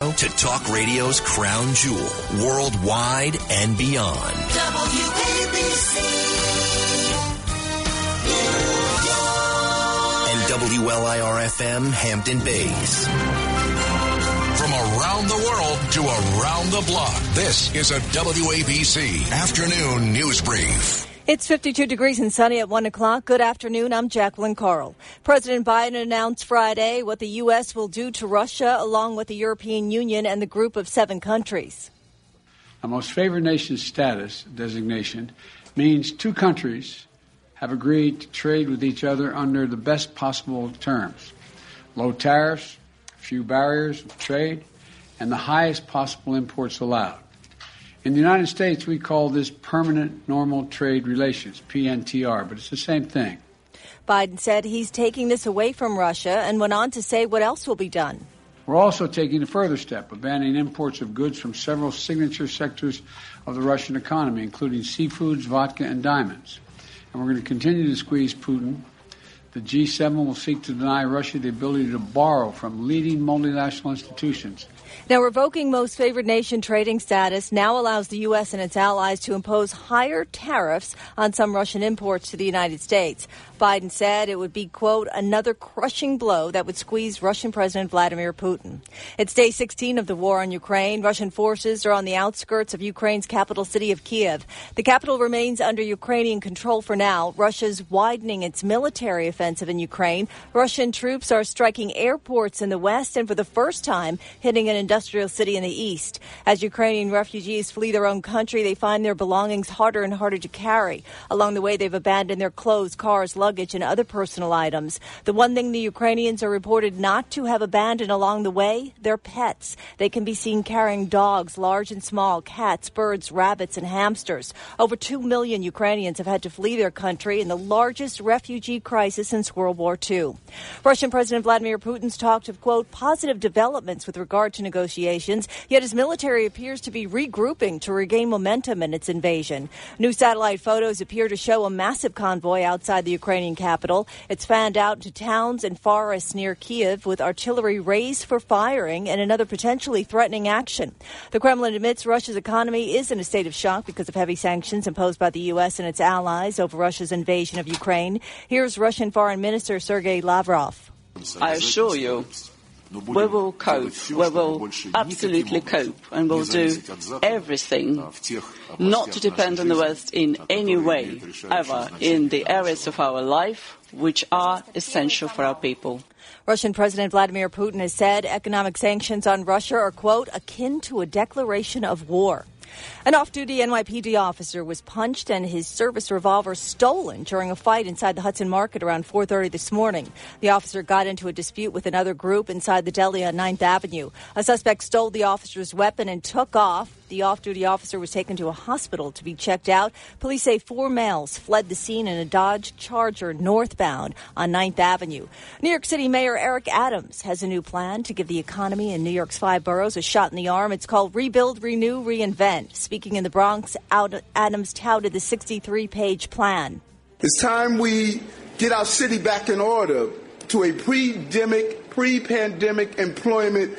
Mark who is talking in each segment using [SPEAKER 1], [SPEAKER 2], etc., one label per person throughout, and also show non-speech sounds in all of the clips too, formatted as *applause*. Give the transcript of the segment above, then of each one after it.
[SPEAKER 1] to Talk Radio's crown jewel, worldwide and beyond. WABC. And WLIR-FM Hampton Bays.
[SPEAKER 2] From around the world to around the block, this is a WABC Afternoon News Brief.
[SPEAKER 3] It's 52 degrees and sunny at 1 o'clock. Good afternoon. I'm Jacqueline Carl. President Biden announced Friday what the U.S. will do to Russia along with the European Union and the group of seven countries.
[SPEAKER 4] A most favored nation status designation means two countries have agreed to trade with each other under the best possible terms low tariffs, few barriers of trade, and the highest possible imports allowed. In the United States, we call this permanent normal trade relations, PNTR, but it's the same thing.
[SPEAKER 3] Biden said he's taking this away from Russia and went on to say what else will be done.
[SPEAKER 4] We're also taking a further step of banning imports of goods from several signature sectors of the Russian economy, including seafoods, vodka, and diamonds. And we're going to continue to squeeze Putin. The G7 will seek to deny Russia the ability to borrow from leading multinational institutions
[SPEAKER 3] now, revoking most favored nation trading status now allows the U.S. and its allies to impose higher tariffs on some Russian imports to the United States. Biden said it would be, quote, another crushing blow that would squeeze Russian President Vladimir Putin. It's day 16 of the war on Ukraine. Russian forces are on the outskirts of Ukraine's capital city of Kiev. The capital remains under Ukrainian control for now. Russia's widening its military offensive in Ukraine. Russian troops are striking airports in the west and for the first time hitting an industrial city in the east. As Ukrainian refugees flee their own country, they find their belongings harder and harder to carry. Along the way, they've abandoned their clothes, cars, luggage, luggage and other personal items. The one thing the Ukrainians are reported not to have abandoned along the way, their pets. They can be seen carrying dogs, large and small, cats, birds, rabbits, and hamsters. Over 2 million Ukrainians have had to flee their country in the largest refugee crisis since World War II. Russian President Vladimir Putin's talked of, quote, positive developments with regard to negotiations, yet his military appears to be regrouping to regain momentum in its invasion. New satellite photos appear to show a massive convoy outside the Ukrainian Ukrainian capital. It's fanned out to towns and forests near Kiev with artillery raised for firing and another potentially threatening action. The Kremlin admits Russia's economy is in a state of shock because of heavy sanctions imposed by the U.S. and its allies over Russia's invasion of Ukraine. Here's Russian Foreign Minister Sergei Lavrov.
[SPEAKER 5] I assure you, we will cope. We will absolutely cope and we'll do everything not to depend on the West in any way, ever, in the areas of our life which are essential for our people.
[SPEAKER 3] Russian President Vladimir Putin has said economic sanctions on Russia are, quote, akin to a declaration of war. An off-duty NYPD officer was punched and his service revolver stolen during a fight inside the Hudson Market around 4:30 this morning. The officer got into a dispute with another group inside the deli on 9th Avenue. A suspect stole the officer's weapon and took off. The off-duty officer was taken to a hospital to be checked out. Police say four males fled the scene in a Dodge Charger northbound on 9th Avenue. New York City Mayor Eric Adams has a new plan to give the economy in New York's five boroughs a shot in the arm. It's called Rebuild, Renew, Reinvent. In the Bronx, Adams touted the 63-page plan.
[SPEAKER 6] It's time we get our city back in order to a pre-pandemic, pre-pandemic employment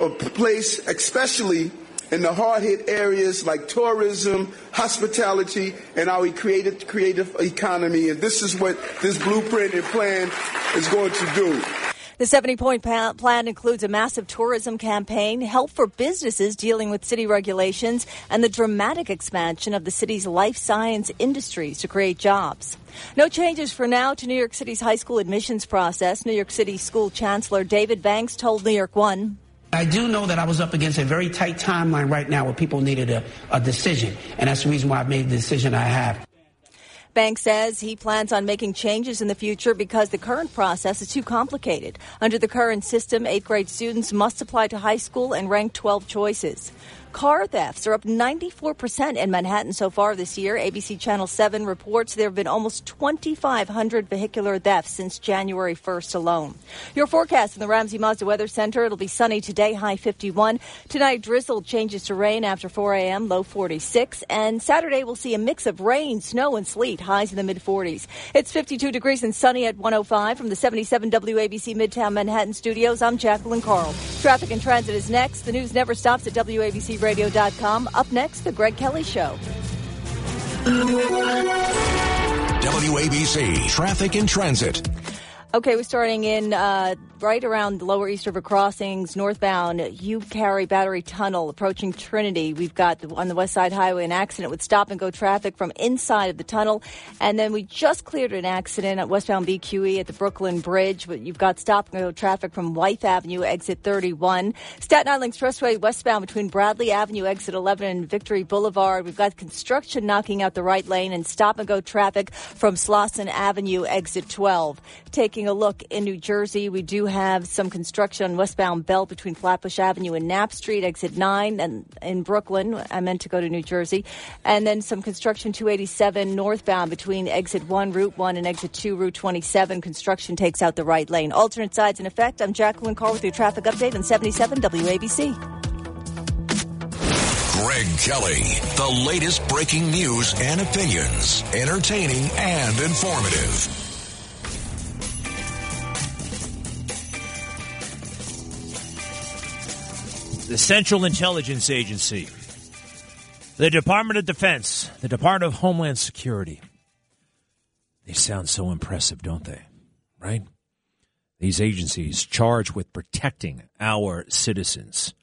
[SPEAKER 6] uh, place, especially in the hard hit areas like tourism, hospitality, and our creative, creative economy. And this is what this blueprint and plan is going to do.
[SPEAKER 3] The 70 point plan includes a massive tourism campaign, help for businesses dealing with city regulations, and the dramatic expansion of the city's life science industries to create jobs. No changes for now to New York City's high school admissions process. New York City School Chancellor David Banks told New York One.
[SPEAKER 7] I do know that I was up against a very tight timeline right now where people needed a, a decision, and that's the reason why I made the decision I have.
[SPEAKER 3] Banks says he plans on making changes in the future because the current process is too complicated. Under the current system, eighth grade students must apply to high school and rank 12 choices. Car thefts are up 94% in Manhattan so far this year. ABC Channel 7 reports there have been almost 2,500 vehicular thefts since January 1st alone. Your forecast in the Ramsey Mazda Weather Center. It'll be sunny today, high 51. Tonight, drizzle changes to rain after 4 a.m., low 46. And Saturday, we'll see a mix of rain, snow, and sleet, highs in the mid 40s. It's 52 degrees and sunny at 105 from the 77 WABC Midtown Manhattan studios. I'm Jacqueline Carl. Traffic and transit is next. The news never stops at WABC WABCRadio.com. Up next, The Greg Kelly Show.
[SPEAKER 2] WABC Traffic and Transit.
[SPEAKER 3] Okay, we're starting in uh, right around the lower East River crossings, northbound, Hugh Carey Battery Tunnel, approaching Trinity. We've got the, on the West Side Highway an accident with stop and go traffic from inside of the tunnel. And then we just cleared an accident at westbound BQE at the Brooklyn Bridge, but you've got stop and go traffic from Wythe Avenue, exit 31. Staten Island Expressway westbound between Bradley Avenue, exit 11, and Victory Boulevard. We've got construction knocking out the right lane and stop and go traffic from Slosson Avenue, exit 12. Taking taking a look in New Jersey, we do have some construction on westbound belt between Flatbush Avenue and Knapp Street, exit 9, and in Brooklyn. I meant to go to New Jersey. And then some construction 287 northbound between exit 1, Route 1, and exit 2, Route 27. Construction takes out the right lane. Alternate sides in effect. I'm Jacqueline Carr with your traffic update on 77 WABC.
[SPEAKER 2] Greg Kelly. The latest breaking news and opinions. Entertaining and informative.
[SPEAKER 8] The Central Intelligence Agency, the Department of Defense, the Department of Homeland Security. They sound so impressive, don't they? Right? These agencies charged with protecting our citizens.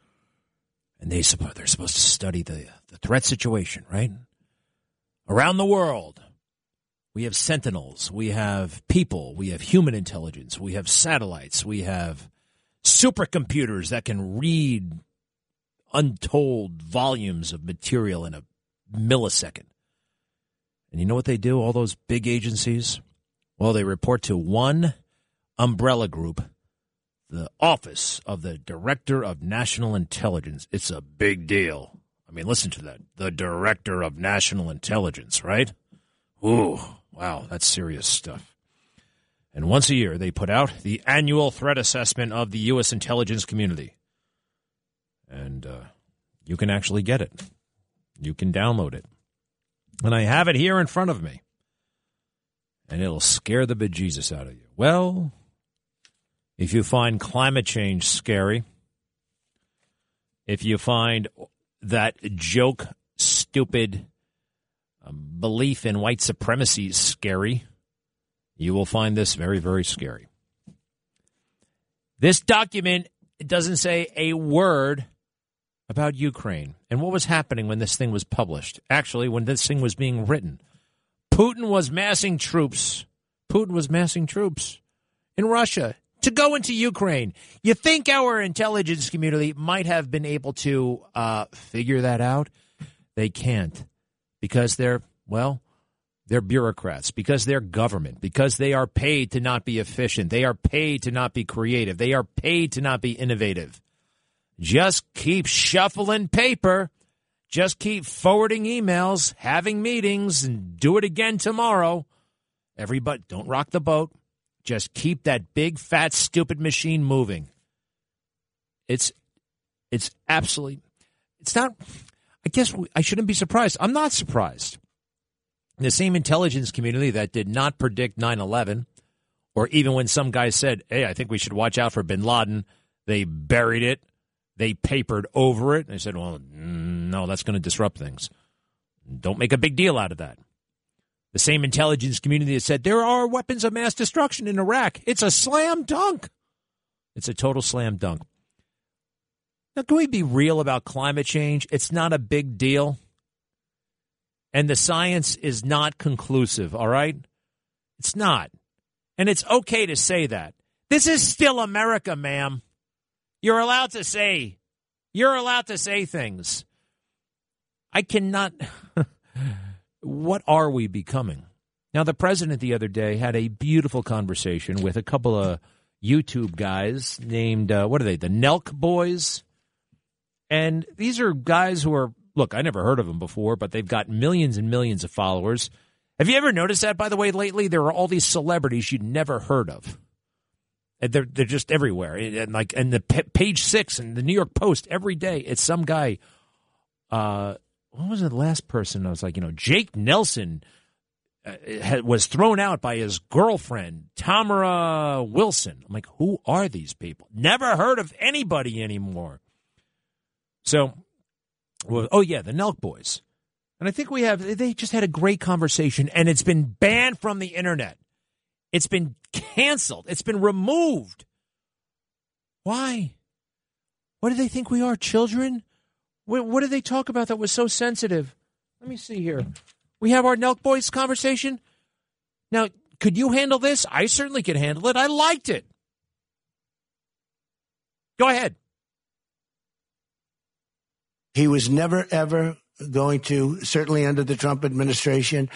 [SPEAKER 8] And they, they're supposed to study the, the threat situation, right? Around the world, we have sentinels, we have people, we have human intelligence, we have satellites, we have supercomputers that can read untold volumes of material in a millisecond. And you know what they do, all those big agencies? Well, they report to one umbrella group, the Office of the Director of National Intelligence. It's a big deal. I mean, listen to that. The Director of National Intelligence, right? Ooh, wow, that's serious stuff. And once a year, they put out the annual threat assessment of the U.S. intelligence community and uh, you can actually get it. You can download it. And I have it here in front of me. And it'll scare the bejesus out of you. Well, if you find climate change scary, if you find that joke, stupid um, belief in white supremacy scary, you will find this very, very scary. This document doesn't say a word about Ukraine and what was happening when this thing was published. Actually, when this thing was being written, Putin was massing troops. Putin was massing troops in Russia to go into Ukraine. You think our intelligence community might have been able to uh, figure that out? They can't because they're, well, they're bureaucrats, because they're government, because they are paid to not be efficient. They are paid to not be creative. They are paid to not be innovative. Just keep shuffling paper. Just keep forwarding emails, having meetings, and do it again tomorrow. Everybody, don't rock the boat. Just keep that big, fat, stupid machine moving. It's, it's absolutely, it's not, I guess I shouldn't be surprised. I'm not surprised. The same intelligence community that did not predict 9 11, or even when some guy said, hey, I think we should watch out for bin Laden, they buried it they papered over it. They said, well, no, that's going to disrupt things. Don't make a big deal out of that. The same intelligence community that said there are weapons of mass destruction in Iraq. It's a slam dunk. It's a total slam dunk. Now, can we be real about climate change? It's not a big deal. And the science is not conclusive, all right? It's not. And it's okay to say that. This is still America, ma'am. You're allowed to say, you're allowed to say things. I cannot. *laughs* what are we becoming? Now, the president the other day had a beautiful conversation with a couple of YouTube guys named, uh, what are they, the Nelk Boys? And these are guys who are, look, I never heard of them before, but they've got millions and millions of followers. Have you ever noticed that, by the way, lately? There are all these celebrities you'd never heard of. They're, they're just everywhere. And like, and the page six and the New York Post every day, it's some guy, uh, what was the last person? I was like, you know, Jake Nelson uh, was thrown out by his girlfriend, Tamara Wilson. I'm like, who are these people? Never heard of anybody anymore. So, well, oh yeah, the Nelk Boys. And I think we have, they just had a great conversation and it's been banned from the internet. It's been canceled. It's been removed. Why? What do they think we are, children? What, what did they talk about that was so sensitive? Let me see here. We have our Nelk Boys conversation. Now, could you handle this? I certainly could handle it. I liked it. Go ahead.
[SPEAKER 9] He was never, ever going to, certainly under the Trump administration.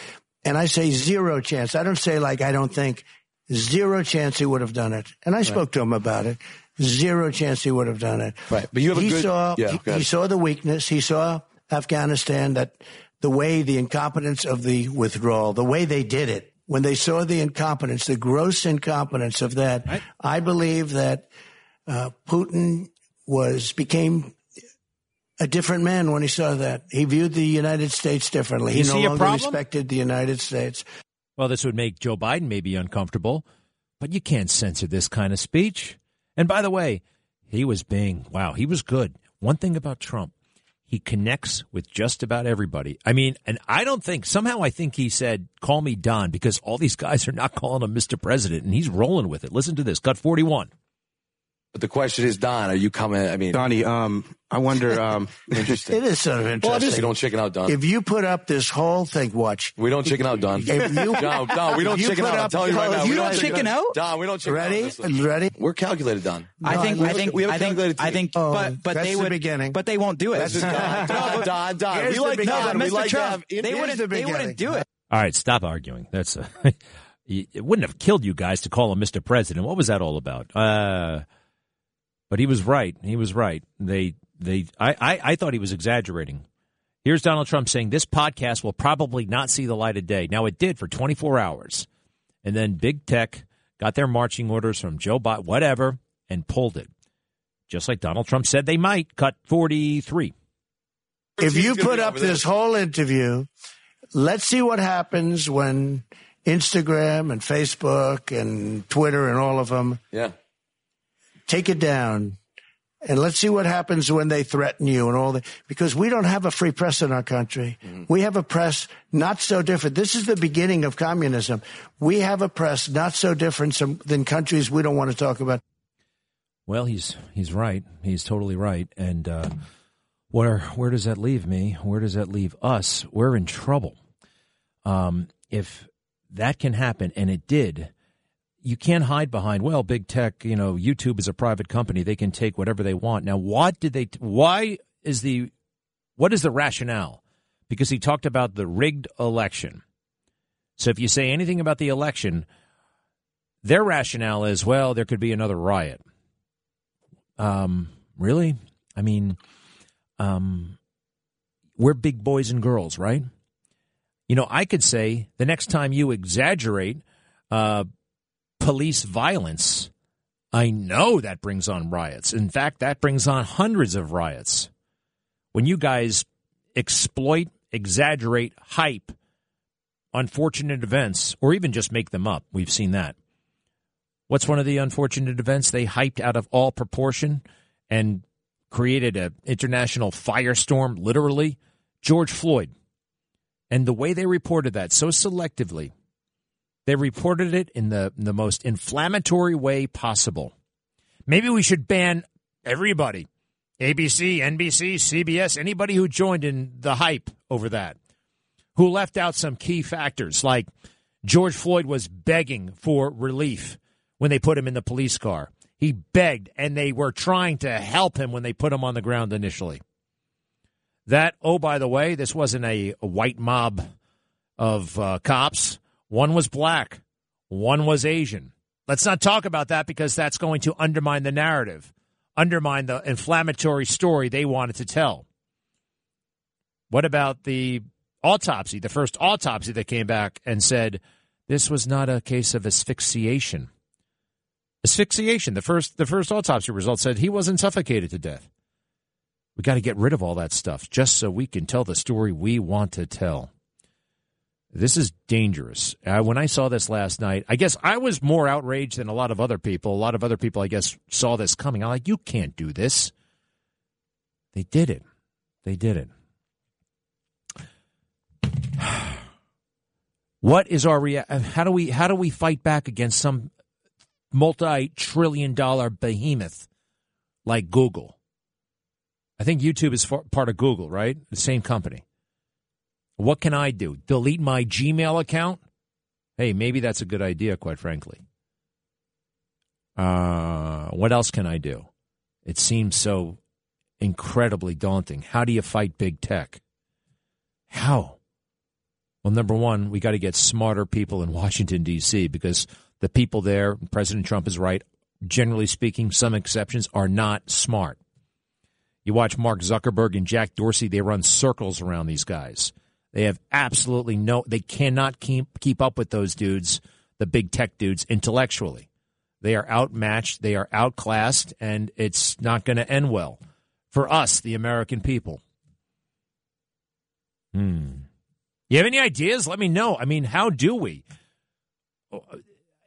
[SPEAKER 9] And I say zero chance. I don't say like I don't think, zero chance he would have done it. And I right. spoke to him about it. Zero chance he would have done it.
[SPEAKER 10] Right. But you have
[SPEAKER 9] he
[SPEAKER 10] a good,
[SPEAKER 9] saw,
[SPEAKER 10] yeah,
[SPEAKER 9] he, he saw the weakness. He saw Afghanistan that the way the incompetence of the withdrawal, the way they did it, when they saw the incompetence, the gross incompetence of that, right. I believe that uh, Putin was became a different man when he saw that. He viewed the United States differently.
[SPEAKER 8] he
[SPEAKER 9] no longer respected the United States.
[SPEAKER 8] Well, this would make Joe Biden maybe uncomfortable, but you can't censor this kind of speech. And by the way, he was being wow, he was good. One thing about Trump, he connects with just about everybody. I mean, and I don't think, somehow I think he said, call me Don, because all these guys are not calling him Mr. President, and he's rolling with it. Listen to this, cut 41.
[SPEAKER 10] But the question is, Don, are you coming? I mean,
[SPEAKER 11] Donnie, um, I wonder. Um, *laughs*
[SPEAKER 9] interesting. it is sort of interesting.
[SPEAKER 10] Well, you don't chicken out, Don.
[SPEAKER 9] If you put up this whole thing, watch.
[SPEAKER 10] We don't chicken out, Don. If you, *laughs* Don, Don, we don't chicken out. Up, I'm telling you right now.
[SPEAKER 11] You don't chicken out,
[SPEAKER 10] Don. We don't chicken
[SPEAKER 9] ready?
[SPEAKER 10] out.
[SPEAKER 9] Ready? Ready?
[SPEAKER 10] We're calculated, Don.
[SPEAKER 11] No, I think. I think. We have I think. I think.
[SPEAKER 9] Oh,
[SPEAKER 11] but but
[SPEAKER 9] they
[SPEAKER 11] would.
[SPEAKER 9] The beginning.
[SPEAKER 11] But they won't do it.
[SPEAKER 10] That's *laughs* Don. Don. Don. Don. We like
[SPEAKER 11] Don.
[SPEAKER 10] We like
[SPEAKER 11] Trump. They wouldn't. They wouldn't do it.
[SPEAKER 8] All right, stop arguing. That's. Uh, it wouldn't have killed you guys to call him Mr. President. What was that all about? Uh. But he was right. He was right. They they I, I, I thought he was exaggerating. Here's Donald Trump saying this podcast will probably not see the light of day. Now it did for 24 hours. And then big tech got their marching orders from Joe Biden, whatever, and pulled it. Just like Donald Trump said they might cut 43.
[SPEAKER 9] If you put up this whole interview, let's see what happens when Instagram and Facebook and Twitter and all of them
[SPEAKER 10] yeah
[SPEAKER 9] take it down and let's see what happens when they threaten you and all that because we don't have a free press in our country. Mm-hmm. we have a press not so different. This is the beginning of communism. We have a press not so different than countries we don't want to talk about.
[SPEAKER 8] Well he's he's right. He's totally right. And uh, where where does that leave me? Where does that leave us? We're in trouble. Um, if that can happen and it did you can't hide behind well big tech you know youtube is a private company. They can take whatever they want. Now what did they why is the what is the rationale? Because he talked about the rigged election. So if you say anything about the election their rationale is well there could be another riot. Um really? I mean um we're big boys and girls right? You know i could say the next time you exaggerate uh police violence, I know that brings on riots. In fact, that brings on hundreds of riots. When you guys exploit, exaggerate, hype unfortunate events, or even just make them up, we've seen that. What's one of the unfortunate events they hyped out of all proportion and created an international firestorm, literally? George Floyd. And the way they reported that so selectively they reported it in the, in the most inflammatory way possible. Maybe we should ban everybody ABC, NBC, CBS, anybody who joined in the hype over that, who left out some key factors like George Floyd was begging for relief when they put him in the police car. He begged, and they were trying to help him when they put him on the ground initially. That, oh, by the way, this wasn't a, a white mob of uh, cops one was black, one was Asian. Let's not talk about that because that's going to undermine the narrative, undermine the inflammatory story they wanted to tell. What about the autopsy, the first autopsy that came back and said this was not a case of asphyxiation? Asphyxiation. The first the first autopsy result said he wasn't suffocated to death. We got to get rid of all that stuff just so we can tell the story we want to tell. This is dangerous. Uh, when I saw this last night, I guess I was more outraged than a lot of other people. A lot of other people, I guess, saw this coming. I'm like, you can't do this. They did it. They did it. *sighs* What is our rea- how do we how do we fight back against some multi-trillion dollar behemoth like Google? I think YouTube is part of Google, right? The same company. What can I do? Delete my Gmail account? Hey, maybe that's a good idea, quite frankly. Uh, what else can I do? It seems so incredibly daunting. How do you fight big tech? How? Well, number one, we got to get smarter people in Washington, D.C., because the people there, President Trump is right, generally speaking, some exceptions, are not smart. You watch Mark Zuckerberg and Jack Dorsey, they run circles around these guys. They have absolutely no, they cannot keep, keep up with those dudes, the big tech dudes, intellectually. They are outmatched, they are outclassed, and it's not going to end well for us, the American people. Hmm. You have any ideas? Let me know. I mean, how do we?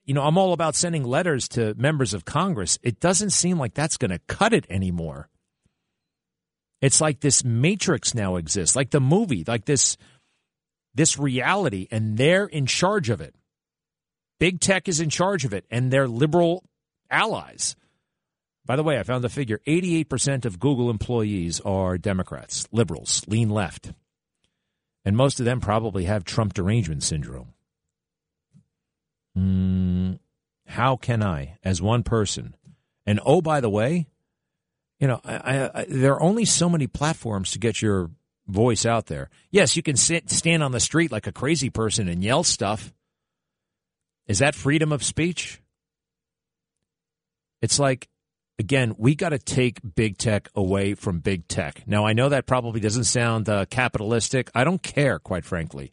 [SPEAKER 8] You know, I'm all about sending letters to members of Congress. It doesn't seem like that's going to cut it anymore. It's like this matrix now exists, like the movie, like this this reality, and they're in charge of it. Big tech is in charge of it, and they're liberal allies. By the way, I found the figure 88% of Google employees are Democrats, liberals, lean left. And most of them probably have Trump derangement syndrome. Mm, how can I, as one person, and oh, by the way, you know, I, I, there are only so many platforms to get your voice out there. Yes, you can sit, stand on the street like a crazy person and yell stuff. Is that freedom of speech? It's like again, we got to take big tech away from big tech. Now, I know that probably doesn't sound uh, capitalistic. I don't care, quite frankly.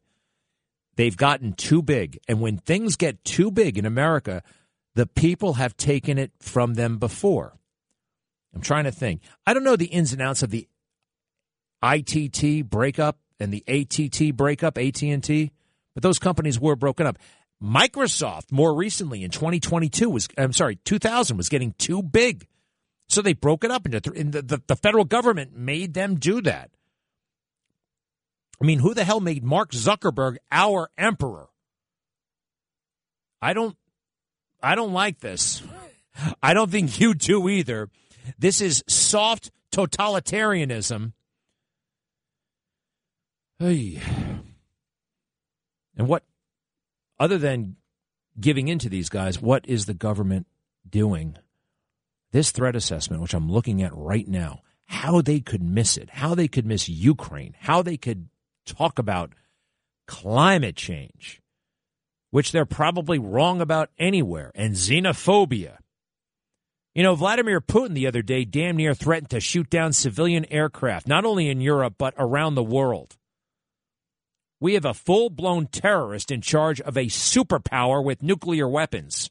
[SPEAKER 8] They've gotten too big. And when things get too big in America, the people have taken it from them before. I'm trying to think. I don't know the ins and outs of the ITT breakup and the ATT breakup, AT&T, but those companies were broken up. Microsoft more recently in 2022 was I'm sorry, 2000 was getting too big. So they broke it up into th- the, the, the federal government made them do that. I mean, who the hell made Mark Zuckerberg our emperor? I don't I don't like this. I don't think you do either. This is soft totalitarianism. Hey. And what other than giving in to these guys, what is the government doing this threat assessment, which I'm looking at right now, how they could miss it, how they could miss Ukraine, how they could talk about climate change, which they're probably wrong about anywhere, and xenophobia. You know, Vladimir Putin the other day damn near threatened to shoot down civilian aircraft, not only in Europe, but around the world. We have a full blown terrorist in charge of a superpower with nuclear weapons.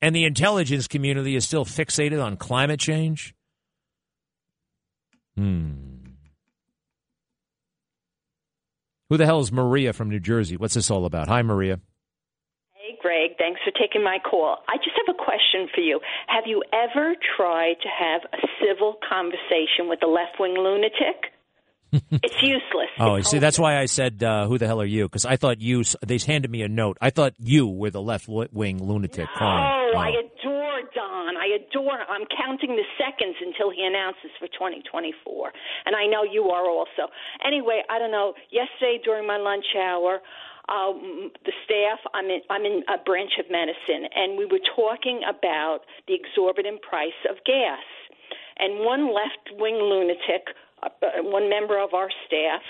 [SPEAKER 8] And the intelligence community is still fixated on climate change? Hmm. Who the hell is Maria from New Jersey? What's this all about? Hi, Maria.
[SPEAKER 12] Hey, Greg. Thanks for taking my call. I just have a question for you. Have you ever tried to have a civil conversation with a left wing lunatic? *laughs* it's useless.
[SPEAKER 8] Oh, it's see, that's why I said, uh, "Who the hell are you?" Because I thought you. They handed me a note. I thought you were the left wing lunatic.
[SPEAKER 12] No, oh, I adore Don. I adore. I'm counting the seconds until he announces for 2024, and I know you are also. Anyway, I don't know. Yesterday during my lunch hour. Um, the staff, I'm in, I'm in a branch of medicine, and we were talking about the exorbitant price of gas. And one left wing lunatic one member of our staff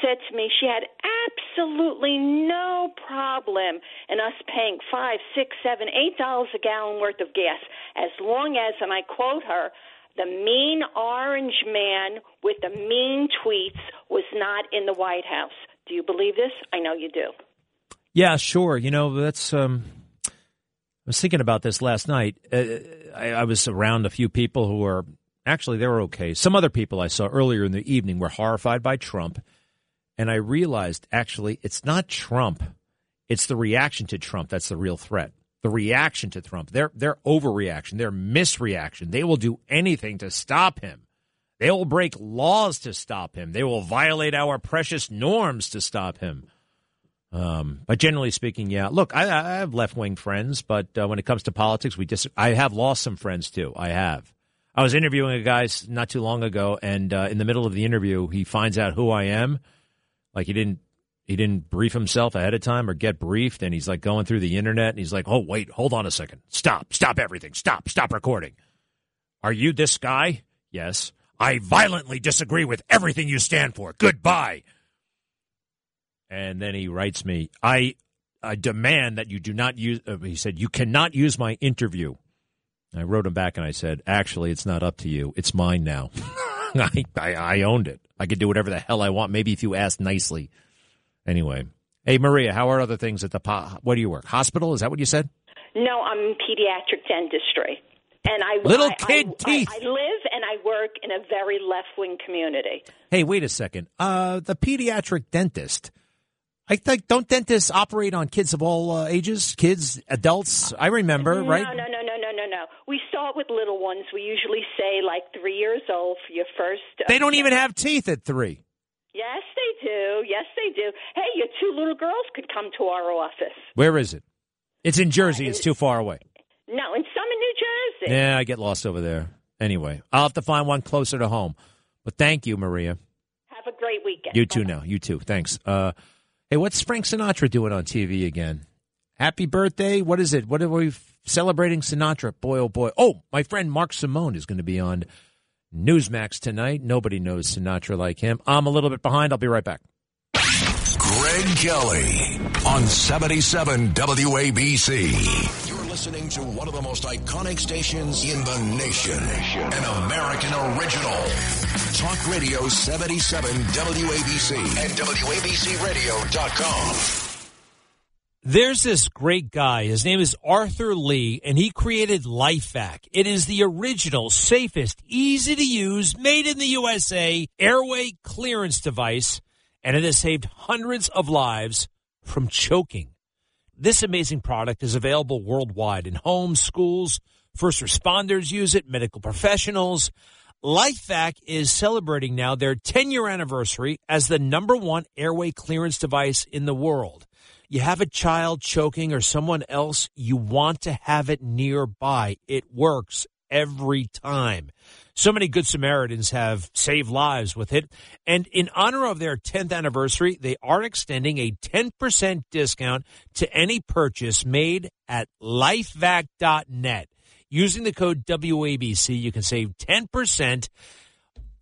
[SPEAKER 12] said to me she had absolutely no problem in us paying five, six, seven, eight dollars a gallon worth of gas, as long as, and I quote her, the mean orange man with the mean tweets was not in the White House. Do you believe this? I know you do.
[SPEAKER 8] Yeah, sure. You know, that's. Um, I was thinking about this last night. Uh, I, I was around a few people who were actually they were okay. Some other people I saw earlier in the evening were horrified by Trump, and I realized actually it's not Trump, it's the reaction to Trump that's the real threat. The reaction to Trump, their their overreaction, their misreaction. They will do anything to stop him. They will break laws to stop him. They will violate our precious norms to stop him. Um, but generally speaking, yeah. Look, I, I have left wing friends, but uh, when it comes to politics, we dis- I have lost some friends too. I have. I was interviewing a guy not too long ago, and uh, in the middle of the interview, he finds out who I am. Like he didn't he didn't brief himself ahead of time or get briefed, and he's like going through the internet, and he's like, "Oh wait, hold on a second, stop, stop everything, stop, stop recording." Are you this guy? Yes. I violently disagree with everything you stand for. Goodbye. And then he writes me, I, I demand that you do not use, uh, he said, you cannot use my interview. I wrote him back and I said, actually, it's not up to you. It's mine now. *laughs* I, I, I owned it. I could do whatever the hell I want. Maybe if you ask nicely. Anyway. Hey, Maria, how are other things at the, po- what do you work? Hospital? Is that what you said?
[SPEAKER 12] No, I'm in pediatric dentistry. And I
[SPEAKER 8] little
[SPEAKER 12] I,
[SPEAKER 8] kid
[SPEAKER 12] I,
[SPEAKER 8] teeth.
[SPEAKER 12] I, I live and I work in a very left wing community.
[SPEAKER 8] Hey, wait a second. Uh, the pediatric dentist. I think don't dentists operate on kids of all uh, ages, kids, adults? I remember,
[SPEAKER 12] no,
[SPEAKER 8] right?
[SPEAKER 12] No, no, no, no, no, no, no. We start with little ones. We usually say like three years old for your first. Uh,
[SPEAKER 8] they don't even have teeth at three.
[SPEAKER 12] Yes, they do. Yes, they do. Hey, your two little girls could come to our office.
[SPEAKER 8] Where is it? It's in Jersey. It's too far away.
[SPEAKER 12] No, in some in New Jersey.
[SPEAKER 8] Yeah, I get lost over there. Anyway, I'll have to find one closer to home. But thank you, Maria.
[SPEAKER 12] Have a great weekend.
[SPEAKER 8] You too now. You too. Thanks. Uh, hey, what's Frank Sinatra doing on TV again? Happy birthday. What is it? What are we celebrating Sinatra? Boy, oh boy. Oh, my friend Mark Simone is going to be on Newsmax tonight. Nobody knows Sinatra like him. I'm a little bit behind. I'll be right back.
[SPEAKER 2] Greg Kelly on 77 WABC. You're listening to one of the most iconic stations in the nation. An American original. Talk Radio 77 WABC and WABCRadio.com.
[SPEAKER 8] There's this great guy. His name is Arthur Lee, and he created LifeVac. It is the original, safest, easy to use, made in the USA airway clearance device, and it has saved hundreds of lives from choking. This amazing product is available worldwide in homes, schools, first responders use it, medical professionals. LifeVac is celebrating now their 10 year anniversary as the number one airway clearance device in the world you have a child choking or someone else, you want to have it nearby. It works every time. So many Good Samaritans have saved lives with it. And in honor of their 10th anniversary, they are extending a 10% discount to any purchase made at lifevac.net. Using the code WABC, you can save 10%.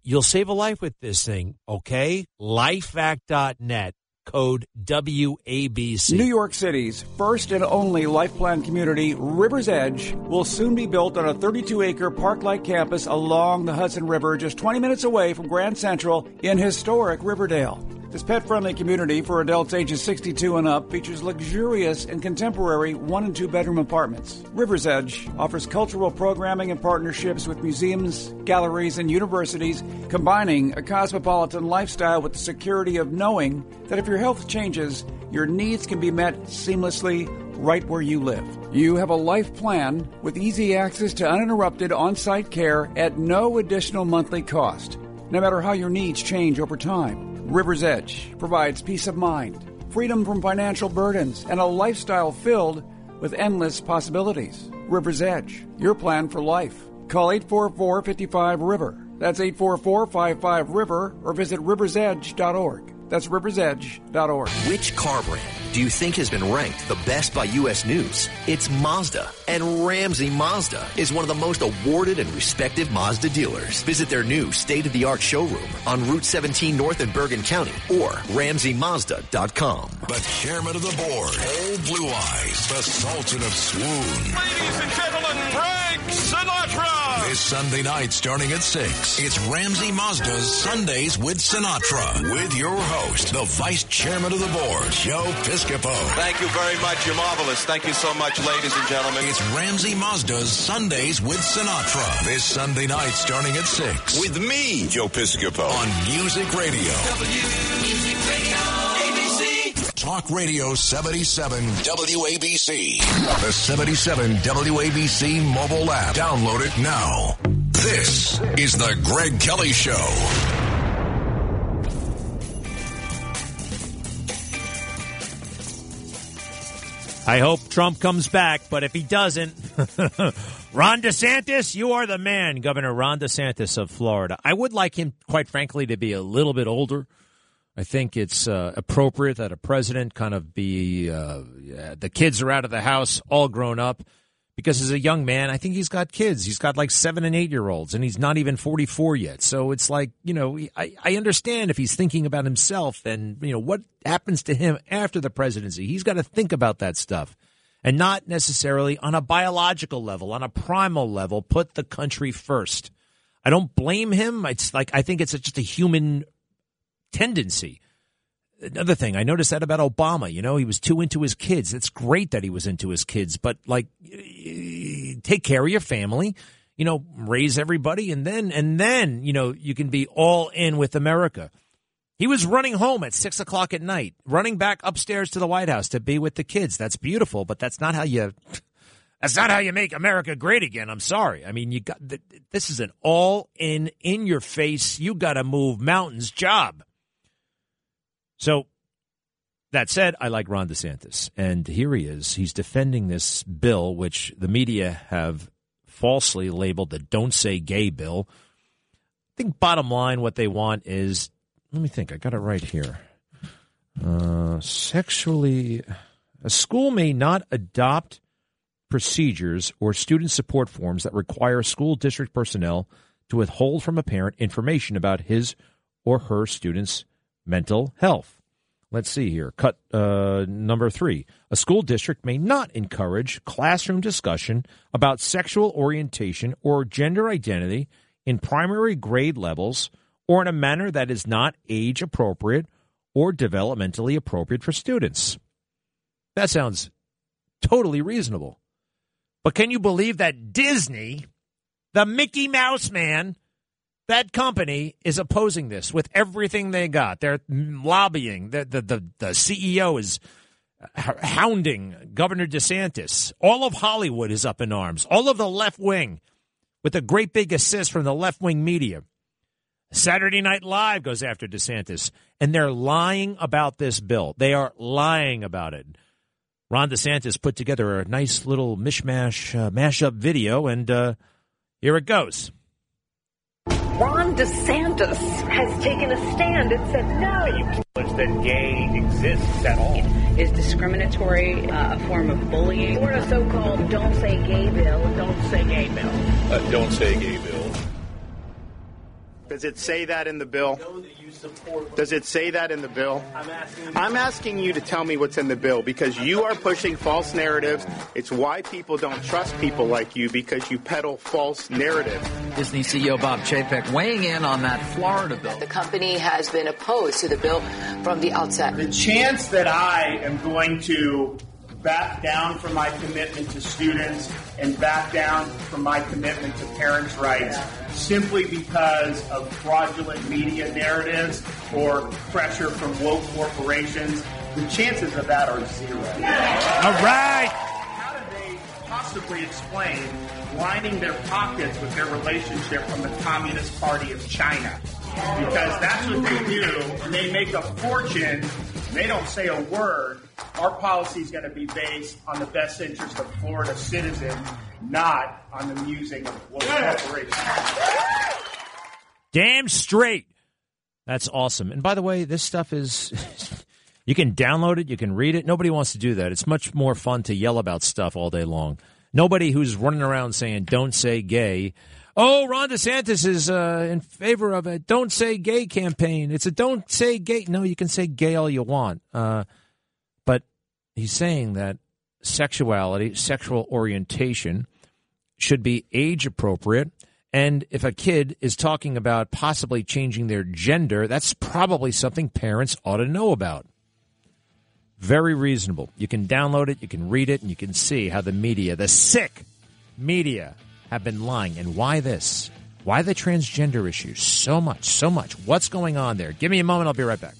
[SPEAKER 8] You'll save a life with this thing, okay? Lifevac.net code WABC.
[SPEAKER 13] New York City's first and only life plan community, River's Edge, will soon be built on a 32 acre park like campus along the Hudson River, just 20 minutes away from Grand Central in historic Riverdale. This pet friendly community for adults ages 62 and up features luxurious and contemporary one and two bedroom apartments. River's Edge offers cultural programming and partnerships with museums, galleries, and universities, combining a cosmopolitan lifestyle with the security of knowing that if your health changes, your needs can be met seamlessly right where you live. You have a life plan with easy access to uninterrupted on site care at no additional monthly cost, no matter how your needs change over time. River's Edge provides peace of mind, freedom from financial burdens, and a lifestyle filled with endless possibilities. River's Edge, your plan for life. Call 844 55 River. That's 844 55 River or visit riversedge.org. That's riversedge.org.
[SPEAKER 1] Which car brand do you think has been ranked the best by U.S. News? It's Mazda. And Ramsey Mazda is one of the most awarded and respected Mazda dealers. Visit their new state-of-the-art showroom on Route 17 North in Bergen County or RamseyMazda.com.
[SPEAKER 2] The chairman of the board, Old Blue Eyes, the Sultan of Swoon.
[SPEAKER 14] Ladies and gentlemen, Frank Sinatra!
[SPEAKER 2] This Sunday night starting at 6, it's Ramsey Mazda's Sundays with Sinatra with your host, the vice chairman of the board, Joe Piscopo.
[SPEAKER 15] Thank you very much. You're marvelous. Thank you so much, ladies and gentlemen.
[SPEAKER 2] It's Ramsey Mazda's Sundays with Sinatra. This Sunday night starting at 6.
[SPEAKER 15] With me, Joe Piscopo.
[SPEAKER 2] On Music Radio.
[SPEAKER 14] Music Radio, ABC.
[SPEAKER 2] Talk Radio 77 WABC. The 77 WABC mobile app. Download it now. This is the Greg Kelly Show.
[SPEAKER 8] I hope Trump comes back, but if he doesn't, *laughs* Ron DeSantis, you are the man, Governor Ron DeSantis of Florida. I would like him, quite frankly, to be a little bit older. I think it's uh, appropriate that a president kind of be, uh, the kids are out of the house, all grown up. Because as a young man, I think he's got kids. He's got like seven and eight year olds, and he's not even 44 yet. So it's like, you know, I, I understand if he's thinking about himself and, you know, what happens to him after the presidency. He's got to think about that stuff and not necessarily on a biological level, on a primal level, put the country first. I don't blame him. It's like, I think it's just a human tendency. Another thing, I noticed that about Obama. You know, he was too into his kids. It's great that he was into his kids, but like, eh, take care of your family, you know, raise everybody, and then, and then, you know, you can be all in with America. He was running home at six o'clock at night, running back upstairs to the White House to be with the kids. That's beautiful, but that's not how you. That's not how you make America great again. I'm sorry. I mean, you got this is an all in, in your face. You got to move mountains job. So that said, I like Ron DeSantis, and here he is. He's defending this bill, which the media have falsely labeled the "Don't Say Gay" bill. I think bottom line, what they want is let me think. I got it right here. Uh, sexually, a school may not adopt procedures or student support forms that require school district personnel to withhold from a parent information about his or her student's mental health. Let's see here. Cut uh, number three. A school district may not encourage classroom discussion about sexual orientation or gender identity in primary grade levels or in a manner that is not age appropriate or developmentally appropriate for students. That sounds totally reasonable. But can you believe that Disney, the Mickey Mouse man, that company is opposing this with everything they got. They're lobbying. The, the, the, the CEO is hounding Governor DeSantis. All of Hollywood is up in arms. All of the left wing, with a great big assist from the left wing media. Saturday Night Live goes after DeSantis, and they're lying about this bill. They are lying about it. Ron DeSantis put together a nice little mishmash, uh, mashup video, and uh, here it goes.
[SPEAKER 16] Ron DeSantis has taken a stand and said no.
[SPEAKER 17] You that gay exists at all.
[SPEAKER 16] Is discriminatory uh, a form of bullying? Or a so-called "Don't Say Gay" bill.
[SPEAKER 17] Don't say gay bill.
[SPEAKER 15] Uh, don't say gay bill.
[SPEAKER 18] Does it say that in the bill? Does it say that in the bill?
[SPEAKER 17] I'm asking,
[SPEAKER 18] you to tell me what's in the bill because you are pushing false narratives. It's why people don't trust people like you because you peddle false narratives.
[SPEAKER 19] Disney CEO Bob Chapek weighing in on that Florida bill.
[SPEAKER 20] The company has been opposed to the bill from the outset.
[SPEAKER 18] The chance that I am going to back down from my commitment to students and back down from my commitment to parents' rights simply because of fraudulent media narratives or pressure from woke corporations, the chances of that are zero.
[SPEAKER 8] All right.
[SPEAKER 18] How do they possibly explain lining their pockets with their relationship from the Communist Party of China? Because that's what they do, and they make a fortune. They don't say a word. Our policy is going to be based on the best interest of Florida citizens, not on the musing of woke corporations.
[SPEAKER 8] Damn straight. That's awesome. And by the way, this stuff is *laughs* You can download it, you can read it. Nobody wants to do that. It's much more fun to yell about stuff all day long. Nobody who's running around saying "Don't say gay." Oh, Ron DeSantis is uh, in favor of a "Don't say gay" campaign. It's a "Don't say gay." No, you can say gay all you want, uh, but he's saying that sexuality, sexual orientation, should be age appropriate. And if a kid is talking about possibly changing their gender, that's probably something parents ought to know about. Very reasonable. You can download it, you can read it, and you can see how the media, the sick media, have been lying. And why this? Why the transgender issue? So much, so much. What's going on there? Give me a moment, I'll be right back.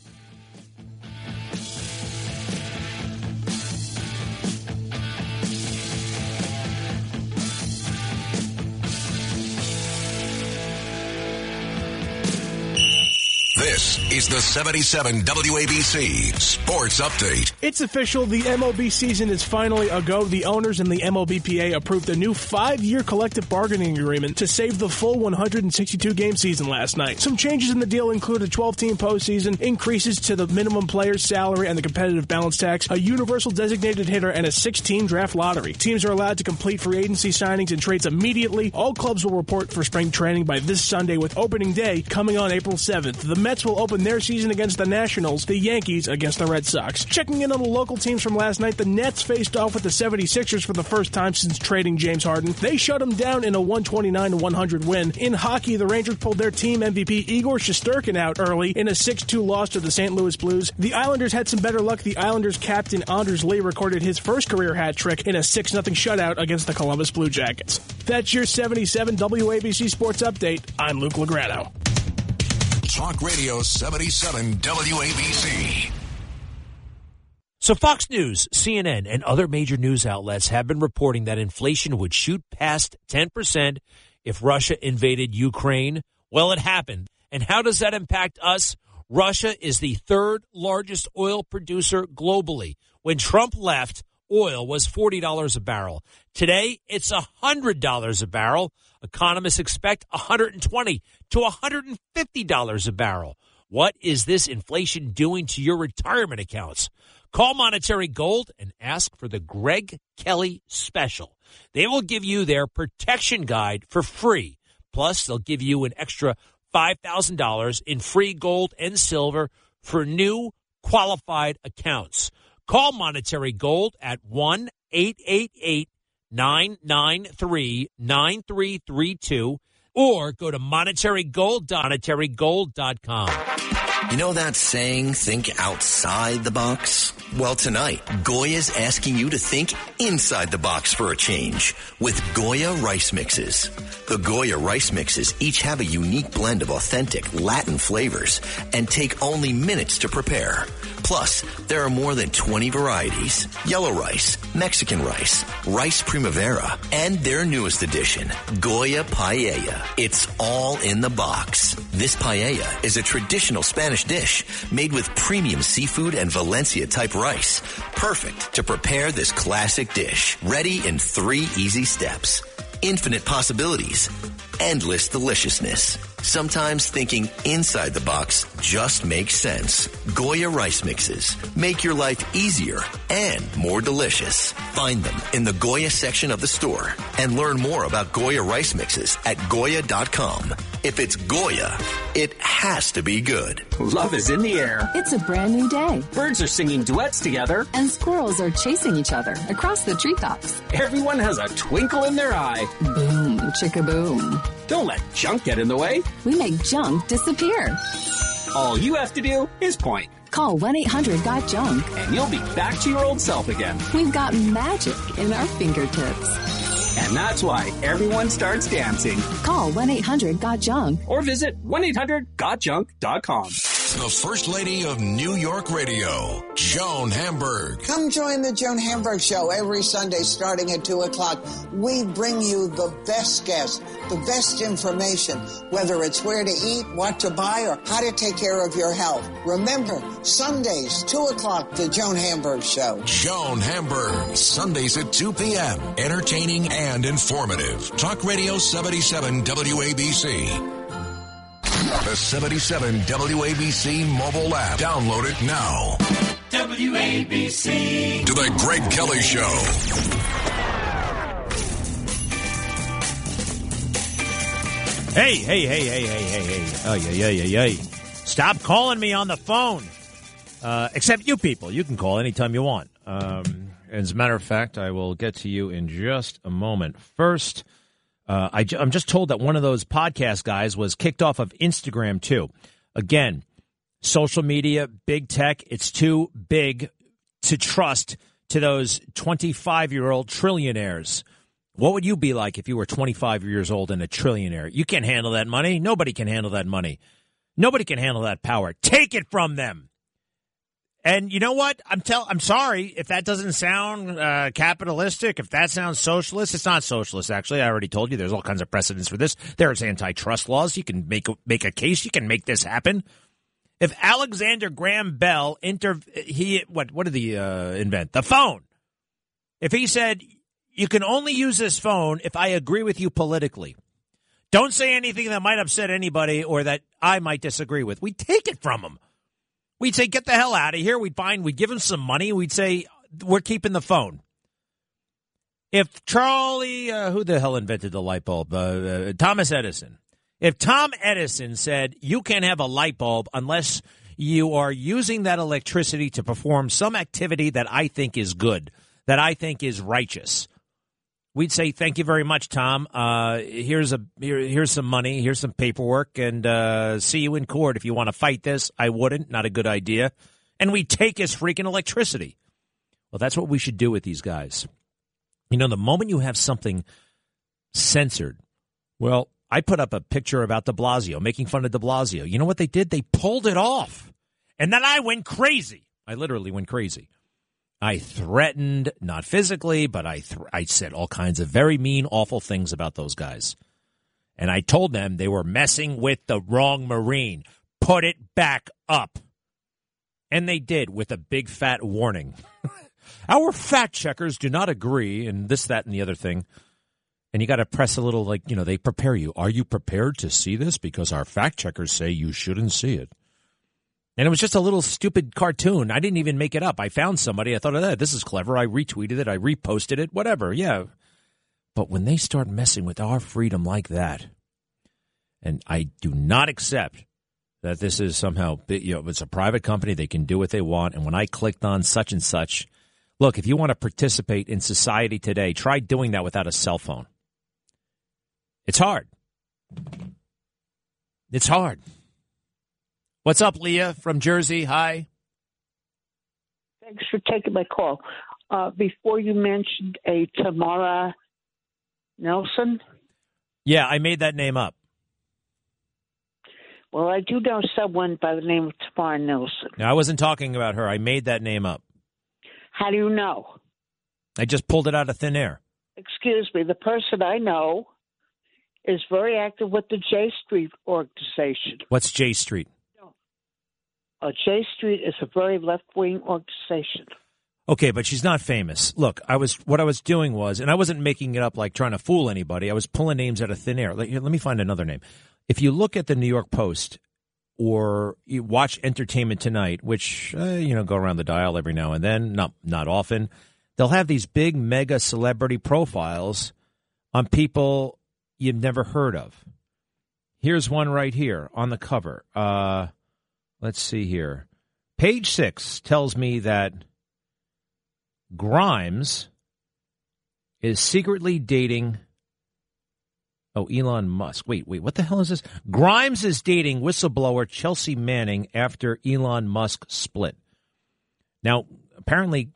[SPEAKER 2] Is the 77 WABC Sports Update.
[SPEAKER 21] It's official. The MLB season is finally a go. The owners and the MLBPA approved a new five-year collective bargaining agreement to save the full 162 game season last night. Some changes in the deal include a 12-team postseason, increases to the minimum player's salary and the competitive balance tax, a universal designated hitter, and a six-team draft lottery. Teams are allowed to complete free agency signings and trades immediately. All clubs will report for spring training by this Sunday, with opening day coming on April 7th. The Mets will open their season against the Nationals, the Yankees against the Red Sox. Checking in on the local teams from last night, the Nets faced off with the 76ers for the first time since trading James Harden. They shut them down in a 129 100 win. In hockey, the Rangers pulled their team MVP Igor Shesterkin out early in a 6 2 loss to the St. Louis Blues. The Islanders had some better luck. The Islanders captain Anders Lee recorded his first career hat trick in a 6 0 shutout against the Columbus Blue Jackets. That's your 77 WABC Sports Update. I'm Luke Legrano.
[SPEAKER 2] Talk Radio 77 WABC.
[SPEAKER 8] So, Fox News, CNN, and other major news outlets have been reporting that inflation would shoot past 10% if Russia invaded Ukraine. Well, it happened. And how does that impact us? Russia is the third largest oil producer globally. When Trump left, oil was $40 a barrel. Today, it's $100 a barrel. Economists expect $120 to $150 a barrel. What is this inflation doing to your retirement accounts? Call Monetary Gold and ask for the Greg Kelly special. They will give you their protection guide for free. Plus, they'll give you an extra $5,000 in free gold and silver for new qualified accounts. Call Monetary Gold at 1 888 993 9332 or go to monetarygold, monetarygold.com.
[SPEAKER 1] You know that saying, think outside the box? Well, tonight, Goya's asking you to think inside the box for a change with Goya rice mixes. The Goya rice mixes each have a unique blend of authentic Latin flavors and take only minutes to prepare. Plus, there are more than 20 varieties. Yellow rice, Mexican rice, rice primavera, and their newest addition, Goya paella. It's all in the box. This paella is a traditional Spanish dish made with premium seafood and Valencia type rice. Perfect to prepare this classic dish. Ready in three easy steps. Infinite possibilities. Endless deliciousness. Sometimes thinking inside the box just makes sense. Goya rice mixes make your life easier and more delicious. Find them in the Goya section of the store and learn more about Goya rice mixes at Goya.com. If it's Goya, it has to be good.
[SPEAKER 20] Love is in the air.
[SPEAKER 3] It's a brand new day.
[SPEAKER 20] Birds are singing duets together.
[SPEAKER 3] And squirrels are chasing each other across the treetops.
[SPEAKER 20] Everyone has a twinkle in their eye.
[SPEAKER 3] Boom, chicka boom.
[SPEAKER 20] Don't let junk get in the way.
[SPEAKER 3] We make junk disappear.
[SPEAKER 20] All you have to do is point.
[SPEAKER 3] Call 1 800 Got Junk.
[SPEAKER 20] And you'll be back to your old self again.
[SPEAKER 3] We've got magic in our fingertips.
[SPEAKER 20] And that's why everyone starts dancing.
[SPEAKER 3] Call 1 800 Got Junk.
[SPEAKER 20] Or visit 1 800 GotJunk.com.
[SPEAKER 2] The First Lady of New York Radio, Joan Hamburg.
[SPEAKER 22] Come join the Joan Hamburg Show every Sunday starting at 2 o'clock. We bring you the best guests, the best information, whether it's where to eat, what to buy, or how to take care of your health. Remember, Sundays, 2 o'clock, the Joan Hamburg Show.
[SPEAKER 2] Joan Hamburg, Sundays at 2 p.m. Entertaining and informative. Talk Radio 77 WABC. The 77 WABC mobile app. Download it now.
[SPEAKER 14] WABC.
[SPEAKER 2] To the Greg Kelly Show.
[SPEAKER 8] Hey, hey, hey, hey, hey, hey, hey. Oh, yeah, yeah, yeah, yeah. Stop calling me on the phone. Uh, except you people. You can call anytime you want. Um, as a matter of fact, I will get to you in just a moment. First, uh, I, am just told that one of those podcast guys was kicked off of Instagram, too. Again, social media, big tech, it's too big to trust to those 25 year old trillionaires. What would you be like if you were 25 years old and a trillionaire? You can't handle that money. Nobody can handle that money. Nobody can handle that power. Take it from them. And you know what? I'm tell. I'm sorry if that doesn't sound uh, capitalistic. If that sounds socialist, it's not socialist. Actually, I already told you. There's all kinds of precedents for this. There's antitrust laws. You can make a, make a case. You can make this happen. If Alexander Graham Bell inter he what what did he uh, invent? The phone. If he said you can only use this phone if I agree with you politically. Don't say anything that might upset anybody or that I might disagree with. We take it from him. We'd say, get the hell out of here. We'd find, we'd give him some money. We'd say, we're keeping the phone. If Charlie, uh, who the hell invented the light bulb? Uh, uh, Thomas Edison. If Tom Edison said, you can't have a light bulb unless you are using that electricity to perform some activity that I think is good, that I think is righteous, we'd say thank you very much, Tom. Uh, here's a here, here's some money, here's some paperwork, and uh, see you in court if you want to fight this. I wouldn't, not a good idea. And we take his freaking electricity. Well, that's what we should do with these guys. You know, the moment you have something censored, well, I put up a picture about De Blasio, making fun of De Blasio. You know what they did? They pulled it off, and then I went crazy. I literally went crazy. I threatened, not physically, but I th- I said all kinds of very mean, awful things about those guys. And I told them they were messing with the wrong Marine. Put it back up. And they did with a big fat warning. *laughs* Our fact checkers do not agree, and this, that, and the other thing. And you got to press a little, like, you know, they prepare you. Are you prepared to see this? Because our fact checkers say you shouldn't see it. And it was just a little stupid cartoon. I didn't even make it up. I found somebody. I thought, oh, this is clever. I retweeted it. I reposted it. Whatever. Yeah. But when they start messing with our freedom like that, and I do not accept that this is somehow, you know, it's a private company. They can do what they want. And when I clicked on such and such, look, if you want to participate in society today, try doing that without a cell phone. It's hard. It's hard. What's up, Leah from Jersey? Hi.
[SPEAKER 23] Thanks for taking my call. Uh, before you mentioned a Tamara Nelson.
[SPEAKER 8] Yeah, I made that name up.
[SPEAKER 23] Well, I do know someone by the name of Tamara Nelson.
[SPEAKER 8] No, I wasn't talking about her. I made that name up.
[SPEAKER 23] How do you know?
[SPEAKER 8] I just pulled it out of thin air.
[SPEAKER 23] Excuse me. The person I know is very active with the J Street organization.
[SPEAKER 8] What's J Street?
[SPEAKER 23] Uh, J Street is a very left wing organization.
[SPEAKER 8] Okay, but she's not famous. Look, I was what I was doing was, and I wasn't making it up like trying to fool anybody. I was pulling names out of thin air. Let, let me find another name. If you look at the New York Post or you watch Entertainment Tonight, which uh, you know go around the dial every now and then, not not often, they'll have these big mega celebrity profiles on people you've never heard of. Here's one right here on the cover. Uh, Let's see here. Page six tells me that Grimes is secretly dating. Oh, Elon Musk. Wait, wait, what the hell is this? Grimes is dating whistleblower Chelsea Manning after Elon Musk split. Now, apparently,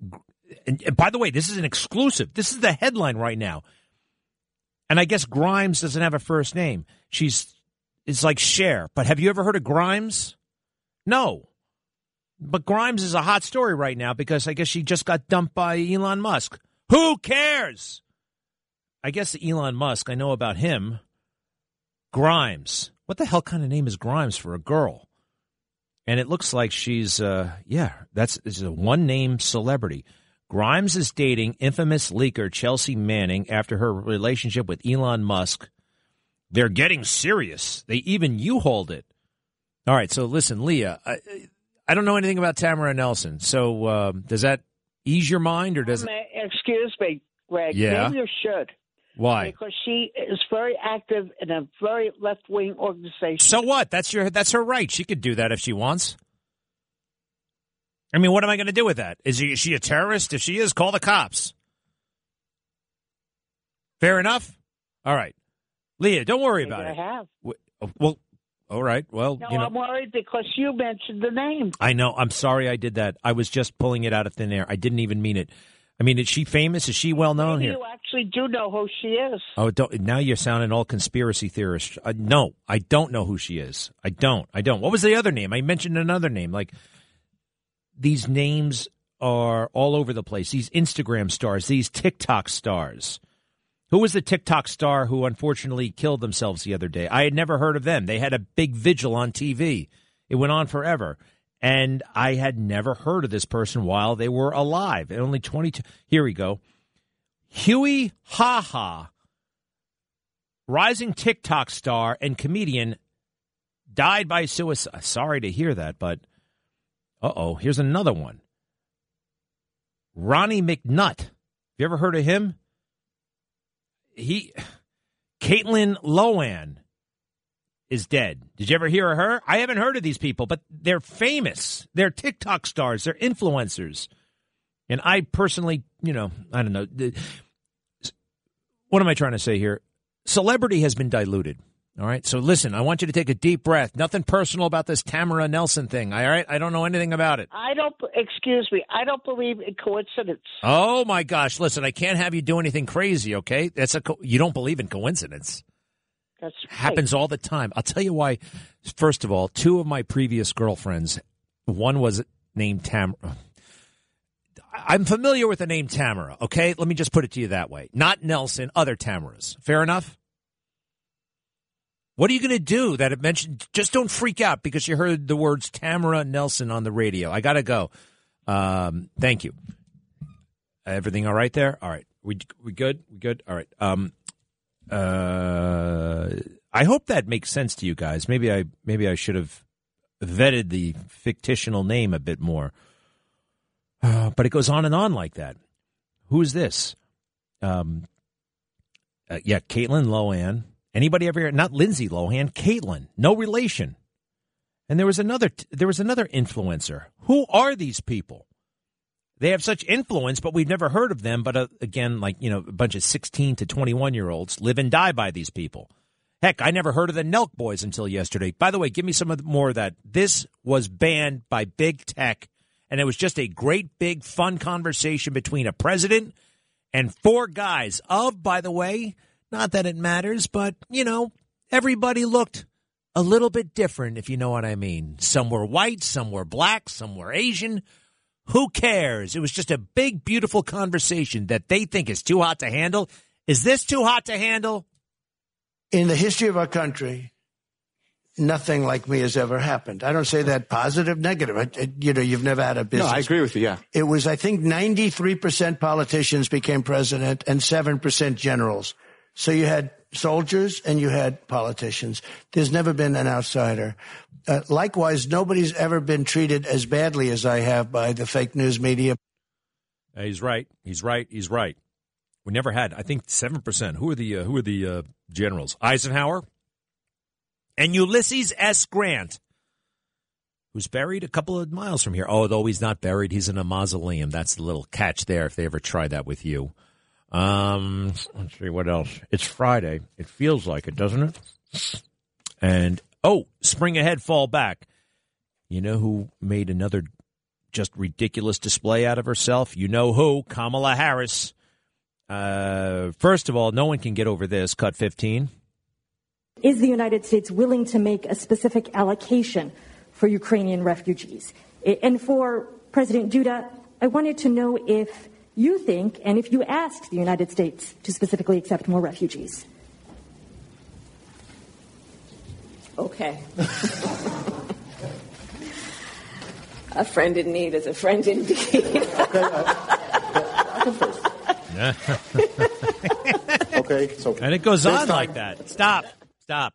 [SPEAKER 8] and by the way, this is an exclusive. This is the headline right now. And I guess Grimes doesn't have a first name. She's it's like Cher. But have you ever heard of Grimes? No. But Grimes is a hot story right now because I guess she just got dumped by Elon Musk. Who cares? I guess Elon Musk, I know about him. Grimes. What the hell kind of name is Grimes for a girl? And it looks like she's, uh, yeah, that's is a one name celebrity. Grimes is dating infamous leaker Chelsea Manning after her relationship with Elon Musk. They're getting serious. They even you hold it. All right, so listen, Leah, I, I don't know anything about Tamara Nelson. So um, does that ease your mind, or does um, it?
[SPEAKER 23] Uh, excuse me, Greg.
[SPEAKER 8] Yeah?
[SPEAKER 23] Maybe you should.
[SPEAKER 8] Why?
[SPEAKER 23] Because she is very active in a very left wing organization.
[SPEAKER 8] So what? That's your that's her right. She could do that if she wants. I mean, what am I going to do with that? Is, he, is she a terrorist? If she is, call the cops. Fair enough. All right, Leah, don't worry about
[SPEAKER 23] I
[SPEAKER 8] it.
[SPEAKER 23] have.
[SPEAKER 8] Uh, well, all right. Well,
[SPEAKER 23] No,
[SPEAKER 8] you know,
[SPEAKER 23] I'm worried because you mentioned the name.
[SPEAKER 8] I know. I'm sorry I did that. I was just pulling it out of thin air. I didn't even mean it. I mean, is she famous? Is she well known here?
[SPEAKER 23] you actually do know who she is.
[SPEAKER 8] Oh, don't, now you're sounding all conspiracy theorist. Uh, no, I don't know who she is. I don't. I don't. What was the other name? I mentioned another name. Like these names are all over the place. These Instagram stars, these TikTok stars. Who was the TikTok star who unfortunately killed themselves the other day? I had never heard of them. They had a big vigil on TV. It went on forever. And I had never heard of this person while they were alive. At only 22. Here we go. Huey Ha Ha, rising TikTok star and comedian, died by suicide. Sorry to hear that, but uh oh, here's another one. Ronnie McNutt. Have you ever heard of him? He, Caitlin Lohan is dead. Did you ever hear of her? I haven't heard of these people, but they're famous. They're TikTok stars. They're influencers. And I personally, you know, I don't know. What am I trying to say here? Celebrity has been diluted. All right. So listen, I want you to take a deep breath. Nothing personal about this Tamara Nelson thing. All right. I don't know anything about it.
[SPEAKER 23] I don't. Excuse me. I don't believe in coincidence.
[SPEAKER 8] Oh my gosh! Listen, I can't have you do anything crazy. Okay, that's a co- you don't believe in coincidence.
[SPEAKER 23] That's right.
[SPEAKER 8] Happens all the time. I'll tell you why. First of all, two of my previous girlfriends, one was named Tamara. I'm familiar with the name Tamara. Okay, let me just put it to you that way. Not Nelson, other Tamaras. Fair enough. What are you going to do that it mentioned? Just don't freak out because you heard the words Tamara Nelson on the radio. I got to go. Um, thank you. Everything all right there? All right. We we good? We good? All right. Um uh I hope that makes sense to you guys. Maybe I maybe I should have vetted the fictional name a bit more. Uh, but it goes on and on like that. Who is this? Um uh, yeah, Caitlin Lohan. Anybody ever hear? Not Lindsay Lohan, Caitlin. No relation. And there was another there was another influencer. Who are these people? They have such influence, but we've never heard of them. But uh, again, like you know, a bunch of sixteen to twenty-one year olds live and die by these people. Heck, I never heard of the Nelk Boys until yesterday. By the way, give me some more of that. This was banned by big tech, and it was just a great, big, fun conversation between a president and four guys. Of, by the way, not that it matters, but you know, everybody looked a little bit different, if you know what I mean. Some were white, some were black, some were Asian. Who cares? It was just a big, beautiful conversation that they think is too hot to handle. Is this too hot to handle?
[SPEAKER 9] In the history of our country, nothing like me has ever happened. I don't say that positive, negative. I, I- you know, you've never had a business.
[SPEAKER 10] No, I agree with you, yeah.
[SPEAKER 9] It was, I think, 93% politicians became president and 7% generals. So you had soldiers and you had politicians. There's never been an outsider. Uh, likewise, nobody's ever been treated as badly as I have by the fake news media.
[SPEAKER 8] Uh, he's right. He's right. He's right. We never had. I think seven percent. Who are the uh, Who are the uh, generals? Eisenhower and Ulysses S. Grant, who's buried a couple of miles from here. Oh, though he's not buried, he's in a mausoleum. That's the little catch there. If they ever try that with you. Um, let's see what else. It's Friday. It feels like it, doesn't it? And oh, spring ahead, fall back. You know who made another just ridiculous display out of herself? You know who? Kamala Harris. Uh, first of all, no one can get over this. Cut 15.
[SPEAKER 24] Is the United States willing to make a specific allocation for Ukrainian refugees? And for President Duda, I wanted to know if you think and if you asked the United States to specifically accept more refugees.
[SPEAKER 25] Okay. *laughs* a friend in need is a friend indeed. *laughs*
[SPEAKER 10] okay, so
[SPEAKER 8] and it goes on
[SPEAKER 10] time-
[SPEAKER 8] like that. Stop. Stop.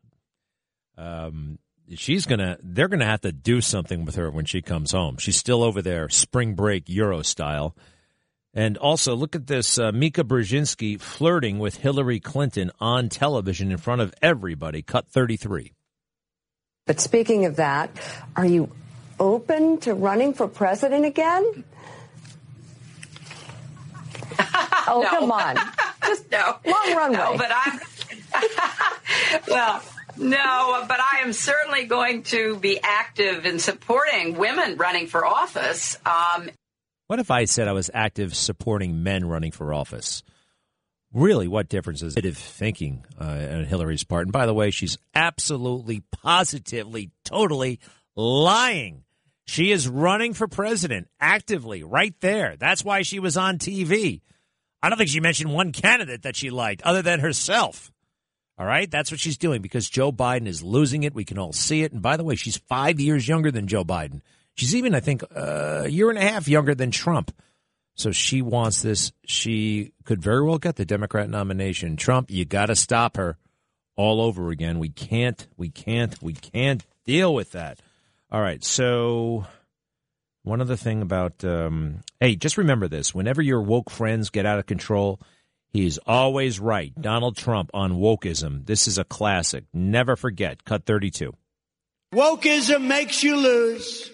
[SPEAKER 8] Um, she's gonna they're gonna have to do something with her when she comes home. She's still over there, spring break Euro style. And also, look at this uh, Mika Brzezinski flirting with Hillary Clinton on television in front of everybody. Cut 33.
[SPEAKER 26] But speaking of that, are you open to running for president again? *laughs* oh,
[SPEAKER 27] No.
[SPEAKER 26] come on. *laughs* Just
[SPEAKER 27] no.
[SPEAKER 26] long runway.
[SPEAKER 27] No, but I'm. *laughs* well, no, but I am certainly going to be active in supporting women running for office. Um,
[SPEAKER 8] What if I said I was active supporting men running for office? Really, what difference is it? Thinking uh, on Hillary's part. And by the way, she's absolutely, positively, totally lying. She is running for president actively right there. That's why she was on TV. I don't think she mentioned one candidate that she liked other than herself. All right, that's what she's doing because Joe Biden is losing it. We can all see it. And by the way, she's five years younger than Joe Biden. She's even, I think, uh, a year and a half younger than Trump. So she wants this. She could very well get the Democrat nomination. Trump, you got to stop her all over again. We can't, we can't, we can't deal with that. All right. So one other thing about, um, hey, just remember this: whenever your woke friends get out of control, he's always right. Donald Trump on wokeism. This is a classic. Never forget. Cut thirty-two.
[SPEAKER 9] Wokeism makes you lose,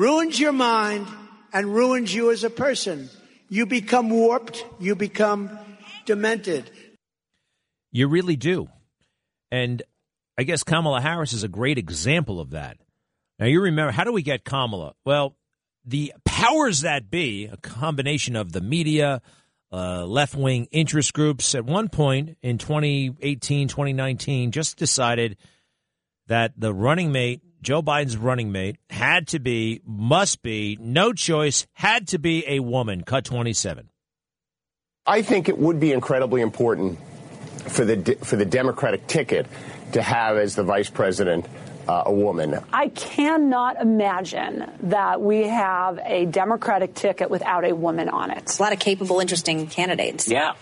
[SPEAKER 9] ruins your mind, and ruins you as a person. You become warped, you become demented.
[SPEAKER 8] You really do. And I guess Kamala Harris is a great example of that. Now, you remember, how do we get Kamala? Well, the powers that be, a combination of the media, uh, left wing interest groups, at one point in 2018, 2019, just decided that the running mate, Joe Biden's running mate, had to be, must be, no choice, had to be a woman. Cut 27.
[SPEAKER 28] I think it would be incredibly important for the for the Democratic ticket to have as the vice president uh, a woman.
[SPEAKER 29] I cannot imagine that we have a Democratic ticket without a woman on it.
[SPEAKER 30] A lot of capable, interesting candidates.
[SPEAKER 29] Yeah.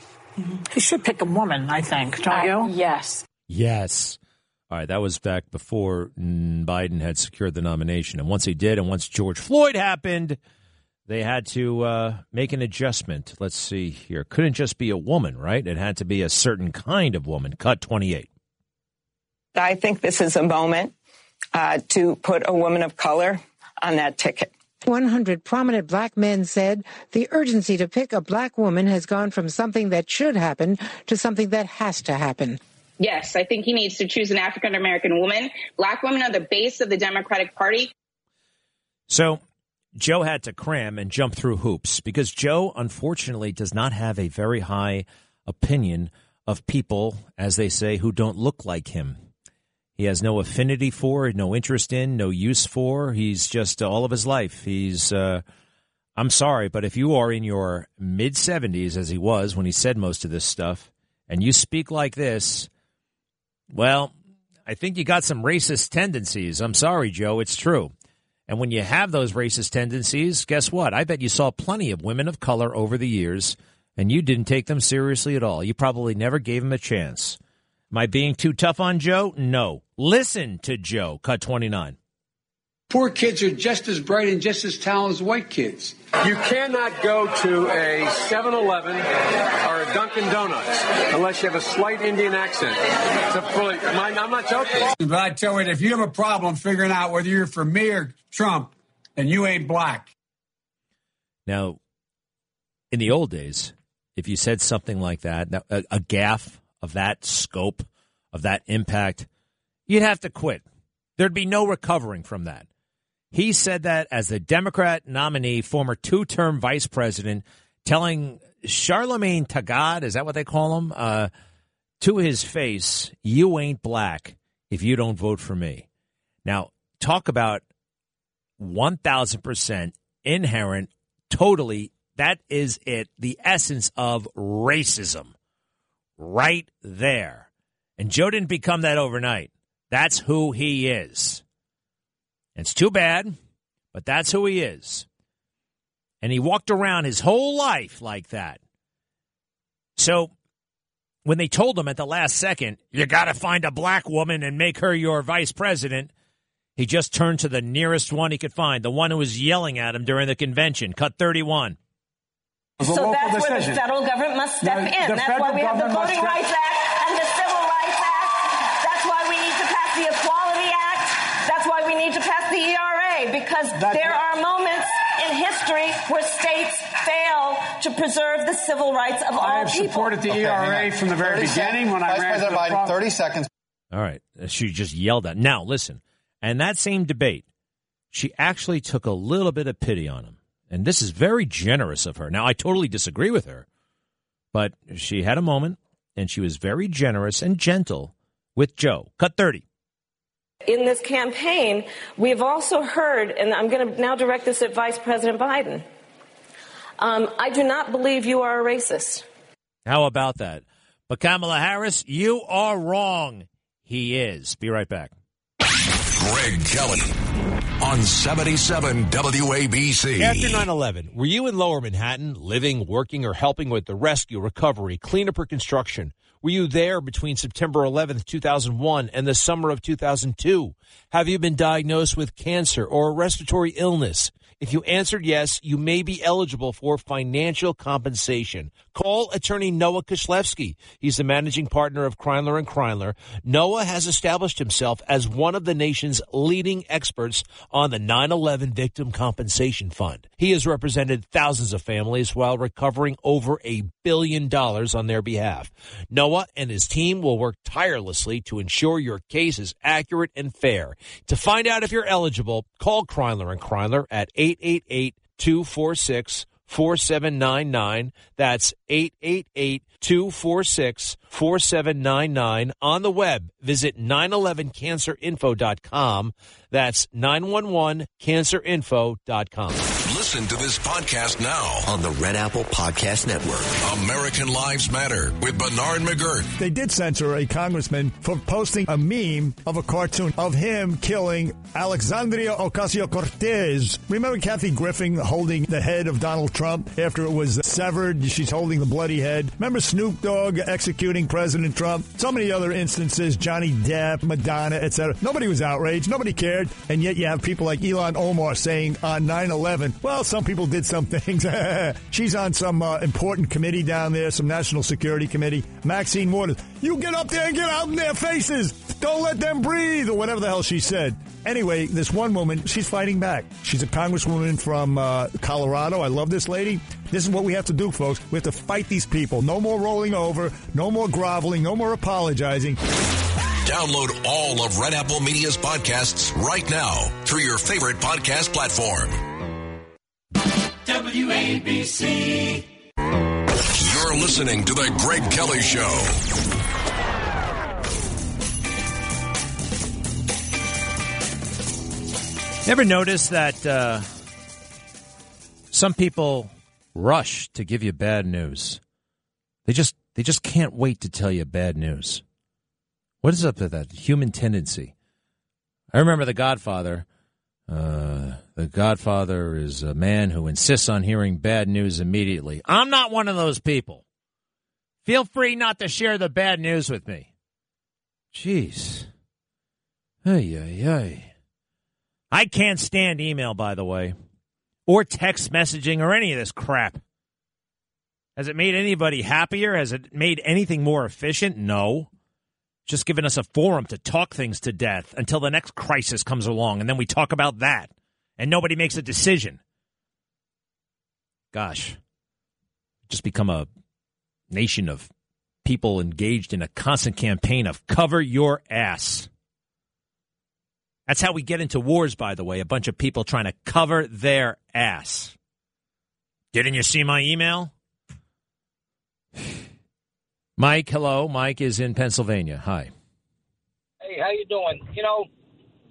[SPEAKER 31] He should pick a woman, I think, don't you?
[SPEAKER 29] Yes.
[SPEAKER 8] Yes. All right, that was back before mm, Biden had secured the nomination. And once he did, and once George Floyd happened, they had to uh, make an adjustment. Let's see here. Couldn't just be a woman, right? It had to be a certain kind of woman. Cut 28.
[SPEAKER 32] I think this is a moment uh, to put a woman of color on that ticket.
[SPEAKER 33] 100 prominent black men said the urgency to pick a black woman has gone from something that should happen to something that has to happen.
[SPEAKER 34] Yes, I think he needs to choose an African American woman. Black women are the base of the Democratic Party.
[SPEAKER 8] So Joe had to cram and jump through hoops because Joe, unfortunately, does not have a very high opinion of people, as they say, who don't look like him. He has no affinity for, no interest in, no use for. He's just uh, all of his life. He's, uh, I'm sorry, but if you are in your mid 70s, as he was when he said most of this stuff, and you speak like this, well, I think you got some racist tendencies. I'm sorry, Joe. It's true. And when you have those racist tendencies, guess what? I bet you saw plenty of women of color over the years, and you didn't take them seriously at all. You probably never gave them a chance. Am I being too tough on Joe? No. Listen to Joe. Cut 29.
[SPEAKER 4] Poor kids are just as bright and just as talented as white kids.
[SPEAKER 35] You cannot go to a 7 Eleven or a Dunkin' Donuts unless you have a slight Indian accent. It's a fully, I'm not joking.
[SPEAKER 4] But I tell you, if you have a problem figuring out whether you're for me or Trump, then you ain't black.
[SPEAKER 8] Now, in the old days, if you said something like that, a, a gaffe of that scope, of that impact, you'd have to quit. There'd be no recovering from that. He said that as the Democrat nominee, former two term vice president, telling Charlemagne tha God, is that what they call him? Uh, to his face, you ain't black if you don't vote for me. Now, talk about 1000% inherent, totally, that is it, the essence of racism. Right there. And Joe didn't become that overnight. That's who he is. It's too bad, but that's who he is. And he walked around his whole life like that. So when they told him at the last second, you got to find a black woman and make her your vice president, He just turned to the nearest one he could find, the one who was yelling at him during the convention. Cut 31.
[SPEAKER 36] So that's where the federal government must step
[SPEAKER 35] No,
[SPEAKER 36] in.
[SPEAKER 35] the
[SPEAKER 36] That's why we have the Voting Rights Act and the Civil Rights Act. That's why we need to pass the Equality Act. That's why we need to pass the ERA because
[SPEAKER 35] That's
[SPEAKER 36] there
[SPEAKER 35] what-
[SPEAKER 36] are moments in history where states fail to preserve the civil rights of all people.
[SPEAKER 35] I have
[SPEAKER 36] people.
[SPEAKER 35] supported the
[SPEAKER 3] Okay,
[SPEAKER 35] ERA from the very
[SPEAKER 3] 30 sec-
[SPEAKER 35] beginning when I
[SPEAKER 3] Vice
[SPEAKER 35] ran
[SPEAKER 3] President
[SPEAKER 35] for the
[SPEAKER 3] Biden,
[SPEAKER 35] pro-
[SPEAKER 3] 30 seconds.
[SPEAKER 8] All right. She just yelled at. Now, listen. And that same debate, she actually took a little bit of pity on him. And this is very generous of her. Now, I totally disagree with her, but she had a moment and she was very generous and gentle with Joe. Cut 30.
[SPEAKER 36] In this campaign, we've also heard, and I'm going to now direct this at Vice President Biden. Um, I do not believe you are a racist.
[SPEAKER 8] How about that? But Kamala Harris, you are wrong. He is. Be right back.
[SPEAKER 2] Greg Kelly on 77 WABC.
[SPEAKER 37] After 9 11, were you in lower Manhattan, living, working, or helping with the rescue, recovery, cleanup, or construction? Were you there between September 11th, 2001 and the summer of 2002? Have you been diagnosed with cancer or a respiratory illness? If you answered yes, you may be eligible for financial compensation. Call attorney Noah Kushlefsky. He's the managing partner of Kreindler and Kreindler. Noah has established himself as one of the nation's leading experts on the 9/11 Victim Compensation Fund. He has represented thousands of families while recovering over a billion dollars on their behalf. Noah and his team will work tirelessly to ensure your case is accurate and fair. To find out if you're eligible, call Kreindler and Kreindler at 888 246 4799. That's 888 246 4799. On the web, visit 911cancerinfo.com. That's 911cancerinfo.com.
[SPEAKER 2] Listen to this podcast now
[SPEAKER 38] on the Red Apple Podcast Network.
[SPEAKER 2] American Lives Matter with Bernard McGuirk.
[SPEAKER 39] They did censor a congressman for posting a meme of a cartoon of him killing Alexandria Ocasio Cortez. Remember Kathy Griffin holding the head of Donald Trump after it was severed? She's holding the bloody head. Remember Snoop Dogg executing President Trump? So many other instances, Johnny Depp, Madonna, etc. Nobody was outraged. Nobody cared. And yet you have people like Ilhan Omar saying on 9 11, well, some people did some things. *laughs* She's on some uh, important committee down there, some national security committee. Maxine Waters, you get up there and get out in their faces. Don't let them breathe, or whatever the hell she said. Anyway, this one woman, she's fighting back. She's a congresswoman from uh, Colorado. I love this lady. This is what we have to do, folks. We have to fight these people. No more rolling over, no more groveling, no more apologizing.
[SPEAKER 2] Download all of Red Apple Media's podcasts right now through your favorite podcast platform.
[SPEAKER 14] WABC.
[SPEAKER 2] You're listening to The Greg Kelly Show.
[SPEAKER 8] Ever notice that uh, some people rush to give you bad news? They just they just can't wait to tell you bad news. What is up with that human tendency? I remember The Godfather. Uh, the Godfather is a man who insists on hearing bad news immediately. I'm not one of those people. Feel free not to share the bad news with me. Jeez. Ay, ay, ay. I can't stand email, by the way, or text messaging or any of this crap. Has it made anybody happier? Has it made anything more efficient? No. Just giving us a forum to talk things to death until the next crisis comes along, and then we talk about that, and nobody makes a decision. Gosh, just become a nation of people engaged in a constant campaign of cover your ass. That's how we get into wars, by the way. A bunch of people trying to cover their ass. Didn't you see my email? *sighs* Mike, hello. Mike is in Pennsylvania. Hi.
[SPEAKER 40] Hey, how you doing? You know,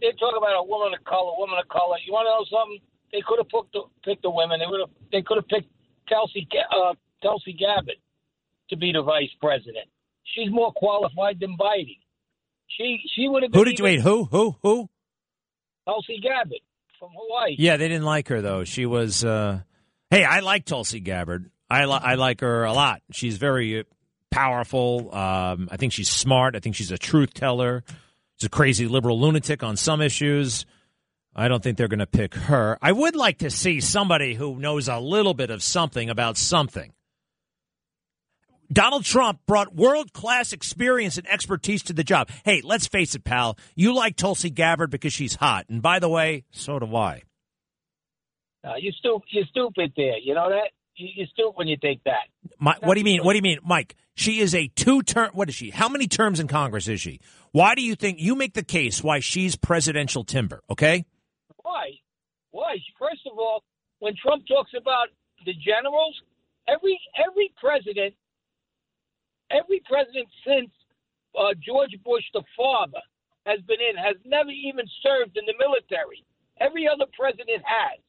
[SPEAKER 40] they talk about a woman of color, woman of color. You want to know something? They could have picked the, picked the women. They would have. They could have picked Kelsey uh, Kelsey Gabbard to be the vice president. She's more qualified than Biden. She she would have.
[SPEAKER 8] Who did you wait? Who? Who? Who?
[SPEAKER 40] Tulsi Gabbard from Hawaii.
[SPEAKER 8] Yeah, they didn't like her though. She was. Uh, hey, I like Tulsi Gabbard. I li- I like her a lot. She's very powerful. Um, I think she's smart. I think she's a truth teller. She's a crazy liberal lunatic on some issues. I don't think they're going to pick her. I would like to see somebody who knows a little bit of something about something. Donald Trump brought world class experience and expertise to the job. Hey, let's face it, pal. You like Tulsi Gabbard because she's hot. And by the way, so do I.
[SPEAKER 40] Uh, you stu- you're stupid there. You know that? You, stupid when you take that.
[SPEAKER 8] My, what do you mean? What do you mean, Mike? She is a two term. What is she? How many terms in Congress is she? Why do you think you make the case why she's presidential timber? Okay.
[SPEAKER 40] Why? Why? First of all, when Trump talks about the generals, every every president, every president since uh, George Bush the father has been in has never even served in the military. Every other president has.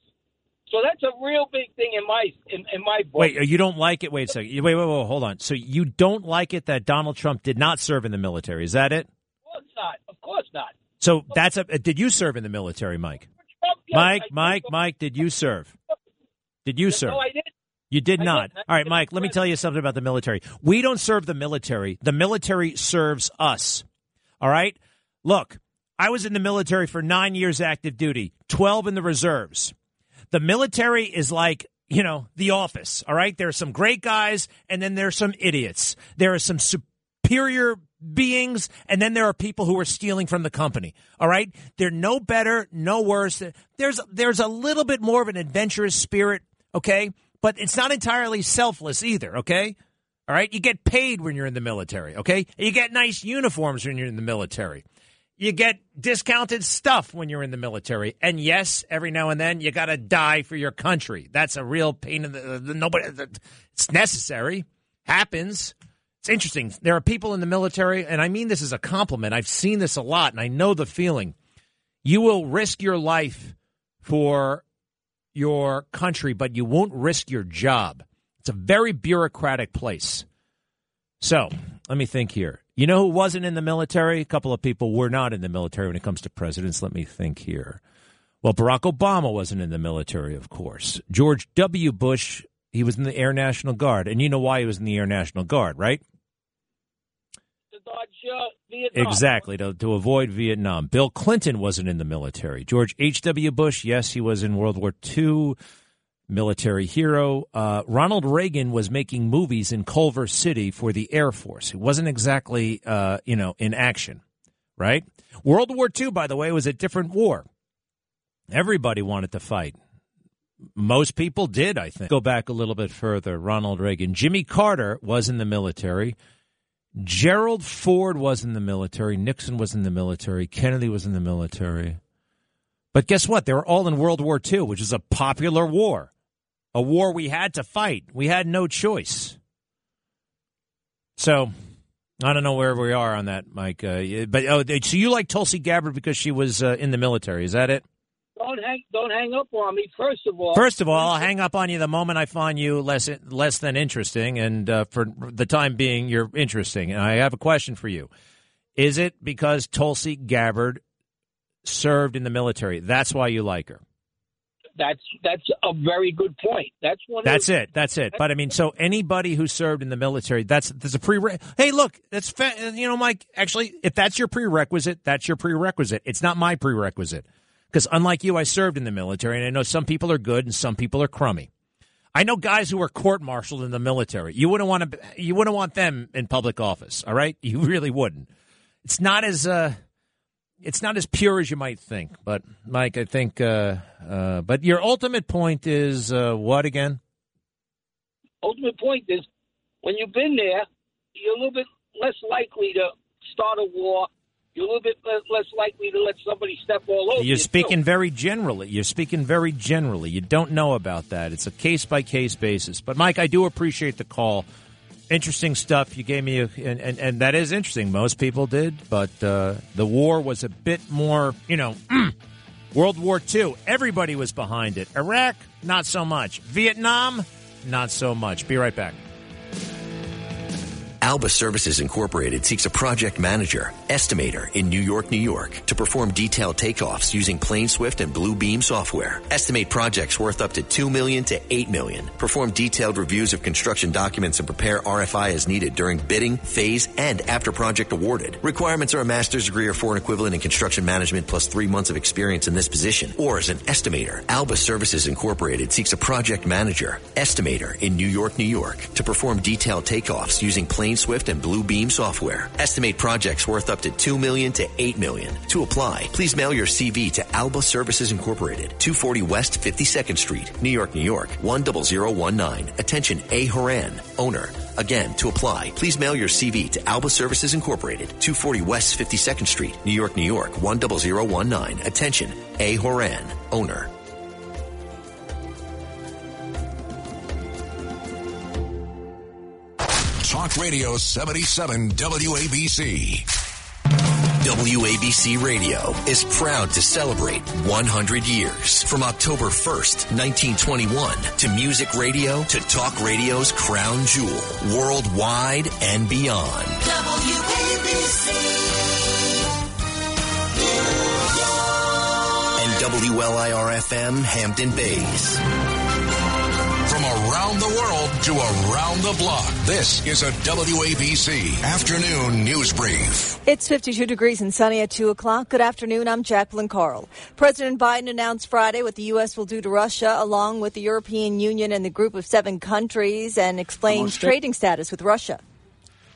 [SPEAKER 40] So that's a real big thing in my in, in my book.
[SPEAKER 8] Wait, you don't like it? Wait a second. Wait, wait, wait, hold on. So you don't like it that Donald Trump did not serve in the military? Is that it?
[SPEAKER 40] Of course not. Of course not.
[SPEAKER 8] So that's a. Did you serve in the military, Mike?
[SPEAKER 40] Trump, yes,
[SPEAKER 8] Mike, Mike, Mike, did you serve? Did you serve?
[SPEAKER 40] No, I didn't.
[SPEAKER 8] You did
[SPEAKER 40] I
[SPEAKER 8] not.
[SPEAKER 40] didn't.
[SPEAKER 8] All right, Mike, let me tell you something about the military. We don't serve the military. The military serves us. All right? Look, I was in the military for nine years active duty, 12 in the reserves. The military is like, you know, the office. All right? There are some great guys, and then there are some idiots. There are some superior beings, and then there are people who are stealing from the company. All right? They're no better, no worse. There's there's a little bit more of an adventurous spirit, okay? But it's not entirely selfless either, okay? All right? You get paid when you're in the military, okay? You get nice uniforms when you're in the military. You get discounted stuff when you're in the military. And yes, every now and then you got to die for your country. That's a real pain in the, uh, the nobody uh, it's necessary. Happens. It's interesting. There are people in the military and I mean this as a compliment. I've seen this a lot and I know the feeling. You will risk your life for your country, but you won't risk your job. It's a very bureaucratic place. So let me think here. You know who wasn't in the military? A couple of people were not in the military when it comes to presidents. Let me think here. Well, Barack Obama wasn't in the military, of course. George W. Bush, he was in the Air National Guard. And you know why he was in the Air National Guard, right?
[SPEAKER 40] To dodge uh, Vietnam.
[SPEAKER 8] Exactly, to, to avoid Vietnam. Bill Clinton wasn't in the military. George H.W. Bush, yes, he was in World War II, military hero. Uh, Ronald Reagan was making movies in Culver City for the Air Force. He wasn't exactly, uh, you know, in action, right? World War II, by the way, was a different war. Everybody wanted to fight. Most people did, I think. Go back a little bit further. Ronald Reagan. Jimmy Carter was in the military. Gerald Ford was in the military. Nixon was in the military. Kennedy was in the military. But guess what? They were all in World War II, which is a popular war, a war we had to fight. We had no choice. So I don't know where we are on that, Mike. Uh, but oh, so you like Tulsi Gabbard because she was uh, in the military? Is that it?
[SPEAKER 40] Don't hang, don't hang up on me. First of all,
[SPEAKER 8] First of all, I'll hang up on you the moment I find you less less than interesting, and uh, for the time being, you're interesting. And I have a question for you: Is it because Tulsi Gabbard served in the military? That's why you like her.
[SPEAKER 40] That's that's a very good point. That's one.
[SPEAKER 8] That's it. That's it. But I mean, so anybody who served in the military, that's that's a pre. Hey, look, that's fa- you know, Mike. Actually, if that's your prerequisite, that's your prerequisite. It's not my prerequisite because unlike you, I served in the military, and I know some people are good and some people are crummy. I know guys who were court-martialed in the military. You wouldn't want to. You wouldn't want them in public office. All right, you really wouldn't. It's not as. Uh, it's not as pure as you might think. But Mike, I think. Uh, uh, but your ultimate point is uh, what again?
[SPEAKER 40] ultimate point is when you've been there, you're a little bit less likely to start a war. You're a little bit less, less likely to let somebody step all over you.
[SPEAKER 8] You're
[SPEAKER 40] too.
[SPEAKER 8] speaking very generally. You're speaking very generally. You don't know about that. It's a case by case basis. But Mike, I do appreciate the call. Interesting stuff you gave me, a, and, and and that is interesting. Most people did, but uh, the war was a bit more, you know. *clears throat* World War II, everybody was behind it. Iraq, not so much. Vietnam, not so much. Be right back.
[SPEAKER 1] Alba Services Incorporated seeks a project manager, estimator in New York, New York to perform detailed takeoffs using PlanSwift and Bluebeam software. Estimate projects worth up to 2 million to 8 million. Perform detailed reviews of construction documents and prepare RFI as needed during bidding, phase, and after project awarded. Requirements are a master's degree or foreign equivalent in construction management plus 3 months of experience in this position or as an estimator. Alba Services Incorporated seeks a project manager, estimator in New York, New York to perform detailed takeoffs using PlanSwift and Bluebeam software. Estimate projects worth up to 2 million to 8 million. To apply, please mail your CV to Alba Services Incorporated, 240 West 52nd Street, New York, New York, 10019. Attention A. Horan, owner. Again, to apply, please mail your CV to Alba Services Incorporated, 240 West 52nd Street, New York, New York, 10019. Attention A. Horan, owner.
[SPEAKER 2] Talk Radio 77 WABC.
[SPEAKER 1] WABC Radio is proud to celebrate 100 years from October 1st, 1921 to music radio to talk radio's crown jewel worldwide and beyond.
[SPEAKER 41] WABC.
[SPEAKER 1] And WLIR FM Hampton Bays.
[SPEAKER 2] From around the world to around the block, this is a WABC Afternoon News Brief.
[SPEAKER 3] It's 52 degrees and sunny at 2 o'clock. Good afternoon. I'm Jacqueline Carl. President Biden announced Friday what the U.S. will do to Russia, along with the European Union and the group of seven countries, and explains
[SPEAKER 4] Almost
[SPEAKER 3] trading status with Russia.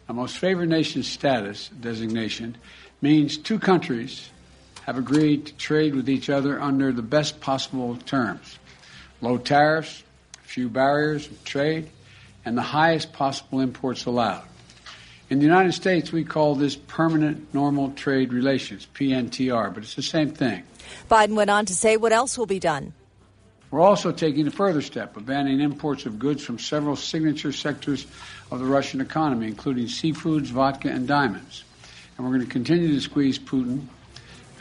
[SPEAKER 4] A most favored nation status designation means two countries have agreed to trade with each other under the best possible terms low tariffs, few barriers of trade, and the highest possible imports allowed. In the United States, we call this permanent normal trade relations, PNTR, but it's the same thing.
[SPEAKER 3] Biden went on to say what else will be done.
[SPEAKER 4] We're also taking a further step of banning imports of goods from several signature sectors of the Russian economy, including seafoods, vodka, and diamonds. And we're going to continue to squeeze Putin.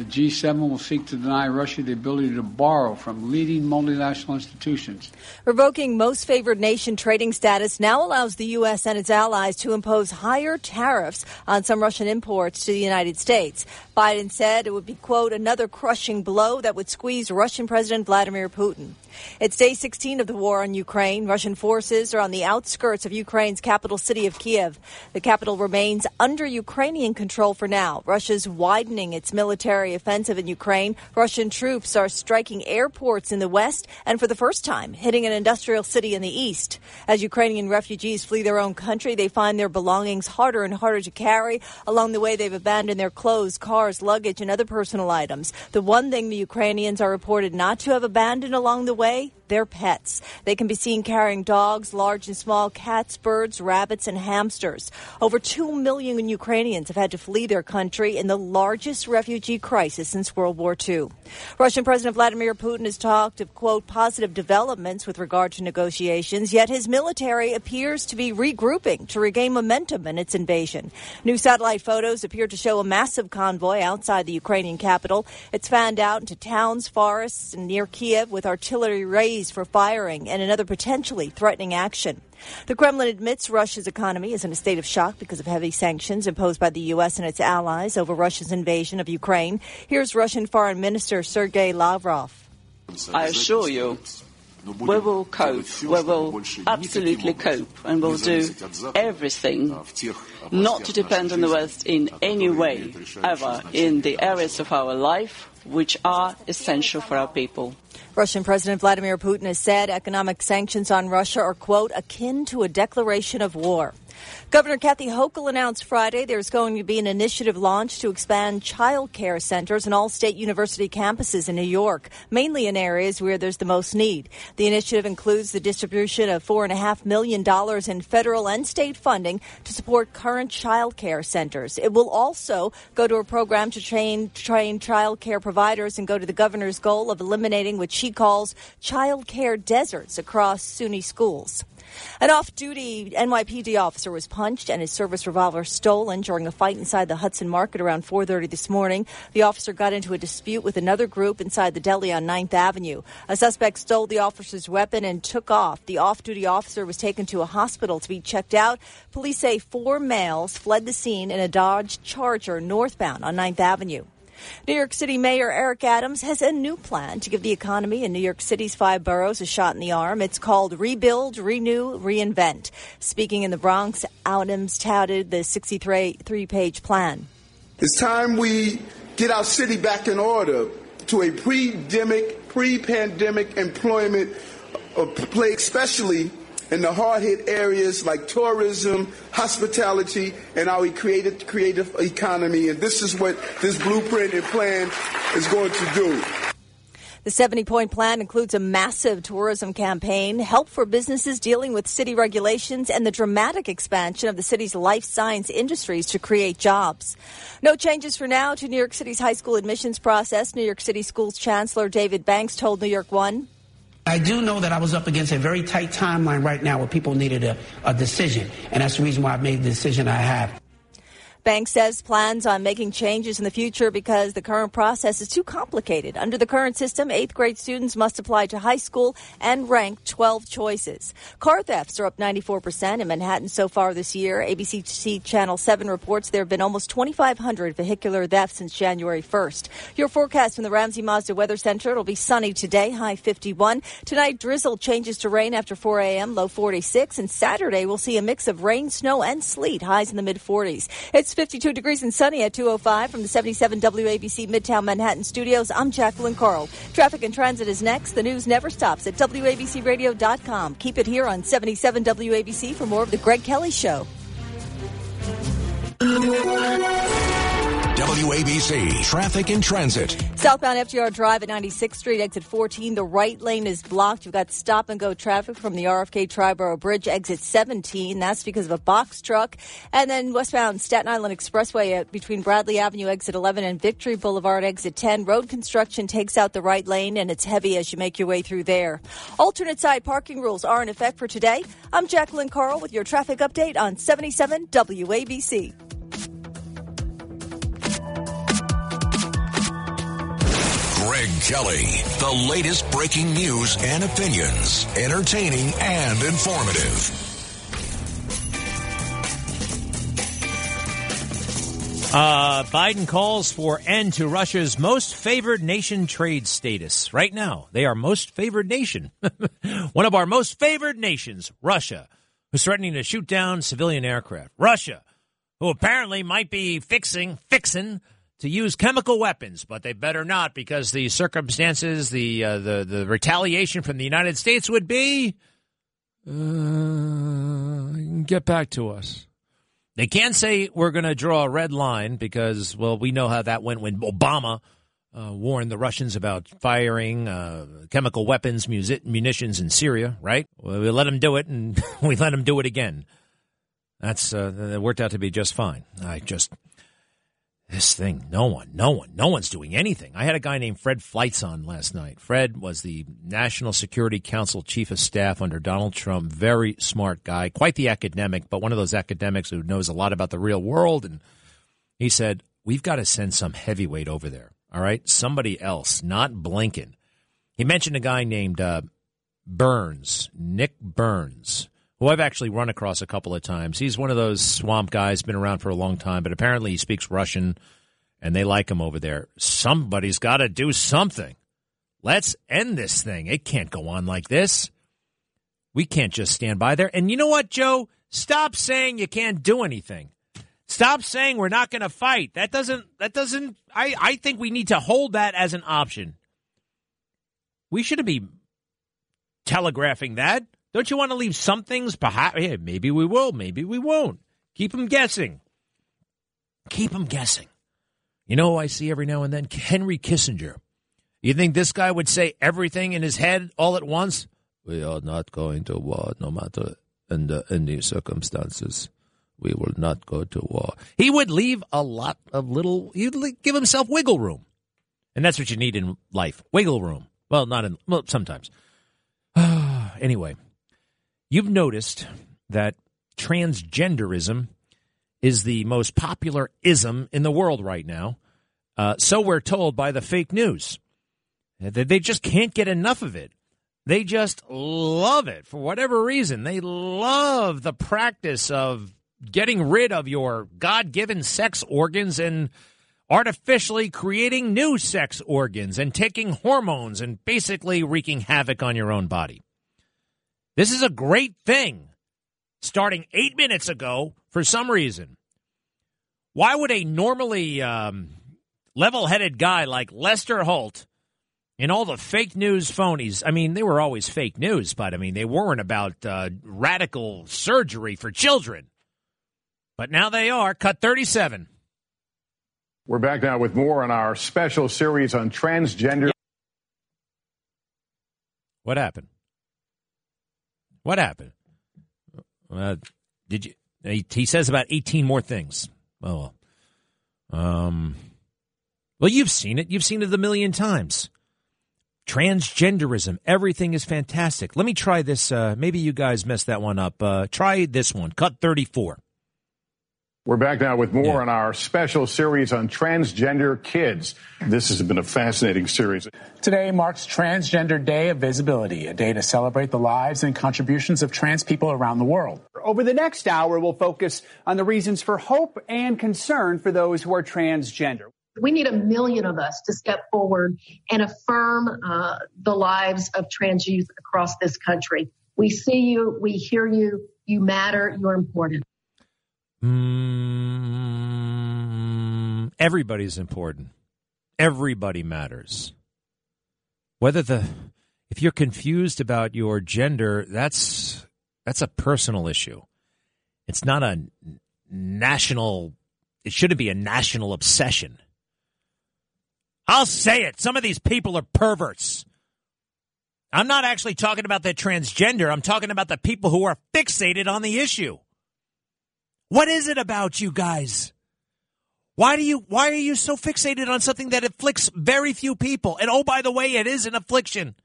[SPEAKER 4] The G7 will seek to deny Russia the ability to borrow from leading multinational institutions.
[SPEAKER 3] Revoking most favored nation trading status now allows the U.S. and its allies to impose higher tariffs on some Russian imports to the United States. Biden said it would be, quote, another crushing blow that would squeeze Russian President Vladimir Putin. It's day 16 of the war on Ukraine. Russian forces are on the outskirts of Ukraine's capital city of Kiev. The capital remains under Ukrainian control for now. Russia's widening its military offensive in Ukraine. Russian troops are striking airports in the west and for the first time hitting an industrial city in the east. As Ukrainian refugees flee their own country, they find their belongings harder and harder to carry. Along the way, they've abandoned their clothes, cars, luggage, and other personal items. The one thing the Ukrainians are reported not to have abandoned along the way their pets. They can be seen carrying dogs, large and small, cats, birds, rabbits, and hamsters. Over 2 million Ukrainians have had to flee their country in the largest refugee crisis since World War II. Russian President Vladimir Putin has talked of, quote, positive developments with regard to negotiations, yet his military appears to be regrouping to regain momentum in its invasion. New satellite photos appear to show a massive convoy outside the Ukrainian capital. It's fanned out into towns, forests, and near Kiev with artillery raised for firing and another potentially threatening action. The Kremlin admits Russia's economy is in a state of shock because of heavy sanctions imposed by the U.S. and its allies over Russia's invasion of Ukraine. Here's Russian Foreign Minister Sergei Lavrov.
[SPEAKER 5] I assure you, we will cope. We will absolutely cope, and we'll do everything not to depend on the West in any way, ever, in the areas of our life which are essential for our people.
[SPEAKER 3] Russian President Vladimir Putin has said economic sanctions on Russia are, quote, akin to a declaration of war. Governor Kathy Hochul announced Friday there's going to be an initiative launched to expand child care centers in all state university campuses in New York, mainly in areas where there's the most need. The initiative includes the distribution of $4.5 million in federal and state funding to support current child care centers. It will also go to a program to train, train child care providers and go to the governor's goal of eliminating what she calls child care deserts across SUNY schools. An off-duty NYPD officer was punched and his service revolver stolen during a fight inside the Hudson Market around 4:30 this morning. The officer got into a dispute with another group inside the deli on 9th Avenue. A suspect stole the officer's weapon and took off. The off-duty officer was taken to a hospital to be checked out. Police say four males fled the scene in a Dodge Charger northbound on 9th Avenue. New York City Mayor Eric Adams has a new plan to give the economy in New York City's five boroughs a shot in the arm. It's called Rebuild, Renew, Reinvent. Speaking in the Bronx, Adams touted the 63 page plan.
[SPEAKER 42] It's time we get our city back in order to a pre-demic, pre-pandemic employment uh, play, especially in the hard-hit areas like tourism, hospitality, and our creative, creative economy. And this is what this blueprint and plan is going to do.
[SPEAKER 3] The 70 point plan includes a massive tourism campaign, help for businesses dealing with city regulations, and the dramatic expansion of the city's life science industries to create jobs. No changes for now to New York City's high school admissions process. New York City Schools Chancellor David Banks told New York One.
[SPEAKER 7] I do know that I was up against a very tight timeline right now where people needed a, a decision. And that's the reason why I've made the decision I have.
[SPEAKER 3] Banks says plans on making changes in the future because the current process is too complicated. Under the current system, eighth grade students must apply to high school and rank 12 choices. Car thefts are up 94% in Manhattan so far this year. ABC Channel 7 reports there have been almost 2,500 vehicular thefts since January 1st. Your forecast from the Ramsey Mazda Weather Center. It'll be sunny today, high 51. Tonight, drizzle changes to rain after 4 a.m., low 46. And Saturday, we'll see a mix of rain, snow, and sleet, highs in the mid 40s. It's 52 degrees and sunny at 205 from the 77 WABC Midtown Manhattan studios. I'm Jacqueline Carl. Traffic and transit is next. The news never stops at WABCRadio.com. Keep it here on 77 WABC for more of The Greg Kelly Show.
[SPEAKER 2] WABC Traffic and Transit.
[SPEAKER 3] Southbound FDR Drive at 96th Street, exit 14. The right lane is blocked. You've got stop and go traffic from the RFK Triborough Bridge, exit 17. That's because of a box truck. And then westbound Staten Island Expressway between Bradley Avenue, exit 11, and Victory Boulevard, exit 10. Road construction takes out the right lane, and it's heavy as you make your way through there. Alternate side parking rules are in effect for today. I'm Jacqueline Carl with your traffic update on 77 WABC.
[SPEAKER 2] Greg Kelly. The latest breaking news and opinions. Entertaining and informative.
[SPEAKER 8] Uh, Biden calls for end to Russia's most favored nation trade status. Right now, they are most favored nation. *laughs* One of our most favored nations, Russia, who's threatening to shoot down civilian aircraft. Russia, who apparently might be fixing, fixing to use chemical weapons, but they better not because the circumstances, the uh, the the retaliation from the United States would be uh, get back to us. They can't say we're going to draw a red line because, well, we know how that went when Obama uh, warned the Russians about firing uh, chemical weapons, music, munitions in Syria. Right? Well, we let them do it, and *laughs* we let them do it again. That's uh, worked out to be just fine. I just this thing, no one, no one, no one's doing anything. I had a guy named Fred Fleitz on last night. Fred was the National Security Council Chief of Staff under Donald Trump. Very smart guy, quite the academic, but one of those academics who knows a lot about the real world. And he said, We've got to send some heavyweight over there. All right. Somebody else, not Blinken. He mentioned a guy named uh, Burns, Nick Burns who I've actually run across a couple of times. He's one of those swamp guys, been around for a long time, but apparently he speaks Russian and they like him over there. Somebody's got to do something. Let's end this thing. It can't go on like this. We can't just stand by there. And you know what, Joe? Stop saying you can't do anything. Stop saying we're not going to fight. That doesn't, that doesn't, I, I think we need to hold that as an option. We shouldn't be telegraphing that. Don't you want to leave some things? behind? yeah, maybe we will, maybe we won't. Keep them guessing. Keep them guessing. You know, I see every now and then Henry Kissinger. You think this guy would say everything in his head all at once? We are not going to war, no matter under any circumstances. We will not go to war. He would leave a lot of little. He'd give himself wiggle room, and that's what you need in life: wiggle room. Well, not in well sometimes. *sighs* anyway, You've noticed that transgenderism is the most popular ism in the world right now. Uh, so we're told by the fake news. They they just can't get enough of it. They just love it for whatever reason. They love the practice of getting rid of your God given sex organs and artificially creating new sex organs and taking hormones and basically wreaking havoc on your own body. This is a great thing starting eight minutes ago for some reason. Why would a normally um, level headed guy like Lester Holt and all the fake news phonies, I mean, they were always fake news, but I mean, they weren't about uh, radical surgery for children. But now they are. Cut 37.
[SPEAKER 43] We're back now with more on our special series on transgender.
[SPEAKER 8] What happened? What happened? Uh, did you? He, he says about 18 more things. Oh, um, well, you've seen it. You've seen it a million times. Transgenderism. Everything is fantastic. Let me try this. Uh, maybe you guys messed that one up. Uh, try this one. Cut 34.
[SPEAKER 43] We're back now with more on our special series on transgender kids. This has been a fascinating series.
[SPEAKER 44] Today marks Transgender Day of Visibility, a day to celebrate the lives and contributions of trans people around the world.
[SPEAKER 45] Over the next hour, we'll focus on the reasons for hope and concern for those who are transgender.
[SPEAKER 46] We need a million of us to step forward and affirm uh, the lives of trans youth across this country. We see you, we hear you, you matter, you're important.
[SPEAKER 8] Mm, everybody's important. Everybody matters. Whether the if you're confused about your gender, that's that's a personal issue. It's not a national it shouldn't be a national obsession. I'll say it. Some of these people are perverts. I'm not actually talking about the transgender. I'm talking about the people who are fixated on the issue. What is it about you guys? Why do you why are you so fixated on something that afflicts very few people? And oh by the way, it is an affliction.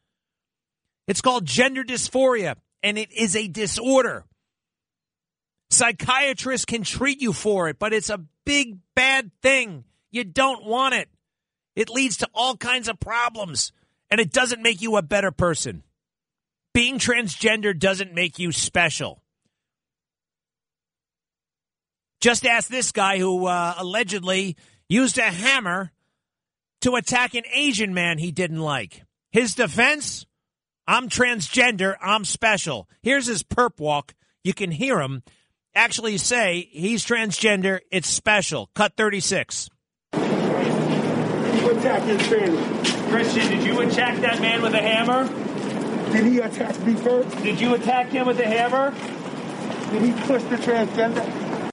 [SPEAKER 8] It's called gender dysphoria and it is a disorder. Psychiatrists can treat you for it, but it's a big bad thing. You don't want it. It leads to all kinds of problems and it doesn't make you a better person. Being transgender doesn't make you special. Just ask this guy who uh, allegedly used a hammer to attack an Asian man he didn't like. His defense? I'm transgender. I'm special. Here's his perp walk. You can hear him actually say he's transgender. It's special. Cut 36.
[SPEAKER 47] You attack his family.
[SPEAKER 48] Christian, did you attack that man with a hammer?
[SPEAKER 47] Did he attack me first?
[SPEAKER 48] Did you attack him with a hammer?
[SPEAKER 47] Did he push the transgender?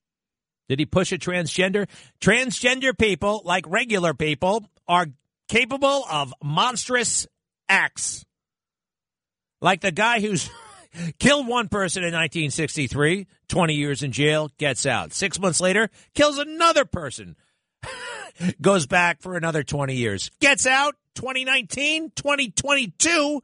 [SPEAKER 8] Did he push a transgender? Transgender people, like regular people, are capable of monstrous acts. Like the guy who's *laughs* killed one person in 1963, 20 years in jail, gets out. Six months later, kills another person, *laughs* goes back for another 20 years, gets out. 2019, 2022,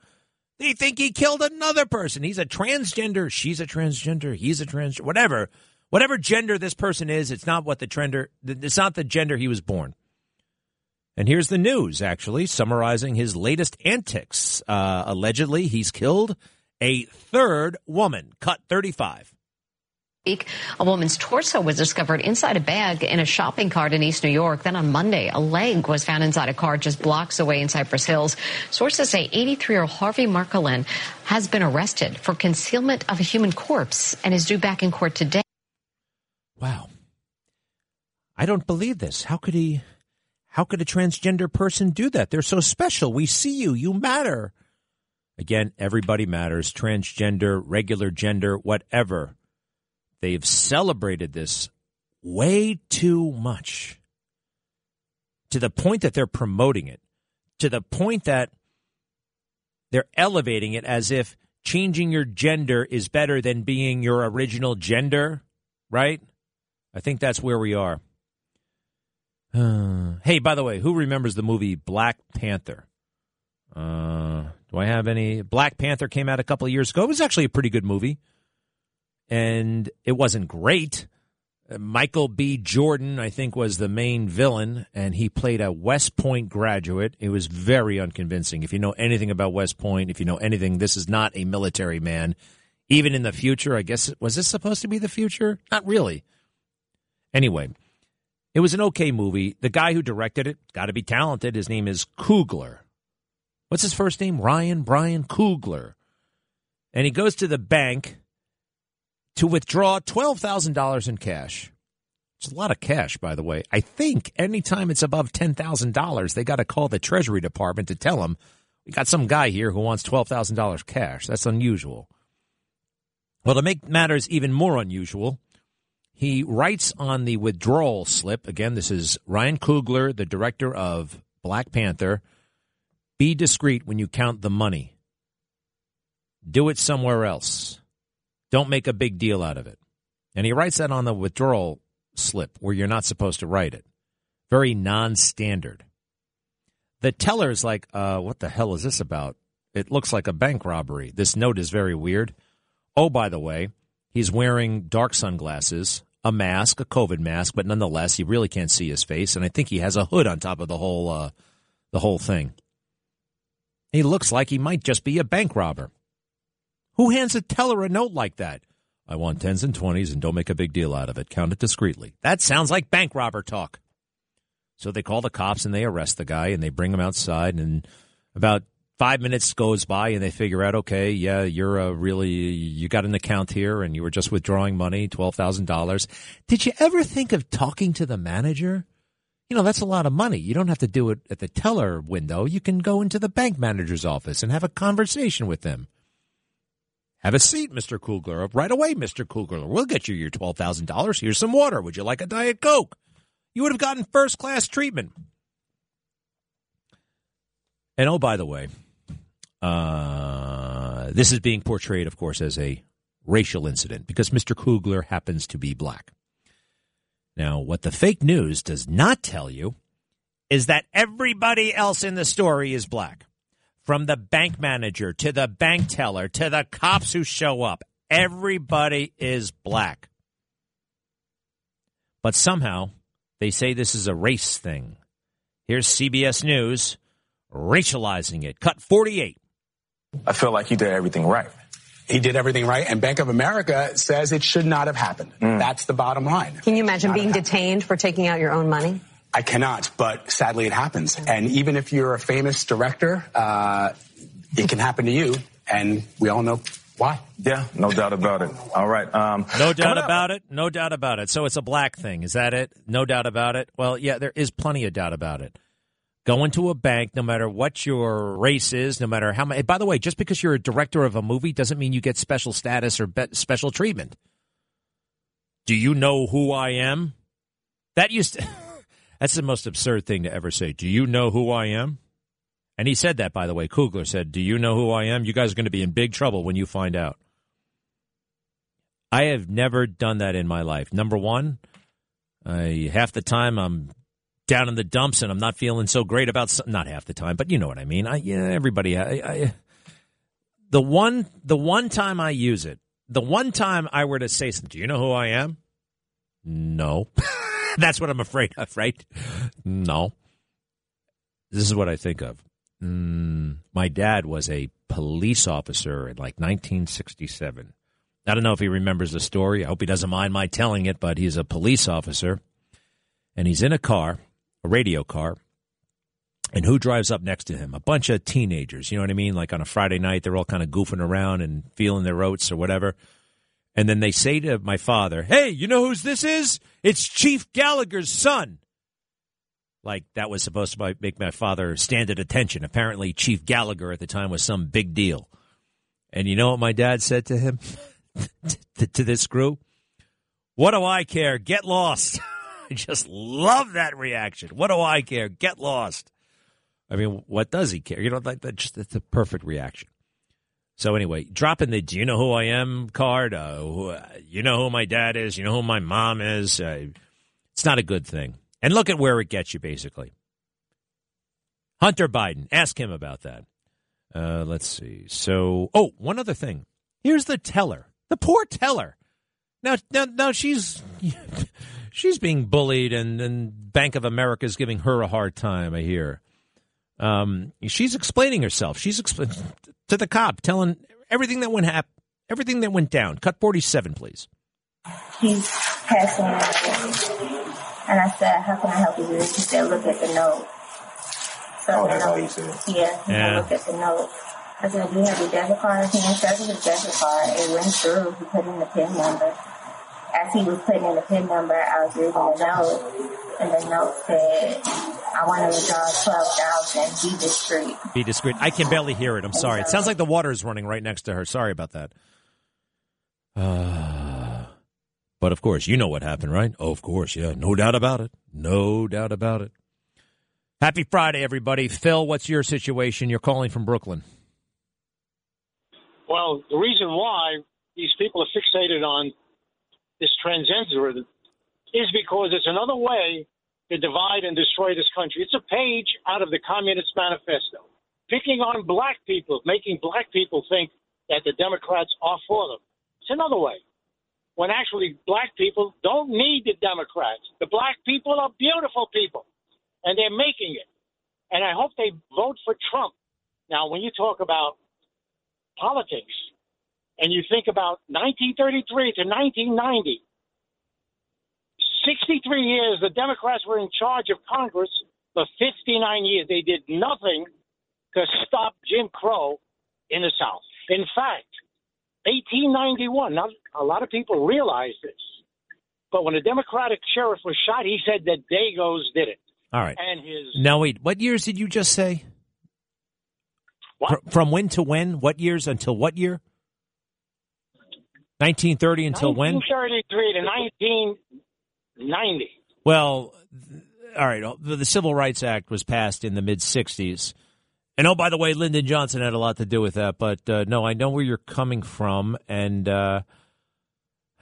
[SPEAKER 8] they think he killed another person. He's a transgender. She's a transgender. He's a transgender. Whatever. Whatever gender this person is, it's not what the trender. It's not the gender he was born. And here's the news, actually, summarizing his latest antics. Uh, allegedly, he's killed a third woman. Cut 35.
[SPEAKER 49] a woman's torso was discovered inside a bag in a shopping cart in East New York. Then on Monday, a leg was found inside a car just blocks away in Cypress Hills. Sources say 83-year-old Harvey Marcelin has been arrested for concealment of a human corpse and is due back in court today.
[SPEAKER 8] Wow. I don't believe this. How could he? How could a transgender person do that? They're so special. We see you. You matter. Again, everybody matters. Transgender, regular gender, whatever. They've celebrated this way too much to the point that they're promoting it, to the point that they're elevating it as if changing your gender is better than being your original gender, right? I think that's where we are. Uh, *sighs* hey, by the way, who remembers the movie Black Panther? Uh, do I have any? Black Panther came out a couple of years ago. It was actually a pretty good movie. and it wasn't great. Uh, Michael B. Jordan, I think, was the main villain, and he played a West Point graduate. It was very unconvincing. If you know anything about West Point, if you know anything, this is not a military man. Even in the future, I guess, was this supposed to be the future? Not really. Anyway, it was an okay movie. The guy who directed it, got to be talented. His name is Coogler. What's his first name? Ryan Brian Coogler. And he goes to the bank to withdraw $12,000 in cash. It's a lot of cash, by the way. I think anytime it's above $10,000, they got to call the Treasury Department to tell them, we got some guy here who wants $12,000 cash. That's unusual. Well, to make matters even more unusual, he writes on the withdrawal slip again, this is Ryan Coogler, the director of Black Panther be discreet when you count the money. Do it somewhere else. Don't make a big deal out of it. And he writes that on the withdrawal slip where you're not supposed to write it. Very non standard. The teller's like, uh, what the hell is this about? It looks like a bank robbery. This note is very weird. Oh, by the way, he's wearing dark sunglasses, a mask, a COVID mask, but nonetheless, he really can't see his face, and I think he has a hood on top of the whole uh, the whole thing. He looks like he might just be a bank robber. Who hands a teller a note like that? I want tens and twenties and don't make a big deal out of it. Count it discreetly. That sounds like bank robber talk. So they call the cops and they arrest the guy and they bring him outside and about five minutes goes by and they figure out, okay, yeah, you're a really, you got an account here and you were just withdrawing money, $12,000. Did you ever think of talking to the manager? You know, that's a lot of money. You don't have to do it at the teller window. You can go into the bank manager's office and have a conversation with them. Have a seat, Mr. Coogler. Right away, Mr. Coogler. We'll get you your $12,000. Here's some water. Would you like a Diet Coke? You would have gotten first class treatment. And oh, by the way, uh, this is being portrayed, of course, as a racial incident because Mr. Coogler happens to be black. Now, what the fake news does not tell you is that everybody else in the story is black. From the bank manager to the bank teller to the cops who show up, everybody is black. But somehow they say this is a race thing. Here's CBS News racializing it. Cut 48.
[SPEAKER 50] I feel like he did everything right.
[SPEAKER 51] He did everything right, and Bank of America says it should not have happened.
[SPEAKER 50] Mm.
[SPEAKER 51] That's the bottom line.
[SPEAKER 52] Can you imagine being detained for taking out your own money?
[SPEAKER 51] I cannot, but sadly it happens. And even if you're a famous director, uh, it can happen to you, and we all know why.
[SPEAKER 50] Yeah, no doubt about it. All right. Um,
[SPEAKER 8] no doubt about it. No doubt about it. So it's a black thing. Is that it? No doubt about it. Well, yeah, there is plenty of doubt about it. Go into a bank, no matter what your race is, no matter how many. By the way, just because you're a director of a movie doesn't mean you get special status or be- special treatment. Do you know who I am? That used to, *laughs* that's the most absurd thing to ever say. Do you know who I am? And he said that, by the way. Coogler said, Do you know who I am? You guys are going to be in big trouble when you find out. I have never done that in my life. Number one, I, half the time I'm down in the dumps and I'm not feeling so great about some, not half the time, but you know what I mean. I yeah, everybody. I, I, the one the one time I use it, the one time I were to say, "Do you know who I am?" No, *laughs* that's what I'm afraid of. Right? No. This is what I think of. Mm, my dad was a police officer in like 1967. I don't know if he remembers the story. I hope he doesn't mind my telling it, but he's a police officer and he's in a car a radio car. And who drives up next to him? A bunch of teenagers. You know what I mean? Like on a Friday night, they're all kind of goofing around and feeling their oats or whatever. And then they say to my father, Hey, you know whose this is? It's Chief Gallagher's son. Like that was supposed to make my father stand at attention. Apparently, Chief Gallagher at the time was some big deal. And you know what my dad said to him, *laughs* to, this crew? What do I care? Get lost. *laughs* I *laughs* just love that reaction. What do I care? Get lost. I mean, what does he care? You know, like that. Just that's a perfect reaction. So anyway, dropping the "Do you know who I am?" card. Uh, who, uh, you know who my dad is. You know who my mom is. Uh, it's not a good thing. And look at where it gets you. Basically, Hunter Biden. Ask him about that. Uh, let's see. So, oh, one other thing. Here's the teller. The poor teller. Now, now, now she's *laughs* she's being bullied, and, and Bank of America is giving her a hard time. I hear. Um, she's explaining herself. She's explaining to the cop, telling everything that went hap- everything that went down. Cut forty seven, please.
[SPEAKER 53] He's passing me, and I said, "How can I help you?" He said, "Look at the note." So
[SPEAKER 50] Oh, that's
[SPEAKER 53] I-
[SPEAKER 50] all he said?
[SPEAKER 53] Yeah, he
[SPEAKER 8] Yeah.
[SPEAKER 53] looked at the note. I said, "Do you have your debit card?" He inserted his debit card. It went through. He put in the PIN number. As he was putting in the PIN number, I was reading the note, and the note said, "I want to withdraw twelve thousand. Be discreet."
[SPEAKER 8] Be discreet. I can barely hear it. I'm sorry. It sounds like the water is running right next to her. Sorry about that. Uh, but of course, you know what happened, right? Oh, of course, yeah. No doubt about it. No doubt about it. Happy Friday, everybody. Phil, what's your situation? You're calling from Brooklyn.
[SPEAKER 40] Well, the reason why these people are fixated on this transgenderism is because it's another way to divide and destroy this country. It's a page out of the Communist Manifesto, picking on black people, making black people think that the Democrats are for them. It's another way. When actually black people don't need the Democrats. The black people are beautiful people, and they're making it. And I hope they vote for Trump. Now, when you talk about politics and you think about 1933 to 1990, 63 years the Democrats were in charge of Congress for 59 years. They did nothing to stop Jim Crow in the South. In fact, 1891, not a lot of people realize this, but when a Democratic sheriff was shot, he said that Dagos did it.
[SPEAKER 8] All right.
[SPEAKER 40] And his
[SPEAKER 8] Now, wait. What years did you just say?
[SPEAKER 40] What?
[SPEAKER 8] From when to when? What years until what year? 1930 until when?
[SPEAKER 40] 1933 to 1990.
[SPEAKER 8] Well, all right. The, the Civil Rights Act was passed in the mid 60s. And oh, by the way, Lyndon Johnson had a lot to do with that. But uh, no, I know where you're coming from. And uh,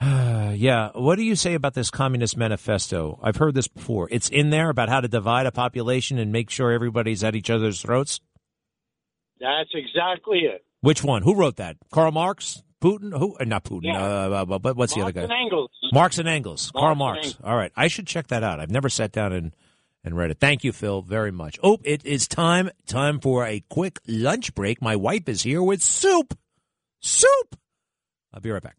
[SPEAKER 8] *sighs* yeah, what do you say about this Communist Manifesto? I've heard this before. It's in there about how to divide a population and make sure everybody's at each other's throats.
[SPEAKER 40] That's exactly it.
[SPEAKER 8] Which one? Who wrote that? Karl Marx? Putin? Who? Uh, not Putin.
[SPEAKER 40] Yeah.
[SPEAKER 8] Uh, but but what's the other
[SPEAKER 40] Marx
[SPEAKER 8] guy?
[SPEAKER 40] and Engels.
[SPEAKER 8] Marx and Engels. Karl
[SPEAKER 40] Marx
[SPEAKER 8] Marx.
[SPEAKER 40] Engels.
[SPEAKER 8] All right. I should check that out. I've never sat down and, and read it. Thank you, Phil, very much. Oh, it is time time for a quick lunch break. My wife is here with soup. Soup. I'll be right back.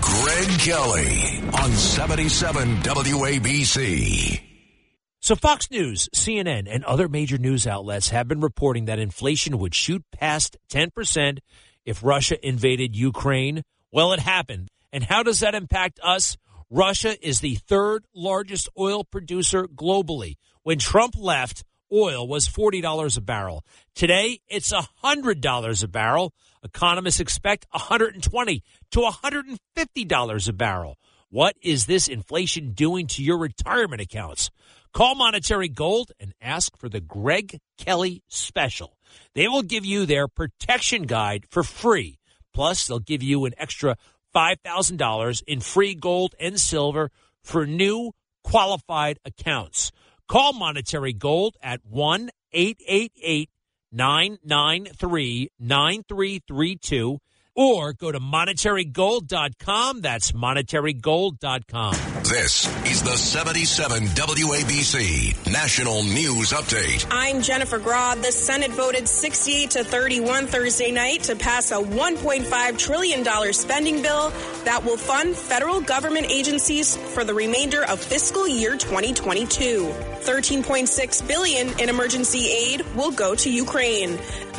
[SPEAKER 2] Greg Kelly on 77 WABC.
[SPEAKER 8] So, Fox News, CNN, and other major news outlets have been reporting that inflation would shoot past 10% if Russia invaded Ukraine. Well, it happened. And how does that impact us? Russia is the third largest oil producer globally. When Trump left, oil was $40 a barrel. Today, it's $100 a barrel. Economists expect 120 to $150 a barrel. What is this inflation doing to your retirement accounts? Call Monetary Gold and ask for the Greg Kelly special. They will give you their protection guide for free. Plus, they'll give you an extra $5,000 in free gold and silver for new qualified accounts. Call Monetary Gold at 1 888 993 9332 or go to monetarygold.com. That's monetarygold.com.
[SPEAKER 2] This is the 77 WABC National News Update.
[SPEAKER 54] I'm Jennifer Graub. The Senate voted 68 to 31 Thursday night to pass a $1.5 trillion spending bill that will fund federal government agencies for the remainder of fiscal year 2022. 13.6 billion in emergency aid will go to Ukraine.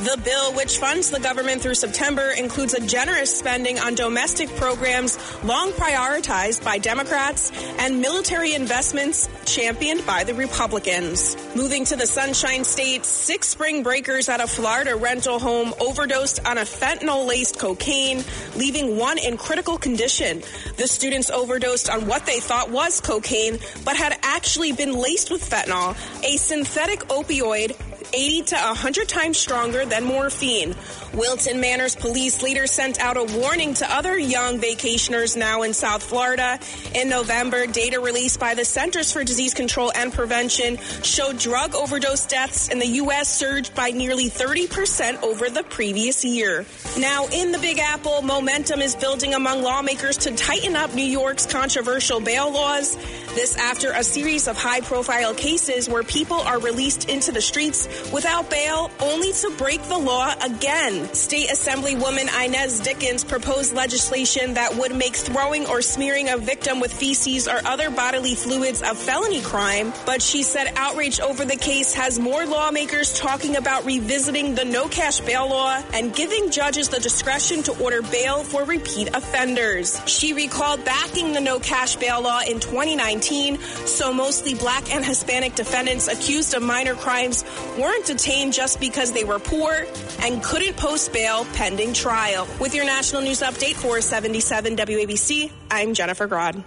[SPEAKER 54] The bill, which funds the government through September, includes a generous spending on domestic programs long prioritized by Democrats and military investments championed by the Republicans. Moving to the Sunshine State, six spring breakers at a Florida rental home overdosed on a fentanyl laced cocaine, leaving one in critical condition. The students overdosed on what they thought was cocaine, but had actually been laced with fentanyl, a synthetic opioid 80 to 100 times stronger than morphine. Wilton Manors police leaders sent out a warning to other young vacationers now in South Florida. In November, data released by the Centers for Disease Control and Prevention showed drug overdose deaths in the U.S. surged by nearly 30% over the previous year. Now, in the Big Apple, momentum is building among lawmakers to tighten up New York's controversial bail laws. This after a series of high profile cases where people are released into the streets without bail only to break the law again. State Assemblywoman Inez Dickens proposed legislation that would make throwing or smearing a victim with feces or other bodily fluids a felony crime, but she said outrage over the case has more lawmakers talking about revisiting the no cash bail law and giving judges the discretion to order bail for repeat offenders. She recalled backing the no cash bail law in 2019, so mostly black and Hispanic defendants accused of minor crimes weren't detained just because they were poor and couldn't post bail pending trial. With your national news update for 77 WABC, I'm Jennifer Grod.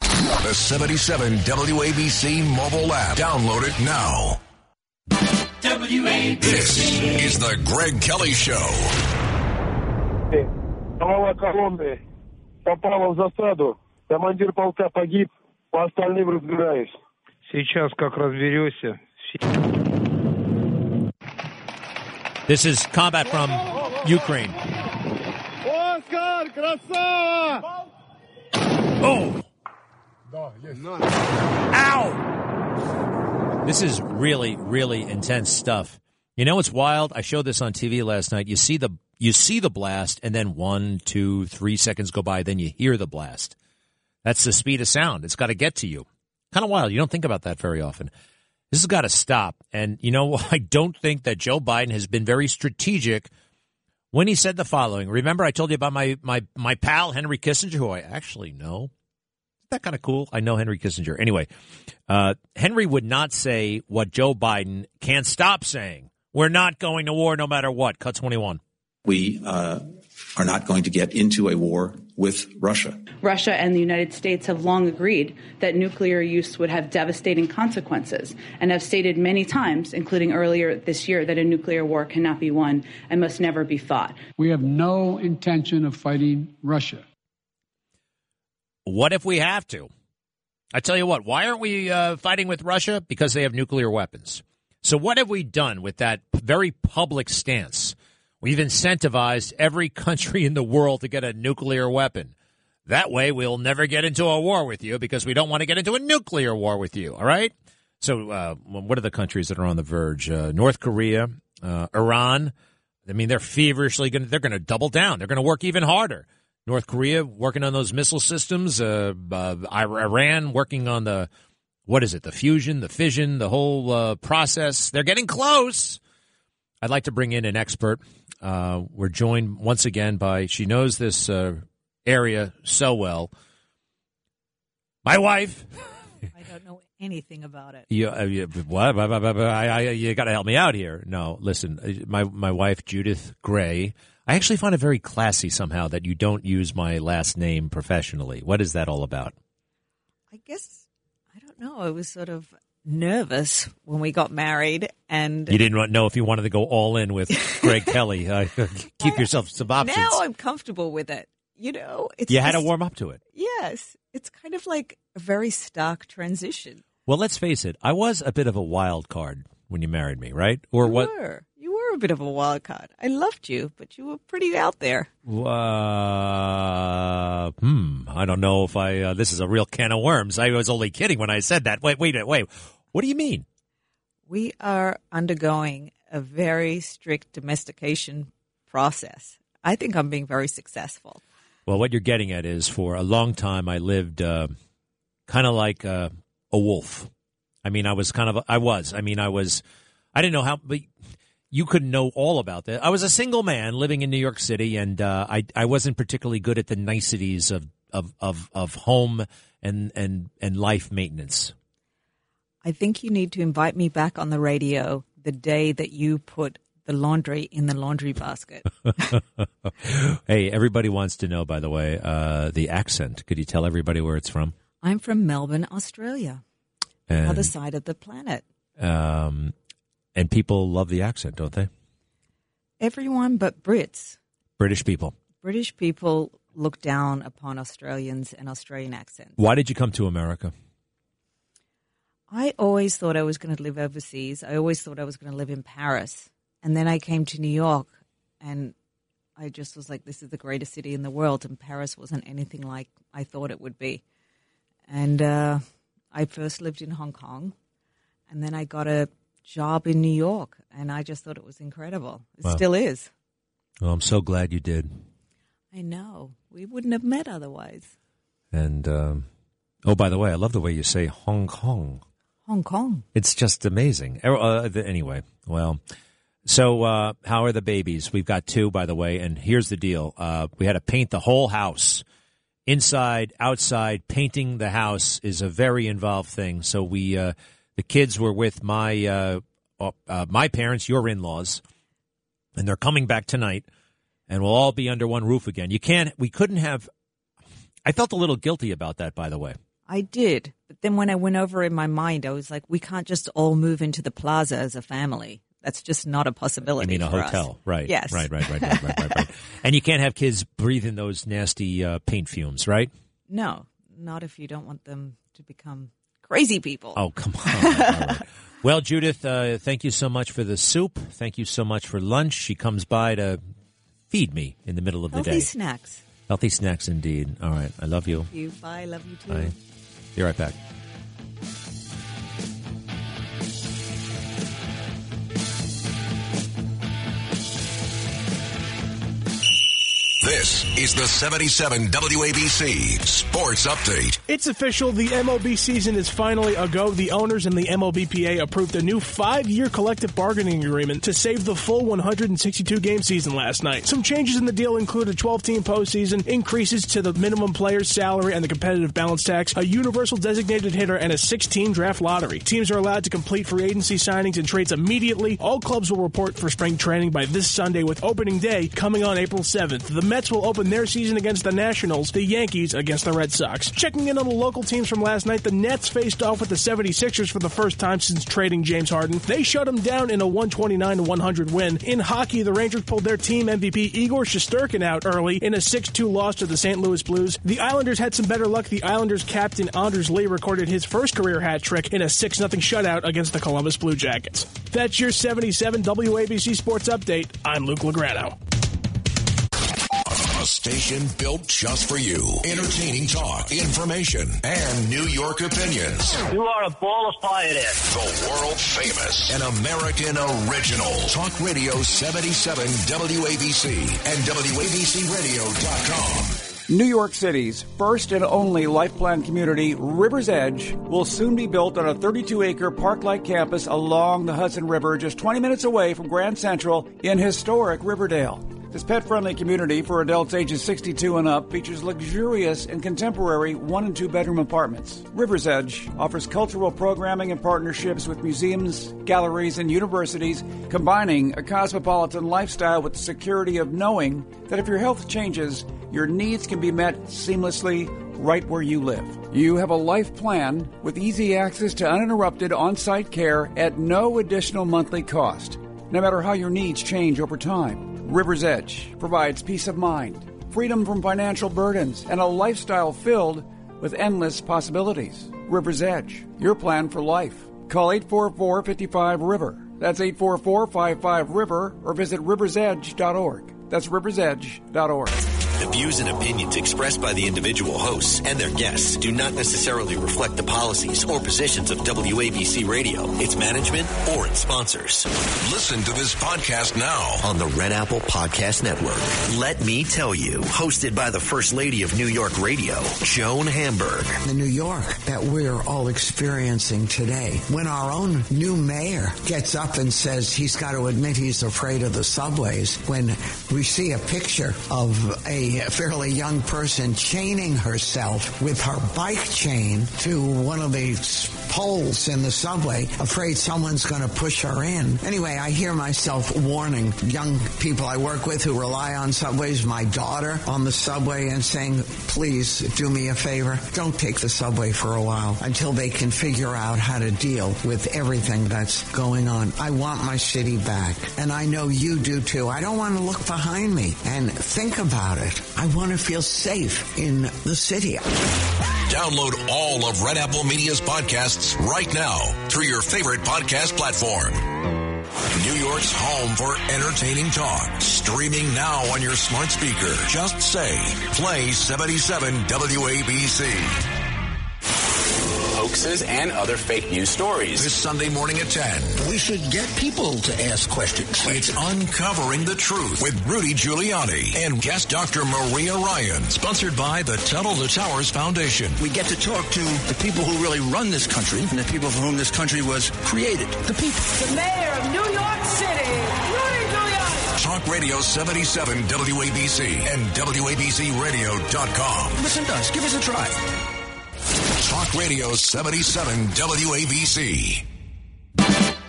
[SPEAKER 2] The 77 WABC mobile app. Download it now.
[SPEAKER 55] WABC.
[SPEAKER 2] This is the Greg Kelly Show.
[SPEAKER 56] Слава Колумбии. Попала в засаду. Командир полка погиб. По остальным разбираюсь.
[SPEAKER 57] Сейчас как разберешься.
[SPEAKER 8] This is combat from Ukraine. Oh! Ow! This is really, really intense stuff. You know what's wild? I showed this on TV last night. You see the you see the blast, and then one, two, three seconds go by, then you hear the blast. That's the speed of sound. It's got to get to you. Kind of wild. You don't think about that very often. This has got to stop. And you know, *laughs* I don't think that Joe Biden has been very strategic when he said the following. Remember, I told you about my my my pal Henry Kissinger, who I actually know. Isn't that kind of cool? I know Henry Kissinger. Anyway, uh, Henry would not say what Joe Biden can't stop saying. We're not going to war no matter what. Cut 21.
[SPEAKER 58] We uh, are not going to get into a war with Russia.
[SPEAKER 59] Russia and the United States have long agreed that nuclear use would have devastating consequences and have stated many times, including earlier this year, that a nuclear war cannot be won and must never be fought.
[SPEAKER 4] We have no intention of fighting Russia.
[SPEAKER 8] What if we have to? I tell you what, why aren't we uh, fighting with Russia? Because they have nuclear weapons. So, what have we done with that very public stance? We've incentivized every country in the world to get a nuclear weapon. That way, we'll never get into a war with you because we don't want to get into a nuclear war with you. All right? So, uh, what are the countries that are on the verge? Uh, North Korea, uh, Iran. I mean, they're feverishly going. They're going to double down. They're going to work even harder. North Korea working on those missile systems. Uh, uh, Iran working on the what is it? The fusion, the fission, the whole uh, process. They're getting close. I'd like to bring in an expert. Uh, we're joined once again by she knows this uh, area so well. My wife.
[SPEAKER 3] I don't know anything about it.
[SPEAKER 8] You, uh, you what? I, I, you got to help me out here. No, listen. My my wife Judith Gray. I actually find it very classy somehow that you don't use my last name professionally. What is that all about?
[SPEAKER 3] I guess I don't know. I was sort of nervous when we got married, and
[SPEAKER 8] You didn't know if you wanted to go all in with Greg *laughs* Kelly. Uh, keep yourself some options.
[SPEAKER 3] now I'm comfortable with it. You know, it's
[SPEAKER 8] you had to warm up to it.
[SPEAKER 3] Yes, it's kind of like a very stark transition.
[SPEAKER 8] Well, let's face it. I was a bit of a wild card when you married me, right? Or
[SPEAKER 3] you
[SPEAKER 8] what?
[SPEAKER 3] were. You were a bit of a wild card. I loved you, but you were pretty out there.
[SPEAKER 8] Uh, hmm. I don't know if I. Uh, this is a real can of worms. I was only kidding when I said that. Wait, wait, wait. What do you mean?
[SPEAKER 3] We are undergoing a very strict domestication process. I think I'm being very successful.
[SPEAKER 8] Well, what you're getting at is for a long time I lived uh, kind of like uh, a wolf. I mean, I was kind of, I was. I mean, I was, I didn't know how, but you couldn't know all about that. I was a single man living in New York City, and uh, I, I wasn't particularly good at the niceties of, of, of, of home and, and, and life maintenance.
[SPEAKER 3] I think you need to invite me back on the radio the day that you put the laundry in the laundry basket. *laughs*
[SPEAKER 8] hey, everybody wants to know, by the way, uh, the accent. Could you tell everybody where it's from?
[SPEAKER 3] I'm from Melbourne, Australia,
[SPEAKER 8] And-
[SPEAKER 3] other side of the planet.
[SPEAKER 8] Um, And people love the accent, don't they?
[SPEAKER 60] Everyone but Brits.
[SPEAKER 8] British people.
[SPEAKER 60] British people look down upon Australians and Australian accents.
[SPEAKER 8] Why did you come to America?
[SPEAKER 60] I always thought I was going to live overseas. I always thought I was going to live in Paris. And then I came to New York and I just was like, this is the greatest city in the world. And Paris wasn't anything like I thought it would be. And uh, I first lived in Hong Kong and then I got a job in New York and I just thought it was incredible. It
[SPEAKER 8] Wow.
[SPEAKER 60] still is.
[SPEAKER 8] Well, I'm so glad you did.
[SPEAKER 60] I know. We wouldn't have met otherwise.
[SPEAKER 8] And um, oh, by the way, I love the way you say Hong Kong.
[SPEAKER 60] Hong Kong.
[SPEAKER 8] It's just amazing. Er- Uh, anyway, well, so uh, how are the babies? We've got two, by the way. And here's the deal: uh, we had to paint the whole house, inside, outside. Painting the house is a very involved thing. So we, uh, the kids were with my uh, uh, uh, my parents, your in-laws, and they're coming back tonight, and we'll all be under one roof again. You can't. We couldn't have. I felt a little guilty about that, by the way.
[SPEAKER 60] I did. But then when I went over in my mind, I was like, we can't just all move into the plaza as a family. That's just not a possibility.
[SPEAKER 8] I mean, a
[SPEAKER 60] for us.
[SPEAKER 8] hotel, right?
[SPEAKER 60] Yes.
[SPEAKER 8] Right, right, right, right, right, right, right. *laughs* And you can't have kids breathing those nasty uh, paint fumes, right?
[SPEAKER 60] No, not if you don't want them to become crazy people.
[SPEAKER 8] Oh, come on. Right. *laughs* Well, Judith, uh, thank you so much for the soup. Thank you so much for lunch. She comes by to feed me in the middle of the day.
[SPEAKER 60] Healthy snacks.
[SPEAKER 8] Healthy snacks, indeed. All right. I love you.
[SPEAKER 60] Love you. Bye. Love you too.
[SPEAKER 8] Bye. Be right back.
[SPEAKER 2] This is the 77 WABC Sports Update.
[SPEAKER 21] It's official. The MLB season is finally a go. The owners and the MLBPA approved a new five-year collective bargaining agreement to save the full 162 game season last night. Some changes in the deal include a 12-team postseason, increases to the minimum player's salary and the competitive balance tax, a universal designated hitter, and a 16-team draft lottery. Teams are allowed to complete free agency signings and trades immediately. All clubs will report for spring training by this Sunday, with opening day coming on April 7th. The Mets will open their season against the Nationals, the Yankees against the Red Sox. Checking in on the local teams from last night, the Nets faced off with the 76ers for the first time since trading James Harden. They shut them down in a 129 100 win. In hockey, the Rangers pulled their team MVP Igor Shesterkin out early in a 6 2 loss to the St. Louis Blues. The Islanders had some better luck. The Islanders captain Anders Lee recorded his first career hat trick in a 6 0 shutout against the Columbus Blue Jackets. That's your 77 WABC Sports Update. I'm Luke Lograno.
[SPEAKER 2] A station built just for you. Entertaining talk, information, and New York opinions.
[SPEAKER 18] You are a ball of fire there.
[SPEAKER 2] The world famous and American original. Talk Radio 77 WABC and WABCRadio.com.
[SPEAKER 13] New York City's first and only life plan community, River's Edge, will soon be built on a 32 acre park like campus along the Hudson River, just 20 minutes away from Grand Central in historic Riverdale. This pet friendly community for adults ages 62 and up features luxurious and contemporary one and two bedroom apartments. River's Edge offers cultural programming and partnerships with museums, galleries, and universities, combining a cosmopolitan lifestyle with the security of knowing that if your health changes, your needs can be met seamlessly right where you live. You have a life plan with easy access to uninterrupted on site care at no additional monthly cost, no matter how your needs change over time. River's Edge provides peace of mind, freedom from financial burdens, and a lifestyle filled with endless possibilities. River's Edge, your plan for life. Call 844 55 River. That's 844 55 River or visit riversedge.org. That's riversedge.org.
[SPEAKER 1] The views and opinions expressed by the individual hosts and their guests do not necessarily reflect the policies or positions of WABC Radio, its management, or its sponsors.
[SPEAKER 2] Listen to this podcast now
[SPEAKER 1] on the Red Apple Podcast Network. Let me tell you, hosted by the First Lady of New York Radio, Joan Hamburg.
[SPEAKER 22] The New York that we're all experiencing today. When our own new mayor gets up and says he's got to admit he's afraid of the subways, when we see a picture of a a fairly young person chaining herself with her bike chain to one of the poles in the subway, afraid someone's going to push her in. Anyway, I hear myself warning young people I work with who rely on subways, my daughter on the subway, and saying, please do me a favor. Don't take the subway for a while until they can figure out how to deal with everything that's going on. I want my city back. And I know you do too. I don't want to look behind me and think about it. I want to feel safe in the city.
[SPEAKER 2] Download all of Red Apple Media's podcasts right now through your favorite podcast platform. New York's home for entertaining talk. Streaming now on your smart speaker. Just say, play 77 WABC.
[SPEAKER 51] Hoaxes and other fake news stories.
[SPEAKER 2] This Sunday morning at 10.
[SPEAKER 61] We should get people to ask questions.
[SPEAKER 2] It's Uncovering the Truth with Rudy Giuliani and guest Dr. Maria Ryan. Sponsored by the Tunnel to Towers Foundation.
[SPEAKER 61] We get to talk to the people who really run this country and the people for whom this country was created. The people.
[SPEAKER 55] The mayor of New York City, Rudy Giuliani.
[SPEAKER 2] Talk Radio 77 WABC and WABCRadio.com.
[SPEAKER 61] Listen to us. Give us a try.
[SPEAKER 2] Talk Radio 77 WABC.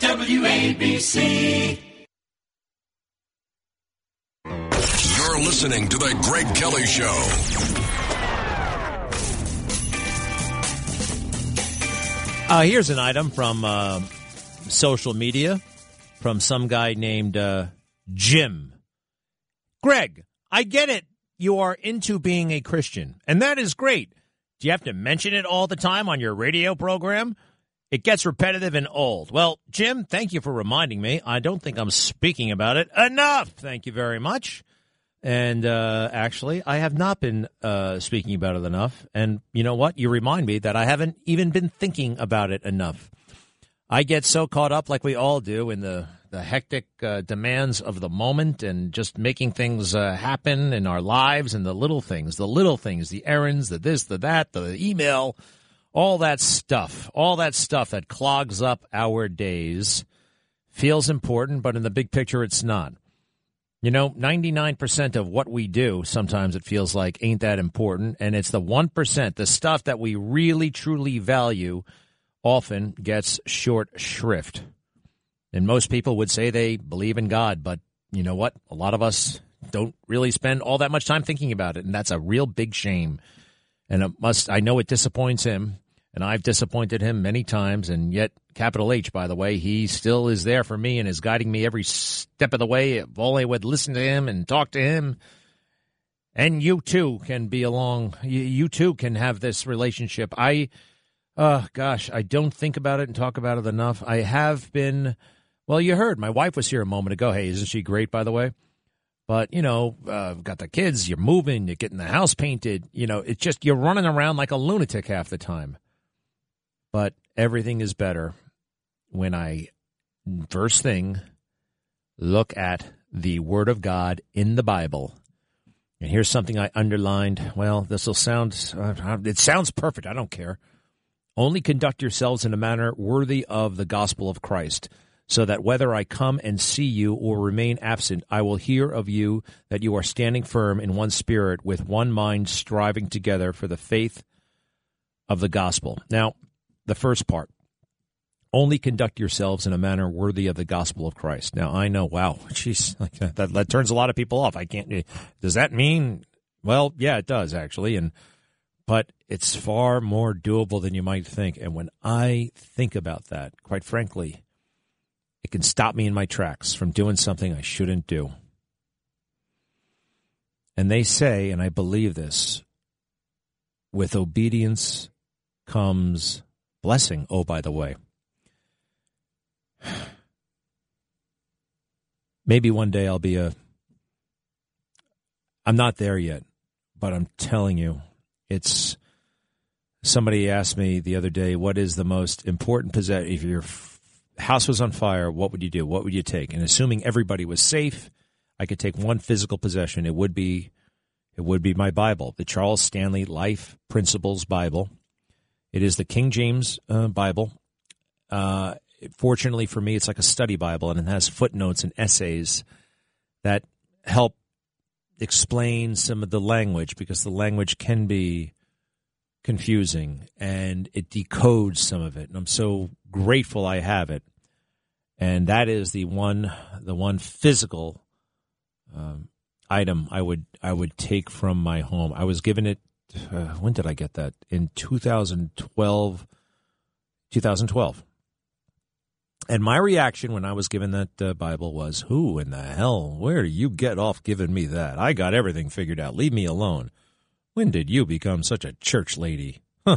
[SPEAKER 55] WABC.
[SPEAKER 2] You're listening to The Greg Kelly Show.
[SPEAKER 8] Uh, here's an item from uh, social media from some guy named uh, Jim. Greg, I get it. You are into being a Christian, and that is great. Do you have to mention it all the time on your radio program? It gets repetitive and old. Well, Jim, thank you for reminding me. I don't think I'm speaking about it enough. Thank you very much. And uh, actually, I have not been uh, speaking about it enough. And you know what? You remind me that I haven't even been thinking about it enough. I get so caught up, like we all do, in the the hectic uh, demands of the moment and just making things uh, happen in our lives and the little things, the little things, the errands, the this, the that, the email, all that stuff, all that stuff that clogs up our days feels important, but in the big picture, it's not. You know, 99% of what we do, sometimes it feels like ain't that important. And it's the 1%, the stuff that we really, truly value, often gets short shrift. And most people would say they believe in God, but you know what? A lot of us don't really spend all that much time thinking about it, and that's a real big shame. And it must I know it disappoints him, and I've disappointed him many times, and yet capital H, by the way, he still is there for me and is guiding me every step of the way. If only I would listen to him and talk to him. And you too can be along. You, too can have this relationship. I, uh, gosh, I don't think about it and talk about it enough. I have been well, you heard my wife was here a moment ago. Hey, isn't she great, by the way? But you know, uh, got the kids. You're moving. You're getting the house painted. You know, it's just you're running around like a lunatic half the time. But everything is better when I first thing look at the Word of God in the Bible. And here's something I underlined. Well, this will sound, uh, it sounds perfect. I don't care. Only conduct yourselves in a manner worthy of the gospel of Christ so that whether I come and see you or remain absent, I will hear of you that you are standing firm in one spirit, with one mind, striving together for the faith of the gospel. Now, the first part only conduct yourselves in a manner worthy of the gospel of Christ. Now, I know, wow, *laughs* jeez, that, that turns a lot of people off. I can't, eh, does that mean, well, yeah, it does actually. And, but it's far more doable than you might think. And when I think about that, quite frankly, it can stop me in my tracks from doing something I shouldn't do. And they say, and I believe this, with obedience comes blessing. Oh, by the way. *sighs* Maybe one day I'll be a. I'm not there yet, but I'm telling you, it's. Somebody asked me the other day, what is the most important possession? If you're house was on fire, what would you do? What would you take? And assuming everybody was safe, I could take one physical possession. It would be it would be my Bible, the Charles Stanley Life Principles Bible. It is the King James uh, Bible. Uh, fortunately for me, it's like a study Bible, and it has footnotes and essays that help explain some of the language because the language can be confusing and it decodes some of it. And I'm so grateful I have it. And that is the one, the one physical um, item I would I would take from my home. I was given it. Uh, when did I get that? In 2012. 2012. And my reaction when I was given that uh, Bible was, "Who in the hell? Where do you get off giving me that? I got everything figured out. Leave me alone." When did you become such a church lady? Huh.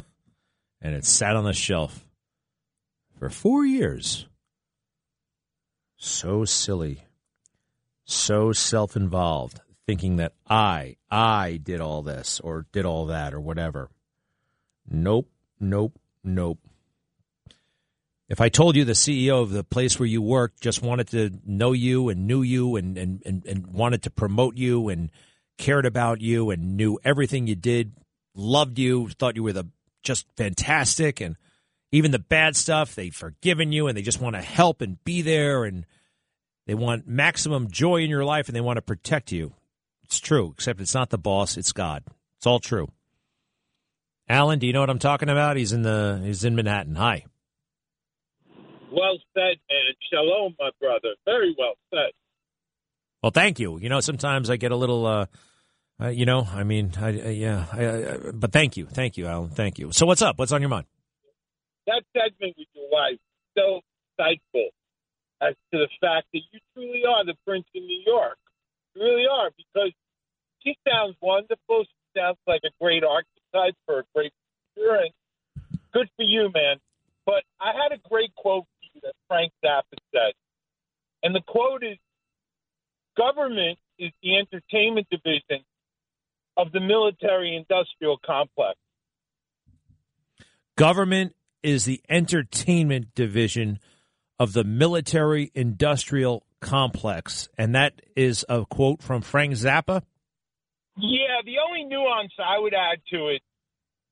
[SPEAKER 8] And it sat on the shelf for four years. So silly. So self involved, thinking that I, I did all this or did all that or whatever. Nope, nope, nope. If I told you the CEO of the place where you worked just wanted to know you and knew you and, and, and, and wanted to promote you and cared about you and knew everything you did, loved you, thought you were the just fantastic and even the bad stuff, they've forgiven you and they just want to help and be there and they want maximum joy in your life and they want to protect you. It's true, except it's not the boss, it's God. It's all true. Alan, do you know what I'm talking about? He's in the he's in Manhattan. Hi.
[SPEAKER 62] Well said, and shalom, my brother. Very well said.
[SPEAKER 8] Well, thank you. You know, sometimes I get a little, uh, uh, you know, I mean, I, yeah, I, but thank you, thank you, Alan, thank you. So, what's up? What's on your mind?
[SPEAKER 62] That segment with your wife so insightful as to the fact that you truly are the prince in New York. You really are because she sounds wonderful. She sounds like a great archetype for a great future, good for you, man. But I had a great quote that Frank Zappa said, and the quote is government is the entertainment division of the military industrial complex.
[SPEAKER 8] Government is the entertainment division of the military industrial complex. And that is a quote from Frank Zappa.
[SPEAKER 62] Yeah, the only nuance I would add to it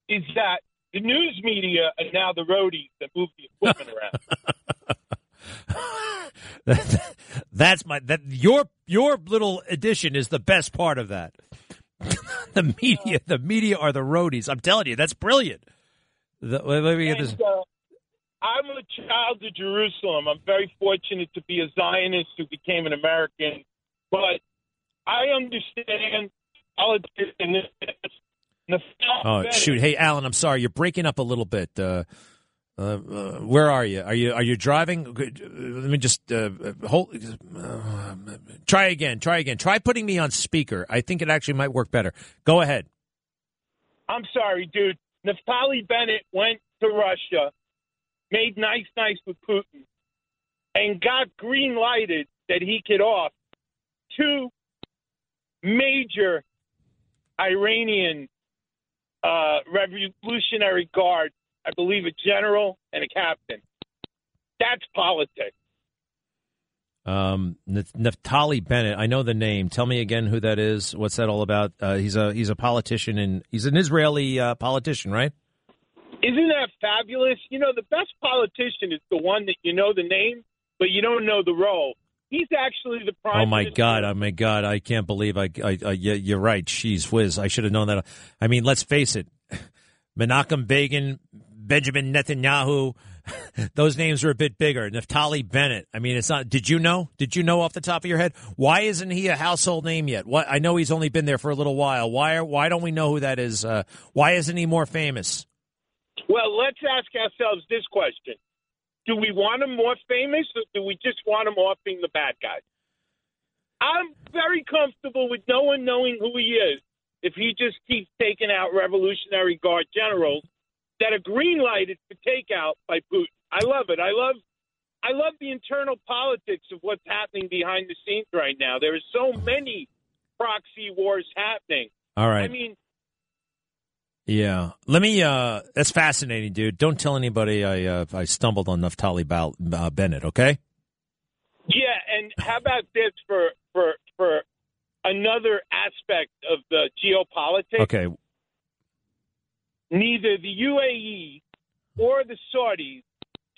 [SPEAKER 62] is that the news media are now the roadies that move the equipment *laughs*
[SPEAKER 8] around. *laughs* That's my that your your little addition is the best part of that. *laughs* the media, the media are the roadies. I'm telling you, that's brilliant. The, let me get this.
[SPEAKER 62] And, uh, I'm a child of Jerusalem. I'm very fortunate to be a Zionist who became an American, but I understand politics and this.
[SPEAKER 8] Oh shoot! Hey, Alan, I'm sorry, you're breaking up a little bit. Uh, uh, uh, where are you? Are you are you driving? Let me just uh, hold. Uh, try again. Try again. Try putting me on speaker. I think it actually might work better. Go ahead.
[SPEAKER 62] I'm sorry, dude. Naftali Bennett went to Russia, made nice, nice with Putin, and got green lighted that he could off two major Iranian uh, Revolutionary Guard, I believe a general and a captain. That's politics.
[SPEAKER 8] Um, Naftali Bennett. I know the name. Tell me again who that is. What's that all about? Uh, he's a he's a politician and he's an Israeli uh, politician, right?
[SPEAKER 62] Isn't that fabulous? You know, the best politician is the one that you know the name, but you don't know the role. He's actually the prime.
[SPEAKER 8] Oh my
[SPEAKER 62] minister.
[SPEAKER 8] god! Oh my god! I can't believe I. I, I you're right. She's whiz. I should have known that. I mean, let's face it. *laughs* Menachem Begin, Benjamin Netanyahu. *laughs* Those names are a bit bigger. Naftali Bennett. I mean, it's not. Did you know? Did you know off the top of your head? Why isn't he a household name yet? What? I know he's only been there for a little while. Why? Are, why don't we know who that is? Uh, why isn't he more famous?
[SPEAKER 62] Well, let's ask ourselves this question: Do we want him more famous, or do we just want him off being the bad guy? I'm very comfortable with no one knowing who he is if he just keeps taking out Revolutionary Guard generals that are green lighted for takeout by Putin. I love it. I love I love the internal politics of what's happening behind the scenes right now. There are so many proxy wars happening.
[SPEAKER 8] All right.
[SPEAKER 62] I mean,
[SPEAKER 8] Yeah, let me. uh That's fascinating, dude. Don't tell anybody I uh, I stumbled on Naftali Bal- uh, Bennett. Okay.
[SPEAKER 62] yeah, and how about this for for for another aspect of the geopolitics?
[SPEAKER 8] Okay.
[SPEAKER 62] Neither the UAE or the Saudis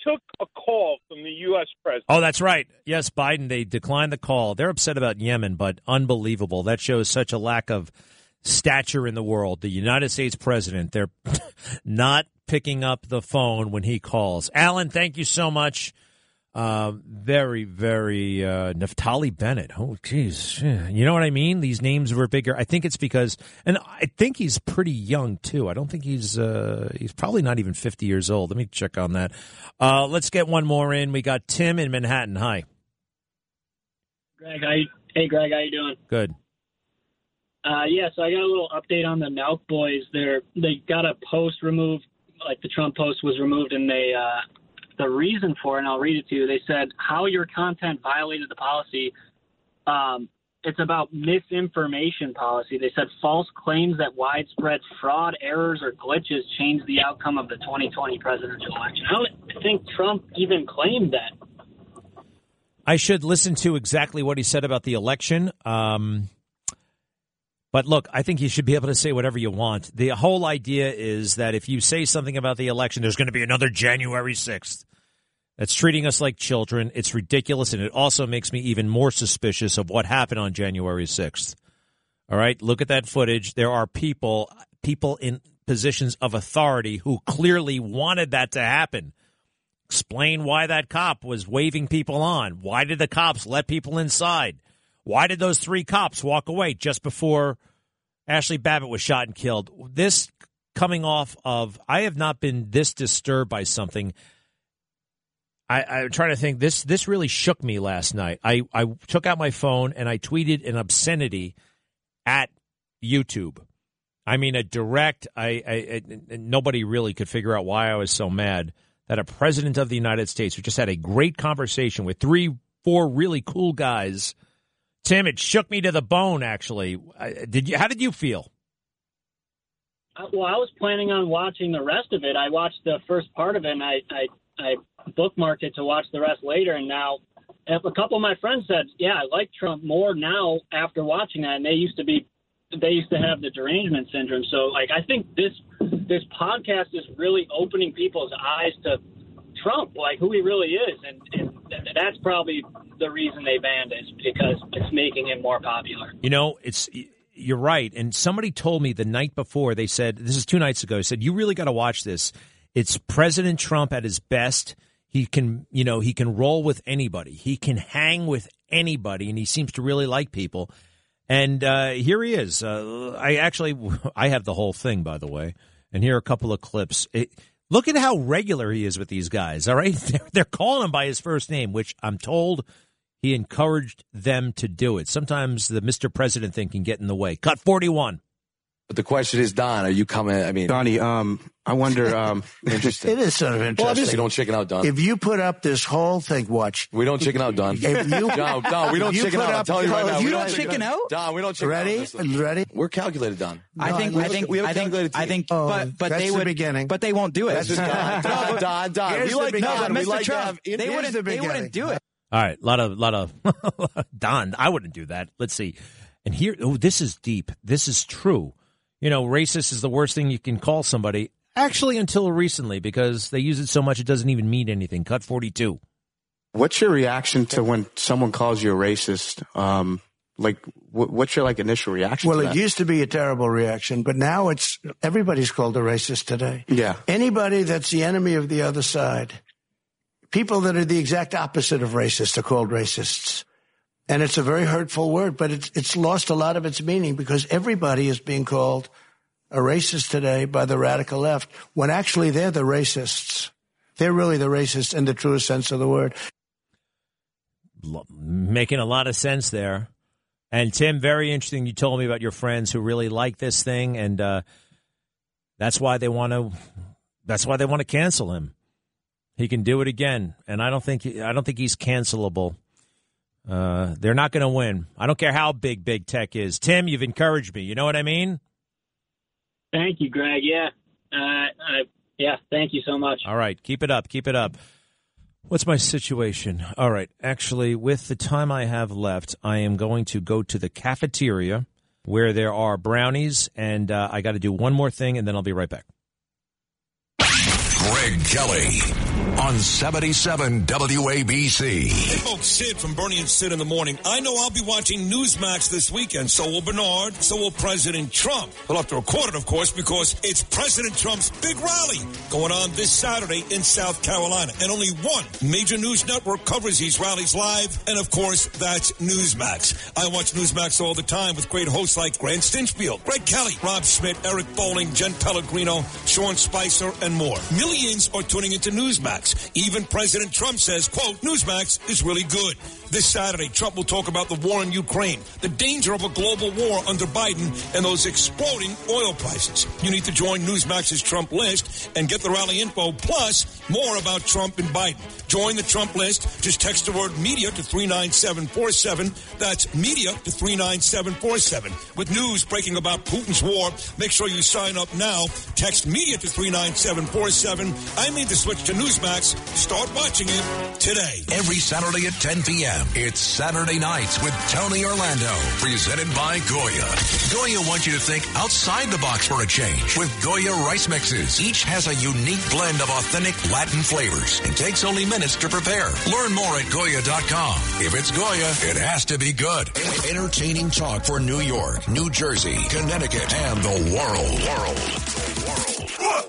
[SPEAKER 62] took a call from the U.S. president.
[SPEAKER 8] Oh, that's right. Yes, Biden, they declined the call. They're upset about Yemen, but unbelievable. That shows such a lack of stature in the world. The United States president, they're *laughs* not picking up the phone when he calls. Alan, thank you so much. Uh, very, very uh, Naftali Bennett. Oh, geez, you know what I mean? These names were bigger. I think it's because, and I think he's pretty young too. I don't think he's uh, he's probably not even fifty years old. Let me check on that. Uh, let's get one more in. We got Tim in Manhattan. Hi,
[SPEAKER 63] Greg. How you, hey, Greg. How you doing?
[SPEAKER 8] good.
[SPEAKER 63] Uh, yeah, so I got a little update on the Nelk boys. They're they got a post removed, like the Trump post was removed, and they uh, the reason for it. And I'll read it to you. They said how your content violated the policy. Um, it's about misinformation policy. They said false claims that widespread fraud, errors, or glitches changed the outcome of the 2020 presidential election. I don't think Trump even claimed that.
[SPEAKER 8] I should listen to exactly what he said about the election. Um, but look, I think you should be able to say whatever you want. The whole idea is that if you say something about the election, there's going to be another January 6th. That's treating us like children. It's ridiculous, and it also makes me even more suspicious of what happened on January 6th. All right, look at that footage. There are people, people in positions of authority who clearly wanted that to happen. Explain why that cop was waving people on. Why did the cops let people inside? Why did those three cops walk away just before Ashley Babbitt was shot and killed? This coming off of, I have not been this disturbed by something. I, I'm trying to think. This this really shook me last night. I, I took out my phone and I tweeted an obscenity at YouTube. I mean, a direct. I, I, I nobody really could figure out why I was so mad that a president of the United States who just had a great conversation with three, four really cool guys. Tim, it shook me to the bone. Actually, did you? How did you feel?
[SPEAKER 63] Uh, Well, I was planning on watching the rest of it. I watched the first part of it, and I I, I bookmarked it to watch the rest later. And now, a couple of my friends said, "Yeah, I like Trump more now after watching that." And they used to be, they used to have the derangement syndrome. So, like, I think this this podcast is really opening people's eyes to Trump, like who he really is, and, and that's probably the reason they banned it, because it's making him more popular.
[SPEAKER 8] You know, it's you're right. And somebody told me the night before. They said this is two nights ago. Said you really got to watch this. It's President Trump at his best. He can, you know, he can roll with anybody. He can hang with anybody, and he seems to really like people. And uh, here he is. Uh, I actually, *laughs* I have the whole thing, by the way. And here are a couple of clips. It, look at how regular he is with these guys. All right, *laughs* they're, calling him by his first name, which I'm told he encouraged them to do it. Sometimes the Mr. President thing can get in the way. Cut 41.
[SPEAKER 10] But the question is, Don, are you coming? I mean,
[SPEAKER 64] Donnie, um, I wonder. Um, *laughs*
[SPEAKER 10] interesting.
[SPEAKER 9] It is sort of interesting.
[SPEAKER 10] we don't chicken out, Don.
[SPEAKER 9] If you put up this whole thing, watch.
[SPEAKER 10] we don't chicken out, Don.
[SPEAKER 9] If you, *laughs*
[SPEAKER 10] Don, Don, we don't chicken
[SPEAKER 9] put
[SPEAKER 10] out. I'm
[SPEAKER 9] up-
[SPEAKER 10] telling you right now.
[SPEAKER 9] you
[SPEAKER 10] we
[SPEAKER 9] don't
[SPEAKER 10] chicken out. Don, we don't chicken
[SPEAKER 9] Ready?
[SPEAKER 10] out. Listen.
[SPEAKER 9] Ready?
[SPEAKER 10] We're calculated, Don.
[SPEAKER 65] I think. I think.
[SPEAKER 10] we have a
[SPEAKER 65] I think.
[SPEAKER 10] calculated
[SPEAKER 65] I think.
[SPEAKER 9] Oh,
[SPEAKER 65] but but
[SPEAKER 9] that's
[SPEAKER 65] they
[SPEAKER 9] the
[SPEAKER 65] would.
[SPEAKER 9] beginning.
[SPEAKER 65] But they won't do it.
[SPEAKER 10] That's just *laughs* Don, Don, Don, Don.
[SPEAKER 9] Here's
[SPEAKER 10] We like. Don. We like to
[SPEAKER 65] Trump, they wouldn't.
[SPEAKER 9] the
[SPEAKER 65] They wouldn't do it.
[SPEAKER 8] All right, lot of lot of Don. I wouldn't do that. Let's see. And here, oh, this is deep. This is true. You know, racist is the worst thing you can call somebody. Actually, until recently, because they use it so much, it doesn't even mean anything. Cut forty-two.
[SPEAKER 64] what's your reaction to when someone calls you a racist? Um, like, wh- what's your like initial reaction?
[SPEAKER 9] Well,
[SPEAKER 64] to
[SPEAKER 9] it used to be a terrible reaction, but now it's everybody's called a racist today.
[SPEAKER 64] Yeah.
[SPEAKER 9] Anybody that's the enemy of the other side, people that are the exact opposite of racist are called racists. And it's a very hurtful word, but it's, it's lost a lot of its meaning because everybody is being called a racist today by the radical left when actually they're the racists. They're really the racists in the truest sense of the word.
[SPEAKER 8] Making a lot of sense there. And Tim, very interesting. You told me about your friends who really like this thing, and uh, that's why they want to. That's why they want to cancel him. He can do it again, and I don't think I don't think he's cancelable. Uh, they're not going to win. I don't care how big big tech is. Tim, you've encouraged me. You know what I mean?
[SPEAKER 63] Thank you, Greg. Yeah, uh, I, yeah. Thank you so much.
[SPEAKER 8] All right, keep it up. Keep it up. What's my situation? All right, actually, with the time I have left, I am going to go to the cafeteria where there are brownies, and uh, I got to do one more thing, and then I'll be right back.
[SPEAKER 2] Greg Kelly on 77 WABC.
[SPEAKER 64] Hey folks, Sid from Bernie and Sid in the morning. I know I'll be watching Newsmax this weekend. So will Bernard. So will President Trump. He'll have to record it, of course, because it's President Trump's big rally going on this Saturday in South Carolina. And only one major news network covers these rallies live. And of course, that's Newsmax. I watch Newsmax all the time with great hosts like Grant Stinchfield, Greg Kelly, Rob Schmitt, Eric Bowling, Jen Pellegrino, Sean Spicer, and more. Millions are tuning into Newsmax. Even President Trump says, quote, Newsmax is really good. This Saturday, Trump will talk about the war in Ukraine, the danger of a global war under Biden, and those exploding oil prices. You need to join Newsmax's Trump list and get the rally info, plus more about Trump and Biden. Join the Trump list. Just text the word media to 39747. That's media to 39747. With news breaking about Putin's war, make sure you sign up now. Text media to 39747. I mean to switch to Newsmax. Start watching it today.
[SPEAKER 2] Every Saturday at 10 p.m. It's Saturday Nights with Tony Orlando, presented by Goya. Goya wants you to think outside the box for a change with Goya rice mixes. Each has a unique blend of authentic Latin flavors and takes only minutes to prepare. Learn more at Goya.com. If it's Goya, it has to be good. Entertaining talk for New York, New Jersey, Connecticut, and the world. World.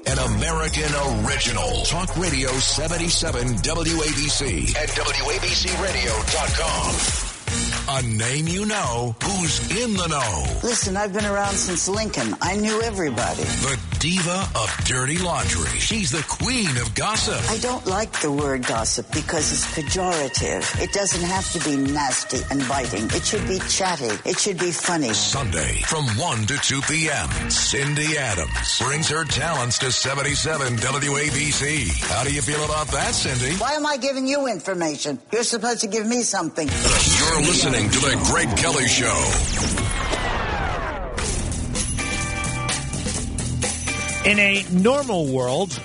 [SPEAKER 2] An American original. Talk Radio 77 WABC at WABCRadio.com. Blues.com. A name you know who's in the know.
[SPEAKER 66] Listen, I've been around since Lincoln. I knew everybody.
[SPEAKER 2] The diva of dirty laundry. She's the queen of gossip.
[SPEAKER 66] I don't like the word gossip because it's pejorative. It doesn't have to be nasty and biting. It should be chatty. It should be funny.
[SPEAKER 2] Sunday from 1 to 2 p.m. Cindy Adams brings her talents to 77 WABC. How do you feel about that, Cindy?
[SPEAKER 66] Why am I giving you information? You're supposed to give me something.
[SPEAKER 2] You're listening to The Greg Kelly Show.
[SPEAKER 8] In a normal world,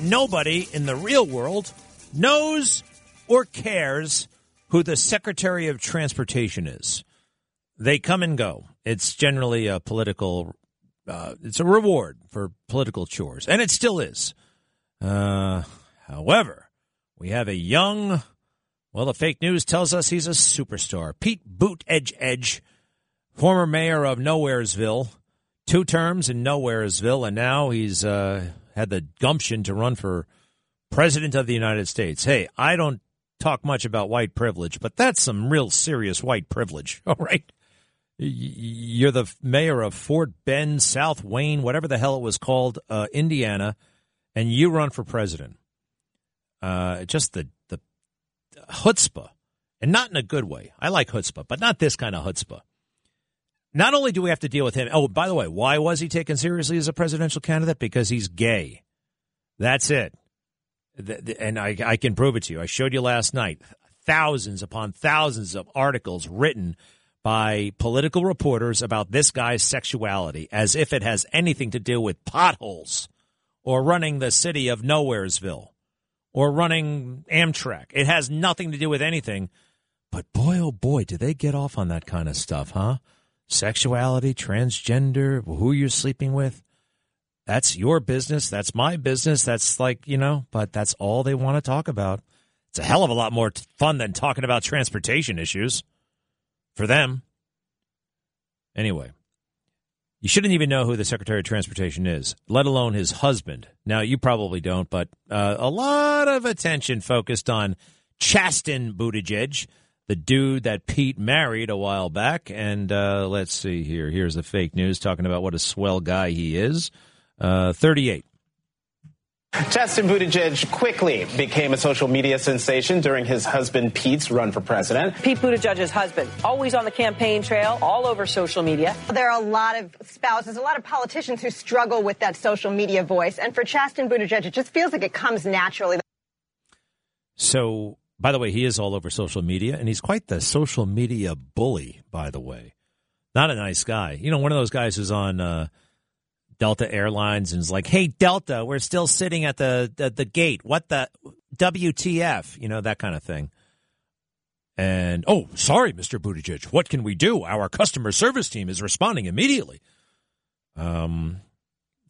[SPEAKER 8] nobody in the real world knows or cares who the Secretary of Transportation is. They come and go. It's generally a political, uh, it's a reward for political chores, and it still is. Uh, however, we have a young, well, the fake news tells us he's a superstar. Pete Boot Edge Edge, former mayor of Nowheresville, two terms in Nowheresville, and now he's uh, had the gumption to run for president of the United States. Hey, I don't talk much about white privilege, but that's some real serious white privilege. *laughs* All right. You're the mayor of Fort Bend, South Wayne, whatever the hell it was called, uh, Indiana, and you run for president. Uh, just the the chutzpah, and not in a good way. I like chutzpah, but not this kind of chutzpah. Not only do we have to deal with him. Oh, by the way, why was he taken seriously as a presidential candidate? Because he's gay. That's it. And I, I can prove it to you. I showed you last night thousands upon thousands of articles written by political reporters about this guy's sexuality as if it has anything to do with potholes or running the city of Nowheresville or running Amtrak. It has nothing to do with anything. But boy, oh boy, do they get off on that kind of stuff, huh? Sexuality, transgender, who you're sleeping with. That's your business. That's my business. That's like, you know, but that's all they want to talk about. It's a hell of a lot more fun than talking about transportation issues for them. Anyway, you shouldn't even know who the Secretary of Transportation is, let alone his husband. Now, you probably don't, but uh, a lot of attention focused on Chasten Buttigieg, the dude that Pete married a while back. And uh, let's see here. Here's the fake news talking about what a swell guy he is. Uh, 38.
[SPEAKER 67] Chasten Buttigieg quickly became a social media sensation during his husband Pete's run for president.
[SPEAKER 68] Pete Buttigieg's husband, always on the campaign trail, all over social media.
[SPEAKER 65] There are a lot of spouses, a lot of politicians who struggle with that social media voice. And for Chasten Buttigieg, it just feels like it comes naturally.
[SPEAKER 8] So, by the way, he is all over social media, and he's quite the social media bully, by the way. Not a nice guy. You know, one of those guys who's on. Uh, Delta Airlines and is like, "Hey Delta, we're still sitting at the, the the, gate. What the WTF? You know that kind of thing." And oh, sorry, Mr. Buttigieg, what can we do? Our customer service team is responding immediately. Um,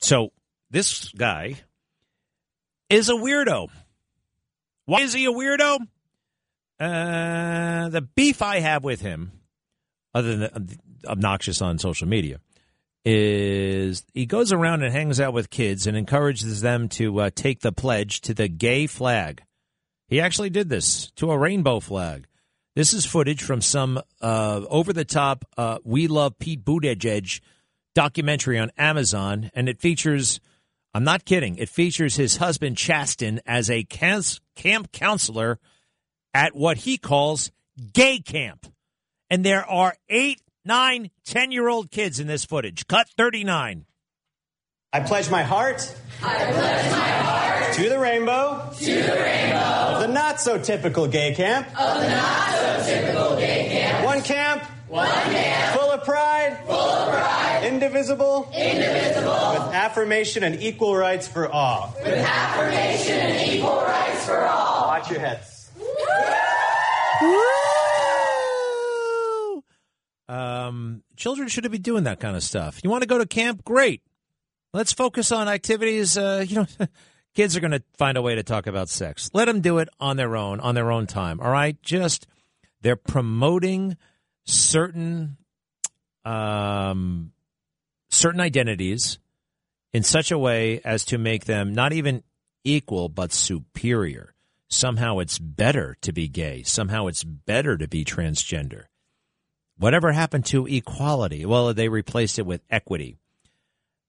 [SPEAKER 8] so this guy is a weirdo. Why is he a weirdo? Uh, the beef I have with him, other than obnoxious on social media, is he goes around and hangs out with kids and encourages them to uh, take the pledge to the gay flag. He actually did this to a rainbow flag. This is footage from some uh, over the top uh, We Love Pete Buttigieg documentary on Amazon, and it features, I'm not kidding, it features his husband Chasten as a camp counselor at what he calls gay camp. And there are eight, nine, ten year old kids in this footage. Cut 39.
[SPEAKER 69] I pledge my heart.
[SPEAKER 55] I pledge my heart
[SPEAKER 69] to the rainbow.
[SPEAKER 55] To the rainbow.
[SPEAKER 69] Of the not so typical gay camp.
[SPEAKER 55] Of the not so typical gay camp.
[SPEAKER 69] One camp.
[SPEAKER 55] One camp.
[SPEAKER 69] Full of pride.
[SPEAKER 55] Full of pride.
[SPEAKER 69] Indivisible.
[SPEAKER 55] Indivisible.
[SPEAKER 69] With affirmation and equal rights for all.
[SPEAKER 55] With affirmation and equal rights for all.
[SPEAKER 69] Watch your heads.
[SPEAKER 8] Um, children shouldn't be doing that kind of stuff. You want to go to camp? Great. Let's focus on activities. Uh, *laughs* you know, kids are going to find a way to talk about sex. Let them do it on their own, on their own time. All right. Just they're promoting certain um, certain identities in such a way as to make them not even equal but superior. Somehow it's better to be gay. Somehow it's better to be transgender. Whatever happened to equality? Well, they replaced it with equity.